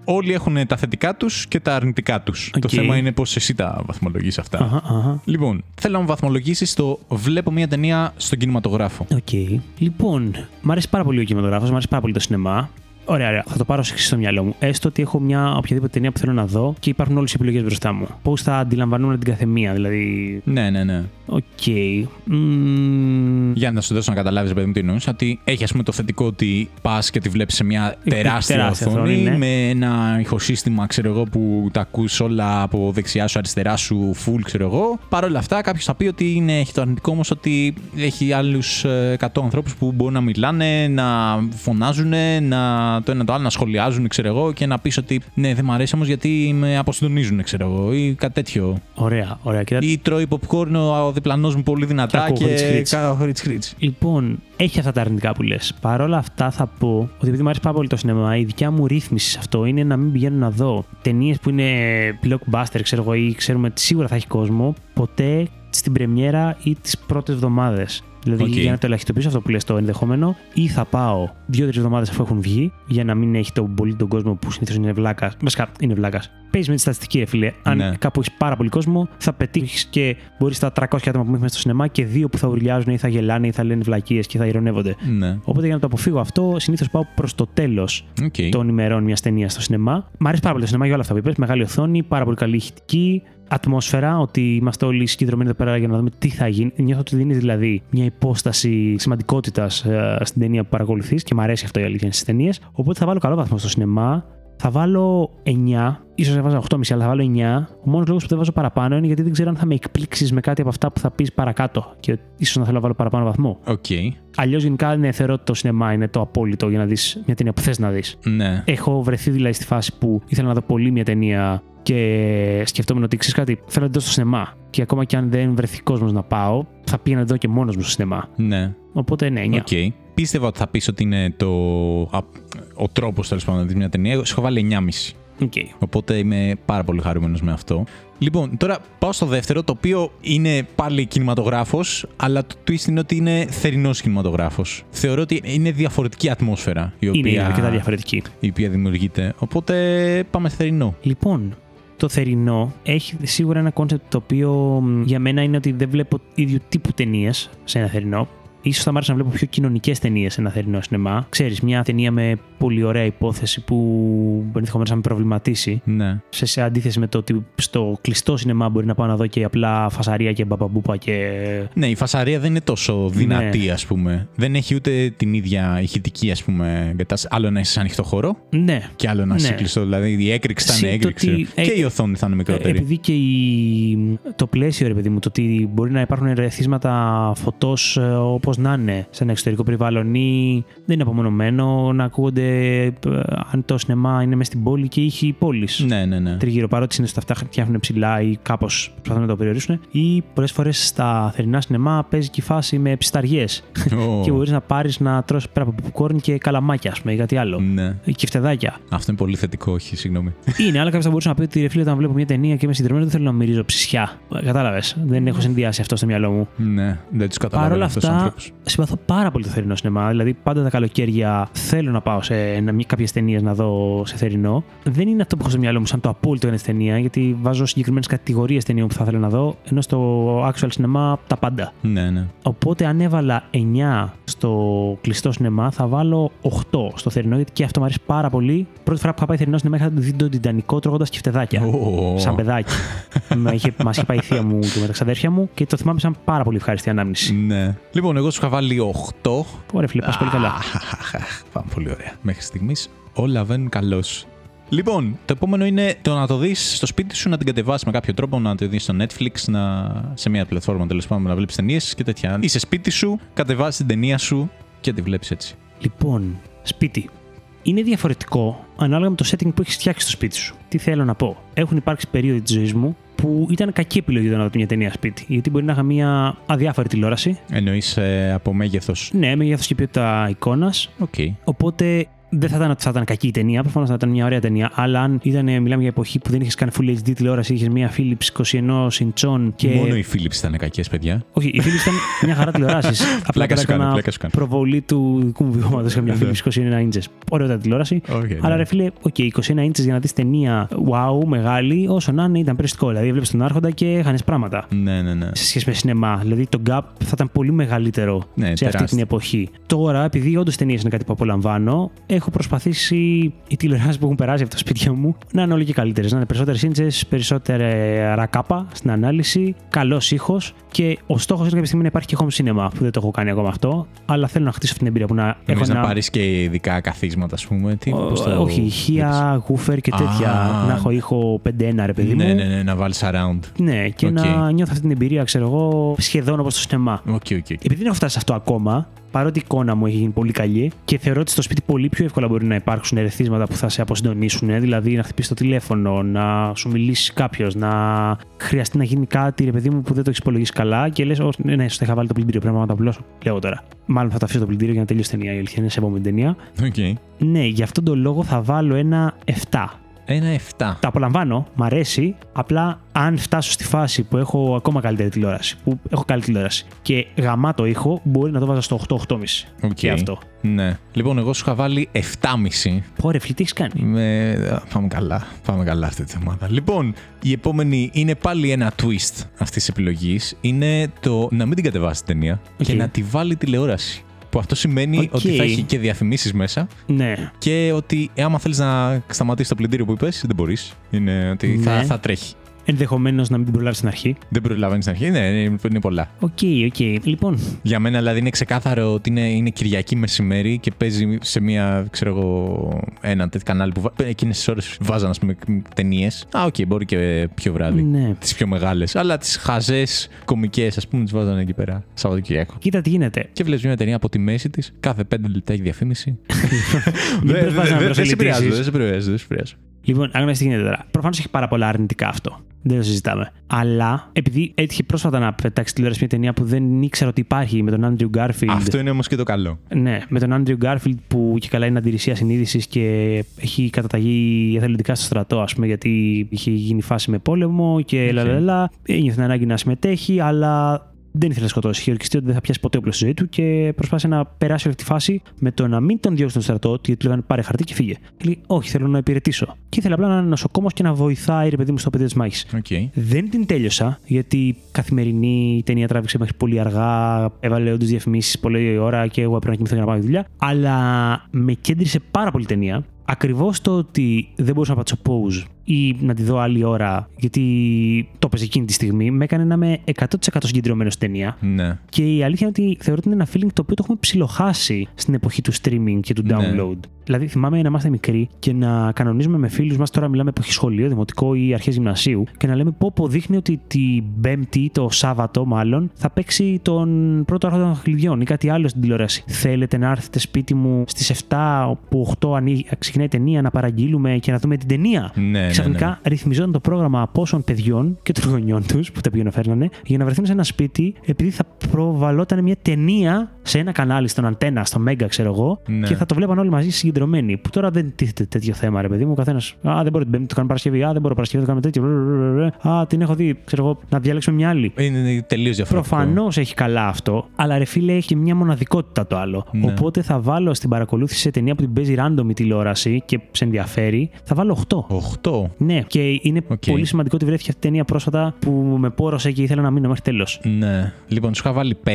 Όλοι έχουν τα θετικά τους και τα αρνητικά τους. Το Οκ. θέμα είναι πώς εσύ τα βαθμολογείς αυτά. Αχα, αχα. Λοιπόν, θέλω να μου βαθμολογήσεις το βλέπω μία ταινία στον κινηματογράφο. Οκ. Λοιπόν, μ' αρέσει πάρα πολύ ο κινηματογράφος, μ' αρέσει πάρα πολύ το σινεμά. Ωραία, ωραία. Θα το πάρω ως εξής στο μυαλό μου. Έστω ότι έχω μια οποιαδήποτε ταινία που θέλω να δω και υπάρχουν όλες οι επιλογές μπροστά μου. Πώς θα αντιλαμβανόμουν την καθεμία, δηλαδή. Ναι, ναι, ναι. Οκ. Μμμ, Για να σου δώσω να καταλάβεις, παιδί μου, τι εννοούσα. Ότι έχει, ας πούμε, το θετικό ότι πας και τη βλέπεις σε μια τεράστια, τεράστια οθόνη οθόνη, ναι. με ένα ηχοσύστημα, ξέρω εγώ, που τα ακούς όλα από δεξιά σου, αριστερά σου, full, ξέρω εγώ. Παρ' όλα αυτά, κάποιος θα πει ότι είναι, έχει το αρνητικό όμως ότι έχει άλλους 100 ανθρώπους που μπορούν να μιλάνε, να φωνάζουν, να το ένα το άλλο να σχολιάζουν, ξέρω εγώ, και να πεις ότι ναι, δεν μ' αρέσει όμως γιατί με αποστονίζουν, ξέρω εγώ, ή κάτι τέτοιο. Ωραία, ωραία. Κοίτα, Ή τρώει popcorn ο διπλανός μου πολύ δυνατά ακούω και. χριτς-χριτς. κάνω χριτς-χριτς. Λοιπόν, έχει αυτά τα αρνητικά που λες. Παρ' όλα αυτά, θα πω ότι επειδή μου αρέσει πάρα πολύ το σινεμά, η δικιά μου ρύθμιση σε αυτό είναι να μην πηγαίνω να δω ταινίες που είναι blockbuster, ξέρω εγώ, ή ξέρουμε ότι σίγουρα θα έχει κόσμο, ποτέ στην πρεμιέρα ή τις πρώτες εβδομάδες. Δηλαδή, Οκ. για να το ελαχιστοποιήσω αυτό που λες το ενδεχόμενο, ή θα πάω δύο-τρεις εβδομάδες αφού έχουν βγει, για να μην έχει τον πολύ τον κόσμο που συνήθως είναι βλάκας. Βασικά, είναι βλάκας. Παίζεις με τη στατιστική, ρε φίλε. Αν Ναι. κάπου έχεις πάρα πολύ κόσμο, θα πετύχεις και μπορείς στα 300 άτομα που έχει μέσα στο σινεμά και δύο που θα ουρλιάζουν ή θα γελάνε ή θα λένε βλακίες και θα ειρωνεύονται. Ναι. Οπότε για να το αποφύγω αυτό, συνήθως πάω προς το τέλος Οκ. των ημερών μιας ταινίας στο σινεμά. Μ' αρέσει πάρα πολύ το σινεμά για όλα αυτά που είπες. Μεγάλη οθόνη, πάρα πολύ καλή ηχητική, ατμόσφαιρα, ότι είμαστε όλοι συγκεντρωμένοι εδώ πέρα για να δούμε τι θα γίνει. Νιώθω ότι δίνεις δηλαδή μια υπόσταση σημαντικότητας στην ταινία που παρακολουθείς και μου αρέσει αυτό η αλήθεια στις ταινίες. Οπότε θα βάλω καλό βαθμό στο σινεμά. Θα βάλω 9, ίσως έβαζα 8,5, αλλά θα βάλω 9. Ο μόνος λόγος που δεν βάζω παραπάνω είναι γιατί δεν ξέρω αν θα με εκπλήξεις με κάτι από αυτά που θα πεις παρακάτω. Και ίσως να θέλω να βάλω παραπάνω βαθμό. Οκ. Αλλιώς, γενικά, ναι, θεωρώ ότι το σινεμά είναι το απόλυτο για να δεις μια ταινία που θες να δεις. Ναι. Έχω βρεθεί δηλαδή στη φάση που ήθελα να δω πολύ μια ταινία και σκεφτόμουν ότι ξέρεις κάτι, θέλω να την δω στο σινεμά. Και ακόμα και αν δεν βρεθεί κόσμος να πάω, θα πήγαινα να την δω και μόνος μου στο σινεμά. Ναι. Οπότε ναι, 9. Οκ. Πίστευα ότι θα πεις ότι είναι το... α, ο τρόπος τέλος πάντων να δεις μια ταινία. Εγώ σου έχω βάλει 9,5. Οκ. Οπότε είμαι πάρα πολύ χαρούμενος με αυτό. Λοιπόν, τώρα πάω στο δεύτερο, το οποίο είναι πάλι κινηματογράφος, αλλά το twist είναι ότι είναι θερινός κινηματογράφος. Θεωρώ ότι είναι διαφορετική ατμόσφαιρα η Είναι οποία, αρκετά διαφορετική. η οποία δημιουργείται. Οπότε πάμε θερινό. Λοιπόν, το θερινό έχει σίγουρα ένα concept το οποίο μ, για μένα είναι ότι δεν βλέπω ίδιου τύπου ταινίες σε ένα θερινό. Ίσως θα μ' άρεσε να βλέπω πιο κοινωνικές ταινίες σε ένα θερινό σινεμά. Ξέρεις, μια ταινία με πολύ ωραία υπόθεση που ενδεχομένως να με προβληματίσει. Ναι. σε, σε αντίθεση με το ότι στο κλειστό σινεμά μπορεί να πάω να δω και απλά φασαρία και μπαμπαμπούπα και. Ναι, η φασαρία δεν είναι τόσο δυνατή, ας πούμε. Δεν έχει ούτε την ίδια ηχητική, ας πούμε, εγκατάσταση. Άλλο να είσαι σε ανοιχτό χώρο Ναι. και άλλο να είσαι Ναι. κλειστό. Δηλαδή η έκρηξη θα είναι Συν το έκρηξη. ότι- Και ε, η οθόνη θα είναι Ε, μικρότερη. Επειδή και η... το πλαίσιο, ρε παιδί μου, το ότι μπορεί να υπάρχουν ρεθίσματα φωτός όπως να είναι σε ένα εξωτερικό περιβάλλον ή δεν είναι απομονωμένο, να ακούγονται ε, αν το σινεμά είναι μέσα στην πόλη και ήχοι πόλης. Ναι, ναι, ναι. Τριγύρω παρότι συνήθως τα αυτά φτιάχνουν ψηλά ή κάπως προσπαθούν να το περιορίσουν. Ή πολλές φορές στα θερινά σινεμά παίζει και η φάση με ψισταριέ. Ω, και μπορείς να πάρεις να τρώσει πέρα από popcorn και καλαμάκια, ας πούμε, ή κάτι άλλο. Ναι. Και φτεδάκια. Αυτό είναι πολύ θετικό, όχι, συγγνώμη. Είναι, αλλά κάποιο θα μπορούσε να πει ότι ρε φίλε, όταν βλέπω μια ταινία και είμαι συνδεδεμένο, δεν θέλω να μυρίζω ψυσιά. Κατάλαβες. Δεν έχω συνδυάσει αυτό στο μυαλό μου. Ναι, δεν τους Παρ' καταλαβαίνω όλα αυτούς τους αυτά, ανθρώπους. Συμπαθώ πάρα πολύ το θερινό σινεμά. Δηλαδή, πάντα τα καλοκαίρια θέλω να πάω σε κάποιες ταινίες να δω σε θερινό. Δεν είναι αυτό που έχω στο μυαλό μου σαν το απόλυτο για την ταινία, γιατί βάζω συγκεκριμένες κατηγορίες ταινιών που θα ήθελα να δω, ενώ στο actual σινεμά τα πάντα. Ναι, ναι. Οπότε αν έβαλα 9 στο κλειστό σινεμά, θα βάλω 8 στο θερινό, γιατί και αυτό μου αρέσει πάρα πολύ. Πρώτη φορά που είχα πάει θερινό σινεμά είχα δει τον Τιτανικό τρώγοντας και φτεδάκια. Ω. Σαν παιδάκι. Μα είχε, μας είχε πάει η θεία μου και με τα ξαδέρφια μου και το θυμάμαι σαν πάρα πολύ ευχάριστη ανάμνηση. Ναι. Λοιπόν, εγώ σου είχα βάλει 8. Ωραία, φίλε, πας πολύ καλά. Αχ, Πάμε πολύ ωραία. Μέχρι στιγμής όλα βαίνουν καλώς. Λοιπόν, το επόμενο είναι το να το δεις στο σπίτι σου, να την κατεβάσεις με κάποιο τρόπο, να το δεις στο Netflix, να... σε μια πλατφόρμα τέλος πάντων να βλέπεις ταινίες και τέτοια. Είσαι σπίτι σου, κατεβάζεις την ταινία σου και τη βλέπεις έτσι. Λοιπόν, σπίτι. Είναι διαφορετικό ανάλογα με το setting που έχεις φτιάξει στο σπίτι σου. Τι θέλω να πω. Έχουν υπάρξει περίοδοι της ζωής μου που ήταν κακή επιλογή το να δω μια ταινία σπίτι. Γιατί μπορεί να είχα μια αδιάφορη τηλεόραση. Εννοείς από μέγεθος. Ναι, μέγεθος και ποιότητα εικόνας. Οκ. Οπότε δεν θα ήταν ότι θα ήταν κακή η ταινία, προφανώς θα ήταν μια ωραία ταινία. Αλλά αν ήταν, μιλάμε για εποχή που δεν είχες καν Full HD τηλεόραση, είχες μια Philips 21 inch και. Μόνο οι Philips ήταν κακές, παιδιά. Όχι, η Philips ήταν μια χαρά τηλεόραση. Απλά Πλάκα σου κάνω, έκανα πλάκα σου κάνω. προβολή του δικού μου βιώματος. Είχα μια Ναι. Philips 21 inches. Ωραία τηλεόραση. Okay, Αλλά ρε φίλε, οκ, 21 inches για να δεις ταινία wow, μεγάλη, όσο να είναι ήταν περιοριστικό. Δηλαδή, βλέπεις τον Άρχοντα και χάνει πράγματα. Ναι, ναι, ναι. Σε σχέση με σινεμά. Δηλαδή, το gap θα ήταν πολύ μεγαλύτερο Ναι, σε αυτή τεράστιο. την εποχή. Τώρα, επειδή όντως ταινίες είναι κάτι που απολαμβάνω, έχω προσπαθήσει οι τηλεοράσεις που έχουν περάσει από τα σπίτια μου να είναι όλο και καλύτερες. Να είναι περισσότερες inches, περισσότερα κάπα στην ανάλυση, καλός ήχος και ο στόχος είναι κάποια στιγμή να υπάρχει και home cinema που δεν το έχω κάνει ακόμα αυτό. Αλλά θέλω να χτίσω αυτή την εμπειρία που να έχω Εμείς να ένα. πάρεις και ειδικά καθίσματα, ας πούμε. Τι, Ω, πώς το όχι, ηχεία, woofer και τέτοια. Α. να έχω ήχο 5-1, ρε παιδί Ναι, μου. ναι, ναι, να βάλεις surround. Ναι, και Οκ. να νιώθω αυτή την εμπειρία, ξέρω εγώ, σχεδόν όπως το σινεμά. OK, OK, OK. Επειδή δεν έχω φτάσει σε αυτό ακόμα, παρότι η εικόνα μου έχει γίνει πολύ καλή και θεωρώ ότι στο σπίτι πολύ πιο εύκολα μπορεί να υπάρξουν ερεθίσματα που θα σε αποσυντονίσουν. ε, Δηλαδή να χτυπήσει το τηλέφωνο, να σου μιλήσει κάποιος, να χρειαστεί να γίνει κάτι, ρε παιδί μου, που δεν το έχεις υπολογίσει καλά και λες: Ναι, ναι, στο είχα βάλει το πλυντήριο, πρέπει να το απλώσω. Λέω τώρα. Μάλλον θα το αφήσω το πλυντήριο για να τελειώσει η ταινία. Η αλήθεια είναι σε επόμενη ταινία. Οκ. Ναι, γι' αυτόν τον λόγο θα βάλω ένα 7. Ένα 7. Τα απολαμβάνω, μ' αρέσει. Απλά αν φτάσω στη φάση που έχω ακόμα καλύτερη τηλεόραση, που έχω καλή τηλεόραση και γαμάτο ήχο, μπορεί να το βάζω στο 8-8,5. Οκ. Και αυτό. Ναι. Λοιπόν, εγώ σου είχα βάλει 7,5. Πω ρε φίλε, τι έχεις κάνει; Με... α, Πάμε καλά. Πάμε καλά αυτή την εβδομάδα. Λοιπόν, η επόμενη είναι πάλι ένα twist αυτής της επιλογής. Είναι το να μην την κατεβάσει την ταινία Οκ. και να τη βάλει τηλεόραση. Που αυτό σημαίνει Οκ. ότι θα έχει και διαφημίσεις μέσα Ναι. και ότι ε, άμα θέλεις να σταματήσεις το πλυντήριο που είπες, δεν μπορείς. Είναι ότι θα, Ναι. θα τρέχει. Ενδεχομένως να μην την προλάβεις στην αρχή. Δεν προλαβαίνει στην αρχή. Ναι, είναι, είναι πολλά. OK, OK. Λοιπόν, Για μένα δηλαδή είναι ξεκάθαρο ότι είναι, είναι Κυριακή μεσημέρι και παίζει σε μια, ξέρω εγώ, ένα τέτοιο κανάλι που εκείνες τις ώρες βάζαν, ας πούμε, ταινίες. Α, οκ, μπορεί και πιο βράδυ. ναι. Τις πιο μεγάλες. Αλλά τις χαζές κωμικές, ας πούμε, τις βάζανε εκεί πέρα. Σαββατοκύριακο. Κοίτα τι γίνεται. Και βλέπεις μια ταινία από τη μέση της, κάθε πέντε λεπτά έχει διαφήμιση. Μην Δεν- προσπαθείς να δεν- Δεν σε επηρεάζει, προσελκύσεις. δεν σε επηρεάζει, δεν σε επηρεάζει. Λοιπόν, άγνωστα τι γίνεται τώρα. Προφανώς έχει πάρα πολλά αρνητικά αυτό. Δεν το συζητάμε. Αλλά επειδή έτυχε πρόσφατα να πετάξει τηλεόραση μια ταινία που δεν ήξερα ότι υπάρχει με τον Άντριου Γκάρφιλντ. Αυτό είναι όμως και το καλό. Ναι, με τον Άντριου Γκάρφιλντ που και καλά είναι αντιρρησίας συνείδησης και έχει καταταγεί εθελοντικά στο στρατό, ας πούμε, γιατί είχε γίνει φάση με πόλεμο και Οκ. λαλαλα. Ένιωθε την ανάγκη να συμμετέχει, αλλά δεν ήθελε να σκοτώσει. Είχε ορκιστεί ότι δεν θα πιάσει ποτέ όπλο στη ζωή του και προσπάθησε να περάσει όλη αυτή τη φάση με το να μην τον διώξει στον στρατό, γιατί του λέγανε πάρε χαρτί και φύγε. Και λέει, Όχι, θέλω να υπηρετήσω. Και ήθελε απλά να είναι νοσοκόμος και να βοηθάει, ρε παιδί μου, στο πεδίο της μάχης. Οκ. Δεν την τέλειωσα, γιατί καθημερινή η ταινία τράβηξε μέχρι πολύ αργά. Έβαλε όντως διαφημίσεις πολλή ώρα και εγώ έπρεπε να κοιμηθώ για να πάω για δουλειά. Αλλά με κέντρισε πάρα πολύ η ταινία. Ακριβώς το ότι δεν μπορούσα να πατήσω pause ή να τη δω άλλη ώρα, γιατί το έπαιζε εκείνη τη στιγμή, με έκανε να είμαι 100% συγκεντρωμένος στην ταινία. Ναι. Και η αλήθεια είναι ότι θεωρώ ότι είναι ένα feeling το οποίο το έχουμε ψιλοχάσει στην εποχή του streaming και του Ναι. download. Δηλαδή, θυμάμαι να είμαστε μικροί και να κανονίζουμε με φίλους μας, τώρα μιλάμε εποχή σχολείο, δημοτικό ή αρχές γυμνασίου, και να λέμε πω πω δείχνει ότι την Πέμπτη, το Σάββατο μάλλον, θα παίξει τον πρώτο άρχοντα των χλιδιών ή κάτι άλλο στην τηλεόραση. Θέλετε να έρθετε σπίτι μου στις 7 που 8 ανοίγει- ξεκινάει η ταινία να παραγγείλουμε και να δούμε την ταινία; Ναι, ναι, Ξαφνικά ναι. ρυθμιζόταν το πρόγραμμα απόσων παιδιών και των γονιών τους που τα πήγαινε φέρνανε για να βρεθούν σε ένα σπίτι επειδή θα προβαλόταν μια ταινία σε ένα κανάλι, στον Αντένα, στο Μέγκα, ξέρω εγώ, Ναι. και θα το βλέπαν όλοι μαζί συγκεντρωμένοι. Που τώρα δεν τίθεται τέτοιο θέμα, ρε παιδί μου. Ο καθένας. Α, δεν μπορεί την Πέμπτη, το κάνω Παρασκευή. Α, δεν μπορώ Παρασκευή, το κάνω τέτοιο. Α, την έχω δει, ξέρω εγώ, να διαλέξουμε μια άλλη. Είναι τελείως διαφορετικό. Προφανώς έχει καλά αυτό, αλλά ρε φίλε έχει μια μοναδικότητα το άλλο. Ναι. Οπότε θα βάλω στην παρακολούθηση σε ταινία που την παίζει random η τηλεόραση και σε ενδιαφέρει, θα βάλω 8. 8. Ναι, και είναι Οκ. πολύ σημαντικό ότι βρέθηκε αυτή η ταινία πρόσφατα που με πόρωσε και ήθελα να μείνω μέχρι τέλος. Ναι. Λοιπόν, σου είχα βάλει 5.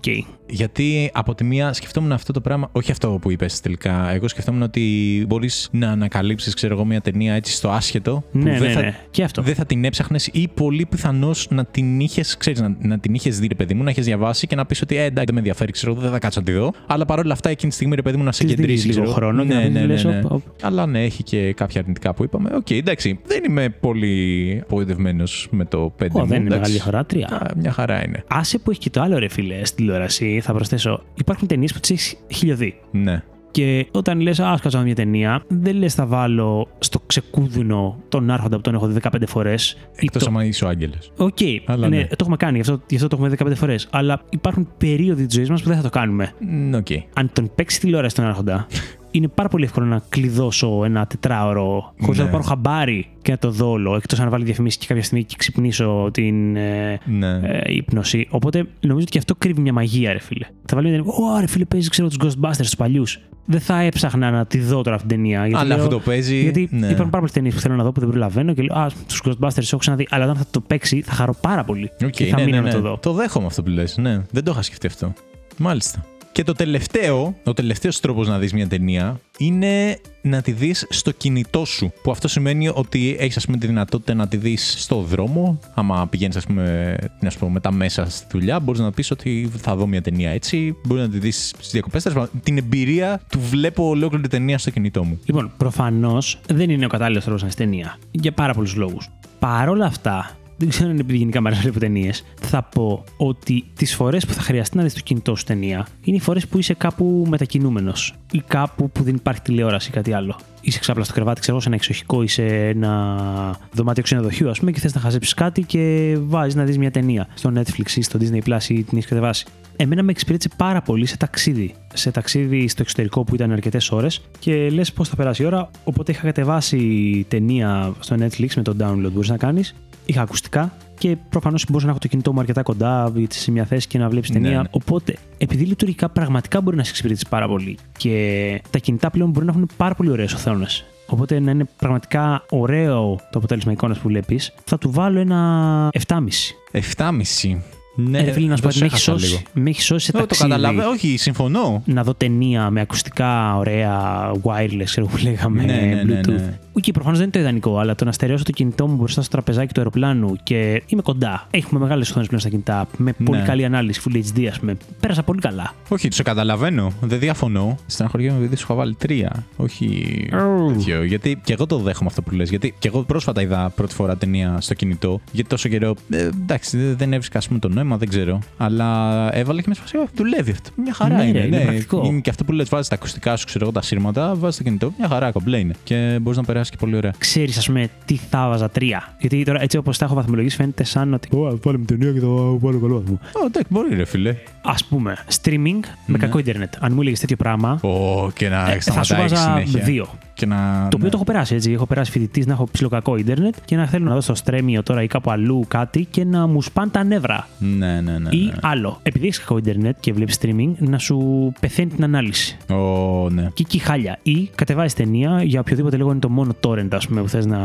Okay. Γιατί από τη μία σκεφτόμουν αυτό το πράγμα, όχι αυτό που είπες τελικά. Εγώ σκεφτόμουν ότι μπορείς να ανακαλύψεις, ξέρω εγώ, μια ταινία έτσι στο άσχετο. που Ναι, δεν ναι, θα, ναι. Και αυτό. Δεν θα την έψαχνες ή πολύ πιθανώς να την είχες, ξέρεις, να, να την είχες δει, ρε παιδί μου, να έχει διαβάσει και να πεις ότι ε, εντάξει, δεν με ενδιαφέρει, ξέρω εγώ, δεν θα κάτσω να τη δω. Αλλά παρόλα αυτά εκείνη τη στιγμή, ρε παιδί μου, να σε Της δίνεις κεντρίσει. λίγο ξέρω. χρόνο και ναι, να ναι, δεις, ναι, λες, ναι. οπ, οπ. Αλλά ναι, έχει και κάποια αρνητικά που είπαμε. Οκ, εντάξει, δεν είμαι πολύ απογοητευμένος με το 5 Ω, μου. δεν είναι εντάξει. μεγάλη διαφορά. Τρία. Α, μια χαρά είναι. Άσε που έχει και το άλλο ρε φίλε στην τηλεόραση, θα προσθέσω. Υπάρχουν ταινίες που τις έχεις χιλιοδεί. Ναι. Και όταν λες, Α, κάτσω να δω μια ταινία, δεν λες, θα βάλω στο ξεκούδουνο τον Άρχοντα που τον έχω δει 15 φορές. Εκτός το... άμα είσαι ο Άγγελος. Οκ, Αλλά ναι, ναι. το έχουμε κάνει, γι' αυτό, γι' αυτό το έχουμε δει 15 φορές. Αλλά υπάρχουν περίοδοι της ζωής μας που δεν θα το κάνουμε. Οκ. Αν τον παίξει τηλεόραση τον Άρχοντα είναι πάρα πολύ εύκολο να κλειδώσω ένα τετράωρο χωρίς να Ναι. το πάρω χαμπάρι και να το δω όλο. Εκτός αν βάλει διαφημίσεις και κάποια στιγμή και ξυπνήσω την ε, Ναι. ε, ύπνωση. Οπότε νομίζω ότι και αυτό κρύβει μια μαγεία, ρε φίλε. Θα βάλει μια Ω, ρε φίλε, παίζεις ξέρω τους Ghostbusters τους παλιούς. Δεν θα έψαχνα να τη δω τώρα αυτή την ταινία. γιατί Αλλά λέω- αφού το παίζει. γιατί ναι. υπάρχουν πάρα πολλές ταινίες που θέλω να δω που δεν προλαβαίνω και λέω Α, τους Ghostbusters έχω ξαναδεί. Αλλά όταν θα το παίξει θα χαρώ πάρα πολύ. Οκ, και θα ναι, μείνω ναι, να ναι. το δω. Το δέχομαι αυτό που λες. Ναι, δεν το είχα σκεφτεί αυτό. Μάλιστα. Και το τελευταίο, ο τελευταίος τρόπος να δεις μια ταινία είναι να τη δεις στο κινητό σου. Που αυτό σημαίνει ότι έχεις ας πούμε τη δυνατότητα να τη δεις στο δρόμο. Άμα πηγαίνεις ας πούμε, τι να σου πω, με τα μέσα στη δουλειά, μπορείς να πεις ότι θα δω μια ταινία έτσι. Μπορεί να τη δεις στις διακοπές. Τέλος πάντων, Την εμπειρία του βλέπω ολόκληρη ταινία στο κινητό μου. Λοιπόν, προφανώς δεν είναι ο κατάλληλος τρόπος να δεις ταινία. Για πάρα πολλούς λόγους. Παρ' όλα αυτά, δεν ξέρω αν είναι επειδή γενικά μου αρέσει να βλέπω ταινίες, θα πω ότι τις φορές που θα χρειαστεί να δεις το κινητό σου ταινία είναι οι φορές που είσαι κάπου μετακινούμενος ή κάπου που δεν υπάρχει τηλεόραση ή κάτι άλλο. Είσαι ξάπλα στο κρεβάτι, ξέρω εγώ, σε ένα εξοχικό ή σε ένα δωμάτιο ξενοδοχείου, ας πούμε, και θες να χαζέψεις κάτι και βάζεις να δεις μια ταινία στο Netflix ή στο Disney Plus ή την έχεις κατεβάσει. Εμένα με εξυπηρέτησε πάρα πολύ σε ταξίδι. Σε ταξίδι στο εξωτερικό που ήταν αρκετές ώρες και λες πώς θα περάσει η ώρα. Οπότε είχα κατεβάσει ταινία στο Netflix με το download μπορείς να κάνεις. Είχα ακουστικά και προφανώς μπορούσα να έχω το κινητό μου αρκετά κοντά ή σε μια θέση και να βλέπεις Ναι, ταινία. ναι. Οπότε, επειδή λειτουργικά πραγματικά μπορεί να σε εξυπηρετήσει πάρα πολύ και τα κινητά πλέον μπορεί να έχουν πάρα πολύ ωραίες οθόνες. Οπότε να είναι πραγματικά ωραίο το αποτέλεσμα εικόνας που βλέπεις, θα του βάλω ένα 7,5. 7,5. Ναι, Ε, ρε φίλε, να σου πω, το ότι με έχεις έχασα σώσει, λίγο. με έχεις σώσει σε Ε, Το ταξίδι. καταλαβαίνω. Όχι, συμφωνώ. Να δω ταινία με ακουστικά ωραία, wireless, ξέρω που λέγαμε, Ναι, ναι, ναι, Bluetooth. Ναι. Οκ, προφανώς δεν είναι το ιδανικό, αλλά το να στερεώσω το κινητό μου μπροστά στο τραπεζάκι του αεροπλάνου και είμαι κοντά. Έχουμε μεγάλες οθόνες πλέον στα κινητά, με πολύ Ναι. καλή ανάλυση, Full HD, ας πούμε. Πέρασα πολύ καλά. Όχι, του καταλαβαίνω. Δεν διαφωνώ. Στεναχωριέμαι επειδή σου είχα βάλει τρία. Όχι. Oh. τέτοιο. Γιατί και εγώ το δέχομαι αυτό που λες. Γιατί και εγώ πρόσφατα είδα πρώτη φορά ταινία στο κινητό. Γιατί τόσο καιρό. Ε, εντάξει, δεν- δεν έβρισκα ας πούμε το νόημα, δεν ξέρω. Αλλά έβαλα και με σπασία. «Ε, Δουλεύει αυτό. Μια χαρά Ναι, είναι. ρε, είναι πρακτικό. Είναι και αυτό που λες, βάζεις τα ακουστικά σου, ξέρω εγώ, τα σύρματα, βάζεις το κινητό. Μια χαρά, κομπλέ είναι. Και μπορείς να περάσεις και πολύ ωραία. Ξέρεις, ας πούμε, τι θα βάζα τρία. Γιατί τώρα έτσι όπως τα έχω βαθμολογήσει, φαίνεται σαν ότι. Ω, βάλε με ταινία και θα βάλω καλό βαθμό. Ω, εντάξει, μπορεί, ρε φίλε. Α πούμε, streaming με Ναι. κακό Ιντερνετ. Αν μου έλεγες τέτοιο πράγμα, Ω, και να ε, θα σου σταματάει βάζα συνέχεια. δύο. Και να, Το οποίο ναι. το έχω περάσει έτσι. Έχω περάσει φοιτητής να έχω ψιλοκακό Ίντερνετ και να θέλω να δω στο στρέμιο τώρα ή κάπου αλλού κάτι και να μου σπάνε τα νεύρα. Ναι, ναι, ναι. Ή ναι. άλλο, επειδή έχεις κακό Ιντερνετ και βλέπεις streaming, να σου πεθαίνει την ανάλυση. Ω, ναι. Και εκεί χάλια. Ή κατεβάζεις ταινία για οποιοδήποτε λόγο είναι το μόνο torrent ας πούμε, που θες να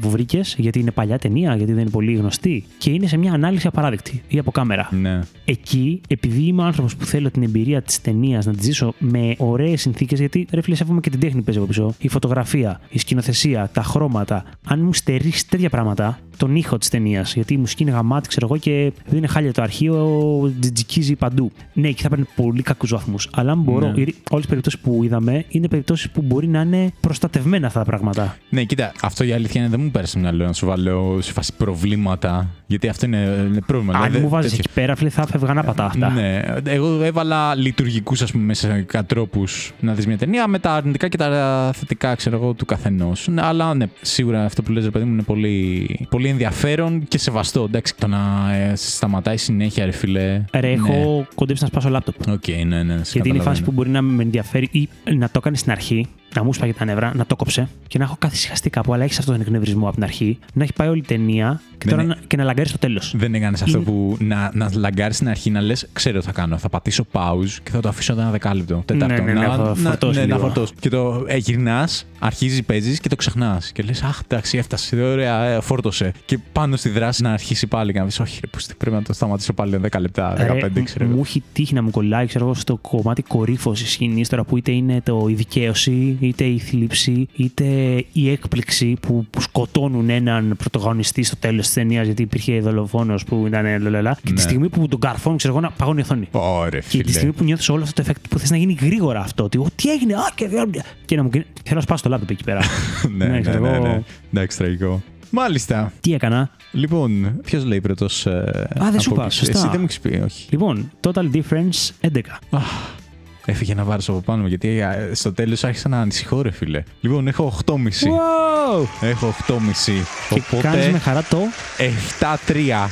που βρήκες, γιατί είναι παλιά ταινία, γιατί δεν είναι πολύ γνωστή. Και είναι σε μια ανάλυση απαράδεκτη ή από κάμερα. Ναι. Εκεί, επειδή είμαι άνθρωπος που θέλω την εμπειρία της ταινίας να τη ζήσω με ωραίες συνθήκες, γιατί ρε φίλε, σέβομαι και την τέχνη που παίζει από πίσω, η φωτογραφία, η σκηνοθεσία, τα χρώματα. Αν μου στερήσει τέτοια πράγματα, τον ήχο της ταινίας, γιατί η μουσική είναι γαμάτη, ξέρω εγώ, και δεν είναι χάλια το αρχείο, τζιτζικίζει παντού. Ναι, εκεί θα παίρνει πολύ κακούς βαθμούς. Αλλά αν μπορώ, Ναι. γιατί όλες τις περιπτώσεις που είδαμε είναι περιπτώσεις που μπορεί να είναι προστατευμένα αυτά τα πράγματα. Ναι, κοίτα, αυτό η αλήθεια είναι δεν μου πέρασε μυαλό να σου βάλω σε φάση προβλήματα. Γιατί αυτό είναι, είναι πρόβλημα. Αν δηλαδή, μου βάζεις τέτοιο. εκεί πέρα, φίλε, θα έφευγαν άπατα αυτά. Ναι, εγώ έβαλα λειτουργικούς, ας πούμε, μέσα τρόπους να δεις μια ταινία με τα αρνητικά και τα θετικά, ξέρω εγώ, του καθενός. Ναι, αλλά ναι, σίγουρα αυτό που λες, ρε παιδί μου, είναι πολύ, πολύ ενδιαφέρον και σεβαστό. Εντάξει, το να ε, σταματάει συνέχεια, ρε φίλε. Ρε, έχω Ναι. κοντέψει να σπάσω λάπτοπ. Οκ, ναι, ναι. σε Γιατί είναι η φάση καταλαβαίνω. που μπορεί να με ενδιαφέρει ή να το έκανε στην αρχή, να μου σπάγει τα νεύρα, να το κόψε και να έχω καθυσυχαστεί κάπου, αλλά έχει αυτόν τον εκνευρισμό από την αρχή, να έχει πάει όλη η ταινία και, Δεν τώρα είναι- να, και να λαγκάρει στο τέλος. Δεν έκανες αυτό Είναι- που να, να λαγκάρεις στην αρχή να λες: Ξέρω τι θα κάνω. Θα πατήσω pause και θα το αφήσω ένα δεκάλεπτο. Τέταρτο. ναι, ναι, να, θα φορτώσει ναι, να λίγο. φορτώσει. Και το ε, γυρνά, αρχίζεις, παίζεις και το ξεχνάς. Και λες: Αχ, εντάξει, έφτασε. Ωραία, ε, φόρτωσε. Και πάνω στη δράση να αρχίσει πάλι και να πεις: Όχι, ρε, πώς, πρέπει να το σταματήσω πάλι 10 λεπτά, 15, ξέρω μου εγώ. έχει τύχει να μου κολλάει ξέρω, εγώ, στο κομμάτι κορύφωσης σκηνή τώρα που είτε είναι το, η δικαίωση, είτε η θλίψη, είτε η έκπληξη που, που σκοτώνουν έναν πρωταγωνιστή στο τέλος της ταινίας γιατί υπήρχε δολοφόνος που ήταν λαλαλα. Και Ναι. τη στιγμή που τον καρφώνουν, ξέρω εγώ, να παγώνει η οθόνη. Ωραία, Και τη φίλε. στιγμή που νιώθεις όλο αυτό το effect που θες να γίνει γρήγορα αυτό. Ότι «Ω, τι έγινε, Α, και, και να μου γίνει. Θέλω να σπάσω το λάπτοπ εκεί πέρα. ναι, ναι, ξέρω ναι, εγώ. ναι. Εντάξει, τραγικό. Μάλιστα. τι έκανα; Λοιπόν, ποιος λέει πρώτος. δεν σου είπα, σωστά. Εσύ δεν μου έχεις πει, όχι. Λοιπόν, total difference 11. Έφυγε ένα βάρος από πάνω μου γιατί ε, στο τέλος άρχισα να ανησυχώ, ρε φίλε. Λοιπόν, έχω 8,5. Wow! Έχω 8,5. Και κάνεις με χαρά το 7-3.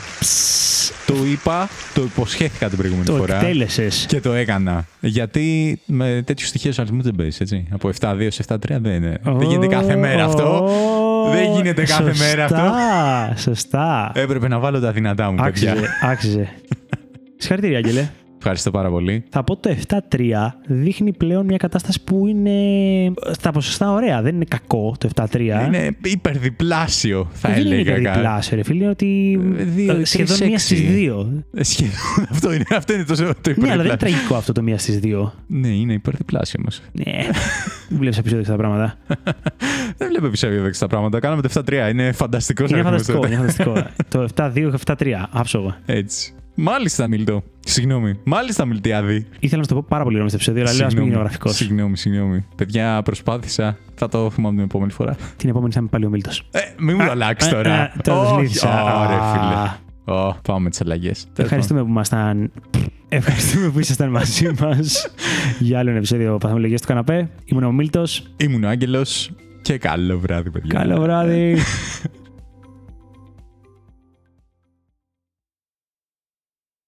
Το είπα, το υποσχέθηκα την προηγούμενη το φορά. εκτέλεσες. Και το έκανα. Γιατί με τέτοιου στοιχείου αριθμού δεν παίζει, έτσι. Από 7-2 σε 7-3 δεν είναι. Δεν γίνεται κάθε μέρα αυτό. Δεν γίνεται κάθε μέρα αυτό. Σωστά, σωστά. Έπρεπε να βάλω τα δυνατά μου, παιδιά. Άξιζε, άξιζε. Συγχαρητήρια, Άγγελε. Ευχαριστώ πάρα πολύ. Θα πω το 7-3 δείχνει πλέον μια κατάσταση που είναι στα ποσοστά ωραία. Δεν είναι κακό το 7-3. Είναι υπερδιπλάσιο, θα δεν είναι έλεγα. υπερδιπλάσιο, ρε φίλε. Είναι ότι Ε, δύο, ε, σχεδόν τρεις, μία έξι. στις δύο. Ε, Σχεδόν αυτό είναι, αυτό είναι το, το Ναι, αλλά δεν είναι υπερδιπλάσιο. τραγικό αυτό το μία στις δύο. Ναι, είναι υπερδιπλάσιο όμως. Ναι. Δεν βλέπεις επεισόδιο αυτά τα πράγματα. Δεν βλέπω επεισόδιο δεξιά τα πράγματα. Κάναμε το 7-3. Είναι φανταστικός Είναι φανταστικό. Είναι φανταστικό. το 7-2 7-3. Άψογο. Έτσι. Μάλιστα, Μίλτο. Συγγνώμη. Μάλιστα, Μιλτιάδη. Ήθελα να σου το πω πάρα πολύ ωραίο στο επεισόδιο, αλλά λέω ας μην γίνω γραφικό. Συγγνώμη, συγγνώμη. Παιδιά, προσπάθησα. Θα το θυμάμαι την επόμενη φορά. Την επόμενη θα είμαι πάλι ο Μίλτος. Ε, μην μου το αλλάξει ε, τώρα. ε, τώρα το Όχι, συνήθισα. Ωραία, Α. φίλε. Ω, πάμε τις αλλαγές. Ευχαριστούμε που ήμασταν. Ευχαριστούμε που ήσασταν μαζί μας για άλλο ένα επεισόδιο Παθμολογία του Καναπέ. Ήμουν ο Μίλτος. Ήμουν ο Άγγελος και καλό βράδυ, παιδιά. Καλό βράδυ.